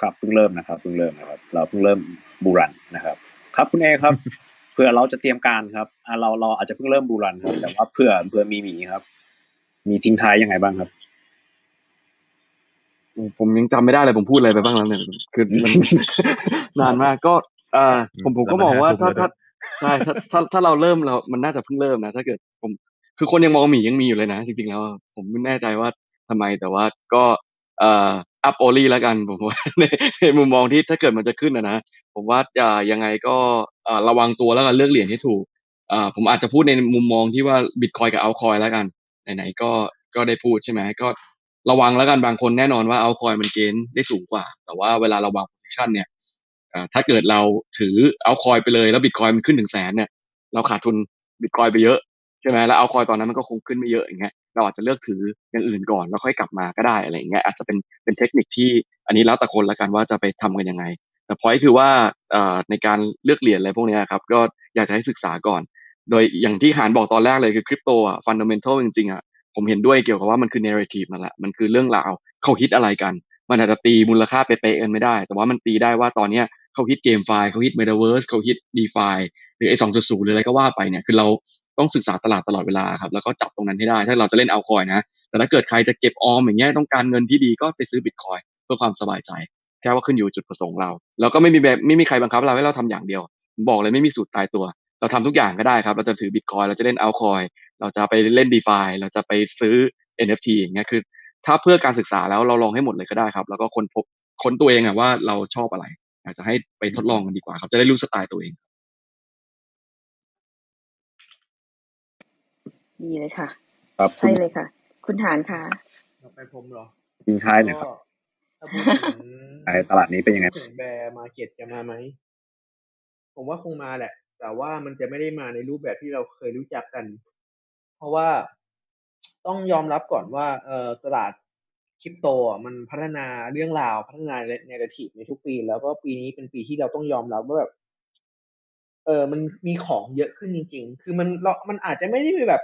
ครับเพิ่งเริ่มนะครับเพิ่งเริ่มนะครับ เราเพิ่งเริ่มบูรันนะครับ ครับคุณเอครับเผื่อเราจะเตรียมการครับอะเราเราอาจจะเพิ่งเริ่มบูรันครับแต่ว่าเผื่อเผื่อมีหมีครับ มีทิ้งท้ายยังไงบ้างครับผมยังจำไม่ได้เลยผมพูดอะไรไปบ้างแล้วเนี่ยคือมันนานมากก็เอ่อผมผมก็มองว่าถ้าถ้าใช่ถ้าถ้าถ้าเราเริ่มเรา มันน่าจะเพิ่งเริ่มนะถ้าเกิดผม คือคนยังมองหมียังมีอยู่เลยนะ จริงๆแล้วผมไม่แน่ใจว่าทำไมแต่ว่าก็เอ่ออัพโอลี่แล้วกันผมว่าในในมุมมองที่ถ้าเกิดมันจะขึ้นนะนะผมว่าอย่ายังไงก็เอ่อระวังตัวแล้วกันเลือกเหรียญให้ถูกอ่าผมอาจจะพูดในมุมมองที่ว่าบิตคอยกับเอาคอยแล้วกันไหนๆก็ก็ได้พูดใช่ไหมก็ระวังแล้วกันบางคนแน่นอนว่าเอาคอยมันเกณฑ์ได้สูงกว่า แต่ว่าเวลาเราวาง position เนี่ยอถ้าเกิดเราถือเอาคอยไปเลยแล้วบิตคอยมันขึ้นถึงแสนเนี่ย เราขาดทุนบิตคอยไปเยอะ ช่ไหมแล้วเอาคอยตอนนั้นมันก็คงขึ้นไม่เยอะอย่างเงี้ยเราอาจจะเลือกถืออย่างอื่นก่อนแล้วค่อยกลับมาก็ได้อะไรอย่างเงี้ยอาจจะเป็นเป็นเทคนิคที่อันนี้แล้วแต่คนละกันว่าจะไปทำกันยังไง แต่พอยคือว่าในการเลือกเหรียญอะไรพวกนี้ครับก็อยากจะให้ศึกษาก่อน โดยอย่างที่หานบอกตอนแรกเลยคือคริปโตอะฟันเดเมนทัลจริงๆอะผมเห็นด้วยเกี่ยวกับว่ามันคือเนเรทีฟนั่นแหละมันคือเรื่องราวเขาคิดอะไรกัน มันอาจจะตีมูลค่าเป๊ะๆกันไม่ได้ แต่ว่ามันตีได้ว่าตอนเนี้ยเขาคิด GameFi เขาคิดเมตาเวิร์สเขาคิด DeFi หรือไอ้สองจุดศูนย์หรืออะไรก็ว่าไปเนี่ยคือเรา ต้องศึกษาตลาดตลอดเวลาครับแล้วก็จับตรงนั้นให้ได้ ถ้าเราจะเล่นเอาคอยนะ แต่ถ้าเกิดใครจะเก็บออมอย่างเงี้ยต้องการเงินที่ดีก็ไปซื้อบิตคอยน์เพื่อความสบายใจ แค่ว่าขึ้นอยู่จุดประสงค์เรา แล้วก็ไม่มีแบบไม่มีใครบังคับเราให้เราทำอย่างเดียว บอกเลยไม่มีสูตรตายตัว เราทำทุกอย่างก็ได้ครับ เราจะถือบิตคอยน์เราจะเล่นเอาคอยเราจะไปเล่น DeFi เราจะไปซื้อ NFT อย่างเงี้ยคือ ถ้าเพื่อการศึกษาแล้วเราลองให้หมดเลยก็ได้ครับ แล้วก็คนพบค้นตัวเองอะว่าเราชอบอะไรอยากจะให้ไปทดลองกันดีกว่าครับจะได้รู้สไตล์ตัวเอง ดีเลยค่ะ ครับใช่เลยค่ะ คุณหานค่ะต่อไปผมเหรอทิ้งท้ายหน่อยครับก็ถ้าพูดถึงไอ้ตลาดนี้เป็นยังไงพูดถึงแบร์มาเก็ตจะมาไหม ผมว่าคงมาแหละ แต่ว่ามันจะไม่ได้มาในรูปแบบที่เราเคยรู้จักกัน เพราะว่าต้องยอมรับก่อนว่าเอ่อตลาดคริปโตอะมันพัฒนาเรื่องราวพัฒนาในระทีฟในทุกปี แล้วก็ปีนี้เป็นปีที่เราต้องยอมรับว่าแบบเออมันมีของเยอะขึ้นจริง ๆ คือมันเรามันอาจจะไม่ได้มีแบบ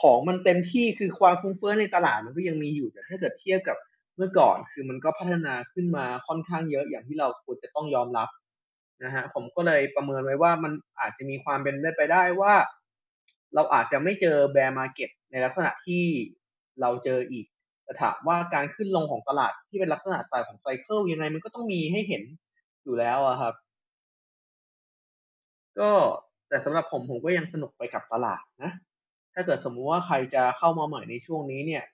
ของมันเต็มที่คือความฟุ้งเฟ้อในตลาดมันก็ยังมีอยู่แต่ถ้าเกิดเทียบกับเมื่อก่อนคือมันก็พัฒนาขึ้นมาค่อนข้างเยอะอย่างที่เราควรจะต้องยอมรับนะฮะผมก็เลยประเมินไว้ว่ามันอาจจะมีความเป็นได้ไปได้ว่า เราอาจจะไม่เจอแบร์มาเก็ตในลักษณะที่เราเจออีกแต่ถามว่าการขึ้นลงของตลาดที่เป็นลักษณะสายของไซเคิลยังไงมันก็ต้องมีให้เห็นอยู่แล้วอะครับ ก็แต่สำหรับผมผมก็ยังสนุกไปกับตลาดนะ ถ้าเกิดสมมุติว่าใครจะเข้ามาใหม่ในช่วงนี้เนี่ย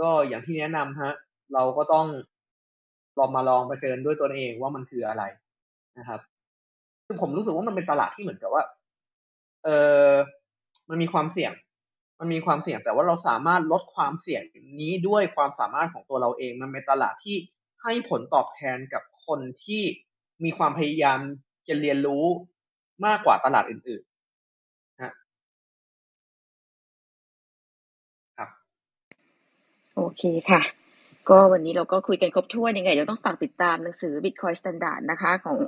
ก็อย่างที่แนะนำฮะ เราก็ต้องลองมาลองไปเชิญด้วยตัวเองว่ามันคืออะไรนะครับซึ่งผมรู้สึกว่ามันเป็นตลาดที่เหมือนกับว่า เออมันมีความเสี่ยง มันมีความเสี่ยงแต่ว่าเราสามารถลดความเสี่ยงนี้ด้วยความสามารถของตัวเราเอง มันเป็นตลาดที่ให้ผลตอบแทนกับคนที่มีความพยายามจะเรียนรู้มากกว่าตลาดอื่น โอเคค่ะ ก็วันนี้เราก็คุยกันครบถ้วนยังไงเดี๋ยวต้องฝากติดตามหนังสือ Bitcoin Standard นะคะ ของ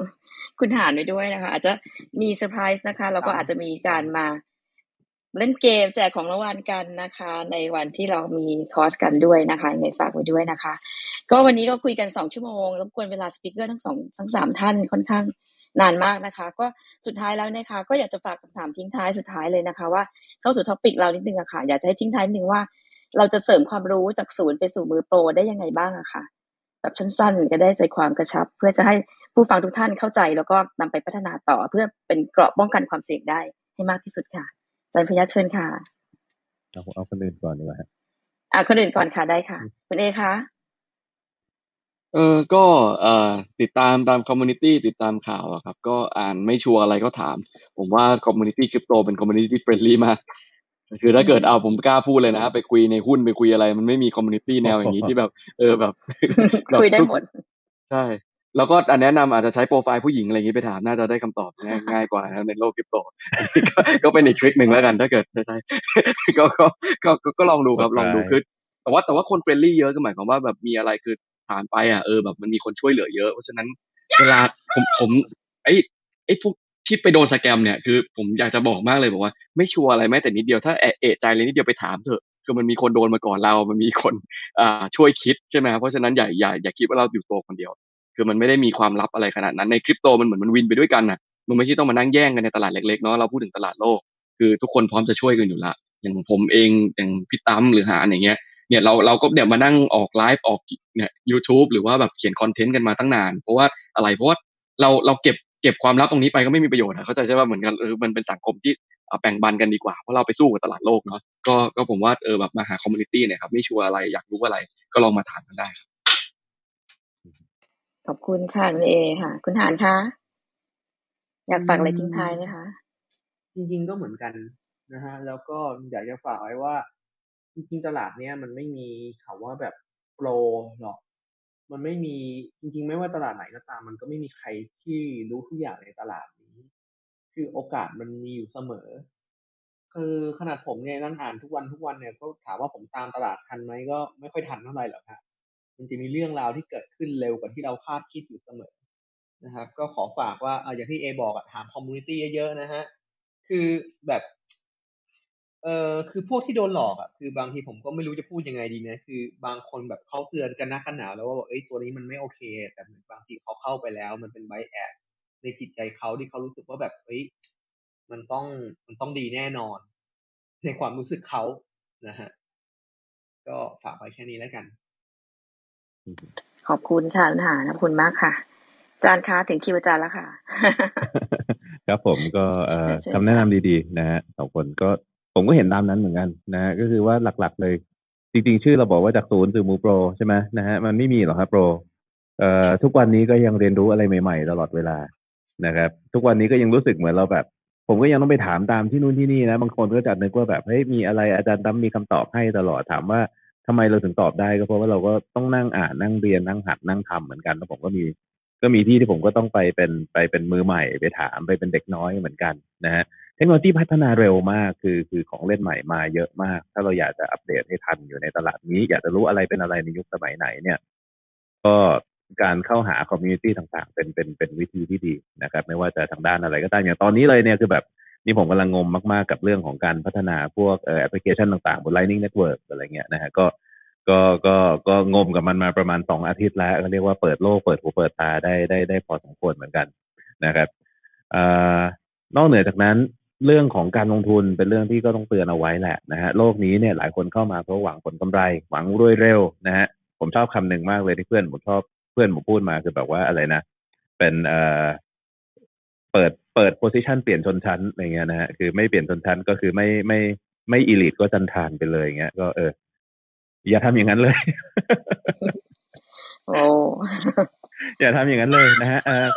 คุณหานไว้ด้วยนะคะ อาจจะมีเซอร์ไพรส์นะคะ แล้วก็อาจจะมีการมาเล่นเกมแจกของรางวัลกันนะคะ ในวันที่เรามีคอร์สกันด้วยนะคะยังไงฝากไว้ด้วยนะคะ ก็วันนี้ก็คุยกันสองชั่วโมงรบกวนเวลา speaker ทั้งสองทั้งสามท่านค่อนข้างนานมากนะคะ ก็สุดท้ายแล้วนะคะ ก็อยากจะฝากคำถามทิ้งท้ายสุดท้ายเลยนะคะ ว่าเข้าสู่ topic เรานิดนึงอะค่ะ อยากจะให้ทิ้งท้ายนิดนึงว่า เราจะเสริมความรู้จากศูนย์ไปสู่มือโปรได้ยังไงบ้างอะค่ะแบบสั้นๆก็ได้ใจความกระชับ เพื่อจะให้ผู้ฟังทุกท่านเข้าใจ แล้วก็นำไปพัฒนาต่อเพื่อเป็นเกราะป้องกันความเสี่ยงได้ให้มากที่สุดค่ะอาจารย์พยัญชเชิญค่ะเอาเอาคนอื่นก่อนดีกว่าฮะอ่าคนอื่นก่อนค่ะได้ค่ะ คุณเอคะเออก็เอ่อติดตามตาม community ติดตามข่าวอะครับ ก็อ่านไม่ชัวร์อะไรก็ถาม ผมว่า community คริปโตเป็น community friendly มาก คือถ้าเกิดเอาผมกล้าพูดเลยนะไปคุยในหุ้นไปคุยอะไร มันไม่มี community แนวอย่างนี้ที่แบบ เออแบบแบบคุยได้ทุกหมดใช่แล้วก็อันแนะนำอาจจะใช้โปรไฟล์ผู้หญิงอะไรอย่างนี้ไปถามน่าจะได้คำตอบง่ายง่ายกว่านะครับในโลกคริปโตอันนี้ก็ก็เป็นอีก trick หนึ่งแล้วกันถ้าเกิดใช่ก็ก็ก็ก็ก็ลองดูครับลองดูคือแต่ว่าแต่ว่าคน friendly เยอะก็หมายความว่าแบบมีอะไรคือถามไปอะเออแบบมันมีคนช่วยเหลือเยอะ เพราะฉะนั้นเวลาผมผมไอ้ไอ้พวก ที่ไปโดนสแกมเนี่ยคือผมอยากจะบอกมากเลยบอกว่าไม่ชัวร์อะไรแม้แต่นิดเดียวถ้าเอะใจเลยนิดเดียวไปถามเถอะคือมันมีคนโดนมาก่อนเรา มันมีคนอ่าช่วยคิดใช่ไหมเพราะฉะนั้นอย่าอย่าอย่าคิดว่าเราอยู่ตัวคนเดียว คือมันไม่ได้มีความลับอะไรขนาดนั้นในคริปโตมันเหมือนมันวินไปด้วยกันน่ะมันไม่ใช่ต้องมานั่งแย่งกันในตลาดเล็กๆเนาะเราพูดถึงตลาดโลก คือทุกคนพร้อมจะช่วยกันอยู่ละอย่างผมเองอย่างพี่ตั้มหรือหาอย่างเงี้ยเนี่ยเราเราก็เนี่ยมานั่งออกไลฟ์ออกเนี่ย YouTube หรือว่าแบบเขียนคอนเทนต์กันมาตั้งนาน เพราะว่าอะไรเพราะว่าเราเราเก็บ เก็บความลับตรงนี้ไปก็ไม่มีประโยชน์อะเข้าใจใช่ป่ะเหมือนกันเออมันเป็นสังคมที่เอาแบ่งปันกันดีกว่า เพราะเราไปสู้กับตลาดโลกเนาะก็ก็ผมว่าเออแบบมาหา community เนี่ยครับไม่ชัวร์อะไรอยากรู้อะไร ก็ลองมาถามกันได้ครับขอบคุณค่ะคุณเอค่ะ คุณหานคะอยากฝากอะไรทิ้งท้ายไหมคะ จริงๆก็เหมือนกันนะฮะ แล้วก็อยากจะฝากไว้ว่า จริงๆตลาดเนี้ยมันไม่มีคำว่าแบบ pro หรอก มันไม่มีจริงๆ ไม่ว่าตลาดไหนก็ตาม มันก็ไม่มีใครที่รู้ทุกอย่างในตลาดนี้ คือโอกาสมันมีอยู่เสมอ คือขนาดผมเนี่ยนั่งอ่านทุกวันทุกวันเนี่ยก็ถามว่าผมตามตลาดทันไหมก็ไม่ค่อยทันเท่าไหร่หรอกครับมันจะมีเรื่องราวที่เกิดขึ้นเร็วกว่าที่เราคาดคิดอยู่เสมอนะครับ ก็ขอฝากว่าเอาอย่างที่เอบอกอะถาม community เยอะๆนะฮะคือแบบ เออคือพวกที่โดนหลอกอะคือบางทีผมก็ไม่รู้จะพูดยังไงดีนะคือบางคนแบบเขาเตือนกันนักกันหนาวแล้วว่าบอกเอ้ยตัวนี้มันไม่โอเค แต่เหมือนบางทีเขาเข้าไปแล้ว มันเป็นไบแอดในจิตใจเขาที่เขารู้สึกว่าแบบเอ้ยมันต้องมันต้องดีแน่นอน ในความรู้สึกเขานะฮะก็ฝากไว้แค่นี้แล้วกัน ขอบคุณค่ะคุณหานขอบคุณมากค่ะอาจารย์คะถึงคิวอาจารย์แล้วค่ะ ครับผมก็เอ่อเชิญคำแนะนำดีๆ นะฮะสองคนก็ ผมก็เห็นตามนั้นเหมือนกันนะฮะก็คือว่าหลักๆเลย จริงๆ ชื่อเราบอกว่าจากศูนย์สู่มูโปรใช่ไหมนะฮะมันไม่มีหรอกครับโปรเอ่อทุกวันนี้ก็ยังเรียนรู้อะไรใหม่ๆ ตลอดเวลานะครับ ทุกวันนี้ก็ยังรู้สึกเหมือนเราแบบ ผมก็ยังต้องไปถามตามที่นู่นที่นี่นะ บางคนก็จะนึกว่าแบบเฮ้ยมีอะไรอาจารย์ตั้มมีคำตอบให้ตลอดถามว่าทำไมเราถึงตอบได้ก็เพราะว่าเราก็ต้องนั่งอ่านนั่งเรียนนั่งหัดนั่งทำเหมือนกันแล้วผมก็มีก็มีที่ที่ผมก็ต้องไปเป็นไปเป็นมือใหม่ ไปถามไปเป็นเด็กน้อยเหมือนกันนะฮะ เทคโนโลยีพัฒนาเร็วมากคือคือของเล่นใหม่มาเยอะมาก ถ้าเราอยากจะอัปเดตให้ทันอยู่ในตลาดนี้ อยากจะรู้อะไรเป็นอะไรในยุคสมัยไหนเนี่ย ก็การเข้าหา community ต่างๆ เป็นเป็นเป็นวิธีที่ดีนะครับ ไม่ว่าจะทางด้านอะไรก็ตามอย่างตอนนี้เลยเนี่ยคือแบบนี่ผมกำลังงมมากๆกับเรื่องของการพัฒนาพวกเอ่อแอปพลิเคชันต่างๆบน Lightning Network อะไรเงี้ยนะฮะก็ก็ก็ก็งมกับมันมาประมาณสองอาทิตย์แล้วก็เรียกว่าเปิดโลกเปิดหูเปิดตาได้ได้ได้พอสมควรเหมือนกันนะครับ นอกเหนือจากนั้น เรื่องของการลงทุนเป็นเรื่องที่ก็ต้องเตือนเอาไว้แหละนะฮะโลกนี้เนี่ยหลายคนเข้ามาเพราะหวังผลกำไร หวังรวยเร็วนะฮะผมชอบคำหนึ่งมากเลยที่เพื่อนผมชอบเพื่อนผมพูดมาคือแบบว่าอะไรนะ เป็นเอ่อเปิดเปิด position เปลี่ยนชนชั้นอะไรเงี้ยนะฮะคือไม่เปลี่ยนชนชั้นก็คือไม่ไม่ไม่อีลิทก็จันทานไปเลยเงี้ย ก็เออ อย่าทำอย่างนั้นเลยโอ้อย่าทำอย่างนั้นเลยนะฮะเออ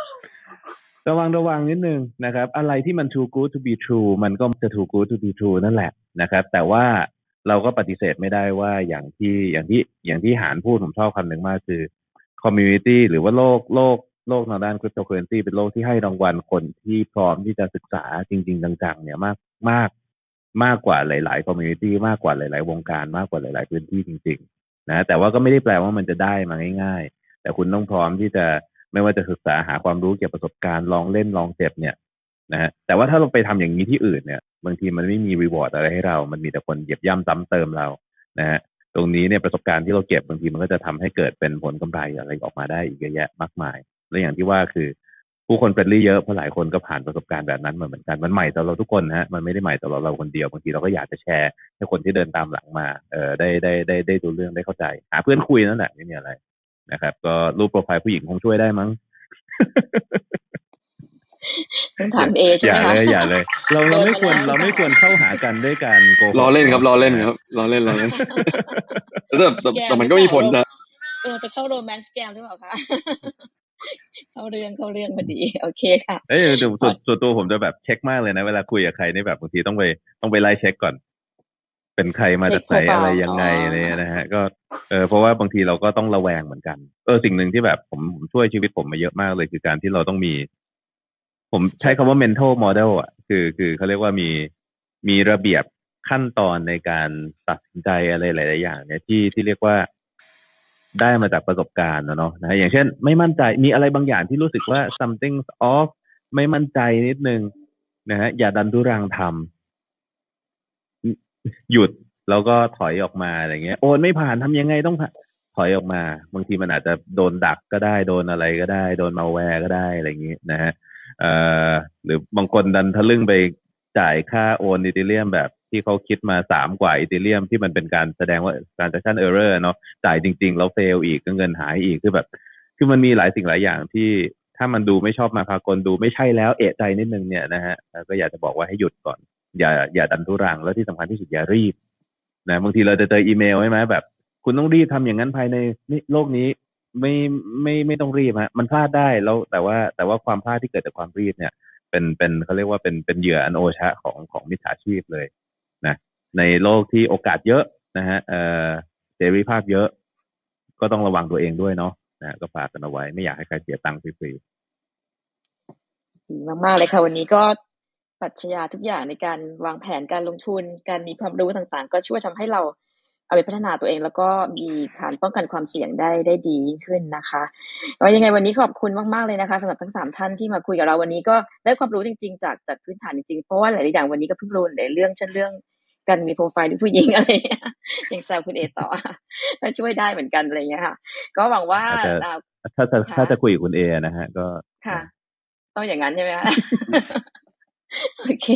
ระวังระวังนิดนึงนะครับ อะไรที่มัน too good to be true มันก็จะ too good to be true นั่นแหละนะครับ แต่ว่าเราก็ปฏิเสธไม่ได้ว่าอย่างที่อย่างที่อย่างที่หานพูดผมชอบคำหนึ่งมากคือ community หรือว่าโลกโลกโลกทางด้าน cryptocurrency เป็นโลกที่ให้รางวัลคนที่พร้อมที่จะศึกษาจริง ๆ จังๆเนี่ยมากมากมากกว่าหลายๆ community มากกว่าหลาย ๆ วงการมากกว่าหลาย ๆ พื้นที่จริง ๆ นะแต่ว่าก็ไม่ได้แปลว่ามันจะได้มาง่าย ๆ แต่คุณต้องพร้อมที่จะ ไม่ว่าจะศึกษาหาความรู้เกี่ยวกับประสบการณ์ลองเล่นลองเจ็บเนี่ยนะฮะแต่ว่าถ้าเราไปทำอย่างนี้ที่อื่นเนี่ย บางทีมันไม่มีรีวอร์ดอะไรให้เรา มันมีแต่คนเหยียบย่ำซ้ำเติมเรานะฮะตรงนี้เนี่ยประสบการณ์ที่เราเก็บบางทีมันก็จะทำให้เกิดเป็นผลกำไรอะไรออกมาได้อีกเยอะแยะมากมาย และอย่างที่ว่าคือผู้คน friendly เยอะเพราะหลายคนก็ผ่านประสบการณ์แบบนั้นมาเหมือนกันมันใหม่สำหรับเราทุกคนนะฮะมันไม่ได้ใหม่สำหรับเราคนเดียวบางทีเราก็อยากจะแชร์ให้คนที่เดินตามหลังมาเออได้ได้ได้ได้ดูเรื่องได้เข้าใจหาเพื่อนคุยนั่นแหละไม่มีอะไร นะครับ ก็รูปโปรไฟล์ผู้หญิงคงช่วยได้มั้งต้องถามเอใช่ไหมย่าคะเลยอย่าเลย เราเราไม่ควรโดนมาแล้วเราไม่ควรเข้าหากันด้วยการโกหกล้อเล่นครับล้อเล่นครับล้อเล่นล้อเล่นแต่แต่แต่มันก็มีผลนะเออจะเข้าโรแมนต์แกมหรือเปล่าคะเข้าเรื่องเข้าเรื่องพอดี โอเคค่ะเอ้ยเดี๋ยวส่วนส่วนตัวผมจะแบบเช็คมากเลยนะ เวลาคุยกับใครนี่แบบบางทีต้องไปต้องไปไล่เช็คก่อน เป็นใครมาจากไหนเช็ค profile อะไรยังไงอ๋อออะไรเงี้ยนะฮะ ก็เออเพราะว่าบางทีเราก็ต้องระแวงเหมือนกันเออสิ่งหนึ่งที่แบบผมผมช่วยชีวิตผมมาเยอะมากเลยคือการที่เราต้องมี ผมใช้คำว่า mental model อะ คือคือเขาเรียกว่ามีมีระเบียบขั้นตอนในการตัดสินใจอะไรหลาย ๆ อย่าง เนี่ยที่ที่เรียกว่าได้มาจากประสบการณ์นะเนาะนะฮะอย่างเช่น ไม่มั่นใจมีอะไรบางอย่างที่รู้สึกว่า something off ไม่มั่นใจนิดนึงนะฮะอย่าดันทุรังทำ หยุดแล้วก็ถอยออกมาอะไรเงี้ยโอนไม่ผ่านทำยังไงต้องถอยออกมา บางทีมันอาจจะโดนดักก็ได้โดนอะไรก็ได้ โดนมาแวร์ก็ได้อะไรอย่างงี้นะฮะเอ่อหรือบางคนดันทะลึ่งไปจ่ายค่าโอนอีเทเรียมแบบที่เขาคิดมาสามกว่าอีเทเรียมที่มันเป็นการแสดงว่า transaction error เนาะจ่ายจริง ๆ แล้วเฟลอีกก็เงินหายอีกคือแบบ คือมันมีหลายสิ่งหลายอย่างที่ถ้ามันดูไม่ชอบมาพากลดูไม่ใช่แล้วเอะใจนิดนึงเนี่ยนะฮะก็อยากจะบอกว่าให้หยุดก่อน อย่าอย่าดันทุรังแล้วที่สำคัญที่สุดอย่ารีบนะบางทีเราจะเจออีเมลใช่ไหมแบบ คุณต้องรีบทำอย่างนั้นภายในนี่โลกนี้ไม่ไม่ไม่ต้องรีบฮะมันพลาดได้แล้วแต่ว่าแต่ว่าความพลาดที่เกิดจากความรีบเนี่ย เป็นเป็นเขาเรียกว่าเป็นเป็นเหยื่ออันโอชะของของมิจฉาชีพเลยนะในโลกที่โอกาสเยอะนะฮะเอ่อเสรีภาพเยอะ ก็ต้องระวังตัวเองด้วยเนาะนะก็ฝากกันเอาไว้ไม่อยากให้ใครเสียตังค์ฟรีดีมากๆเลยค่ะวันนี้ก็ ปรัชญาทุกอย่างในการวางแผนการลงทุน การมีความรู้ต่างๆ ก็ช่วยทำให้เราเอาไปพัฒนาตัวเอง แล้วก็มีการป้องกันความเสี่ยงได้ได้ดียิ่งขึ้นนะคะว่ายังไงวันนี้ขอบคุณมากๆเลยนะคะสำหรับทั้งสามท่านที่มาคุยกับเราวันนี้ก็ได้ความรู้จริง ๆ จากจากพื้นฐานจริงๆเพราะว่าหลายๆอย่างวันนี้ก็เพิ่งรู้ในเรื่องเช่นเรื่องการมีโปรไฟล์ผู้หญิงอะไรอย่างเงี้ยอย่างแซวคุณเอต่อก็ช่วยได้เหมือนกันอะไรอย่างเงี้ยค่ะ ก็หวังว่าอาจจะอ่าๆถ้าจะค่ะถ้าจะคุยกับคุณเอนะฮะ ก็ค่ะ ต้องอย่างนั้นใช่ไหมคะ โอเค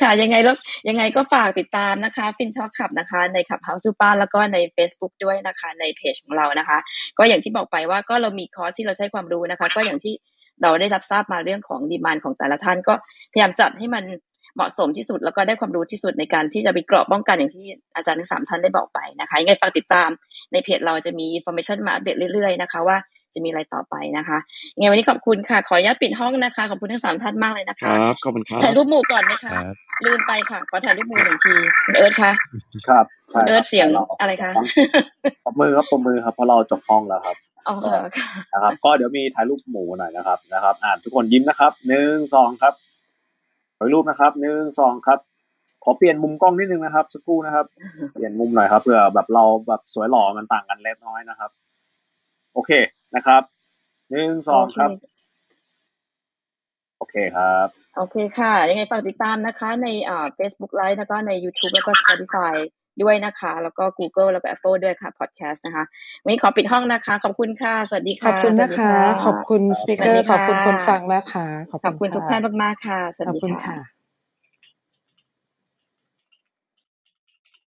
ค่ะ ยังไงแล้วยังไงก็ฝากติดตามนะคะฟินชอคขับนะคะ ในขับเฮาส์ซูป้าแล้วก็ใน Facebook ด้วยนะคะ ในเพจของเรานะคะ ก็อย่างที่บอกไปว่าก็เรามีคอร์สที่เราใช้ความรู้นะคะ ก็อย่างที่เราได้รับทราบมาเรื่องของดีมานของแต่ละท่าน ก็พยายามจัดให้มันเหมาะสมที่สุดแล้วก็ได้ความรู้ที่สุดในการที่จะไปเกราะป้องกันอย่างที่อาจารย์ทั้งสามท่านได้บอกไปนะคะยังไงฝากติดตามในเพจเราจะมีอินโฟมชันมาอัปเดตเรื่อยๆนะคะว่า จะมีอะไรต่อไปนะคะยังไงวันนี้ขอบคุณค่ะ ขออนุญาตปิดห้องนะคะ ขอบคุณทั้งสามท่านมากเลยนะคคะรับขอบคุณครับถ่ายรูปหมู่ก่อนไหมคคะรับลืมไปค่ะขอถ่ายรูปหมู่หนึ่งทีคุณเอิร์ธคะครับคุใช่ณเอิร์ธเสียงเราอะไรคะปมมือครับปมมือครับเพราะเราจบห้องแล้วครับอ๋อค่ะนะครับก็เดี๋ยวมีถ่ายรูปหมูหน่อยนะครับนะครับ อ่านทุกคนยิ้มนะครับหนึ่งสองครับถ่ายรูปนะครับหนึ่งสองครับขอเปลี่ยนมุมกล้องนิดนึงนะครับสักครู่นะครับ เปลี่ยนมุมหน่อยครับเพื่อแบบเราแบบสวยหล่อมันต่างกันเล็กน้อยนะครับ โอเค นะครับหนึ่งสองครับ โอเคครับ โอเคค่ะ ยังไงฝากติดตามนะคะ ในอ่า Facebook Live แล้วก็ใน YouTube แล้วก็ Spotify ด้วยนะคะ แล้วก็ Google แล้วก็ Apple ด้วยค่ะ Podcast นะคะวันนี้ขอปิดห้องนะคะ ขอบคุณค่ะ สวัสดีขอบค่ะคุณสวันะสดีคะ ขอบคุณสปิเกอร์ขอบคุณคนฟังนะคะ ขอบขอบคุคุณณทุกค่ะท่านมากๆค่ะ สวัสขอบดีคุณค่ะค่ะ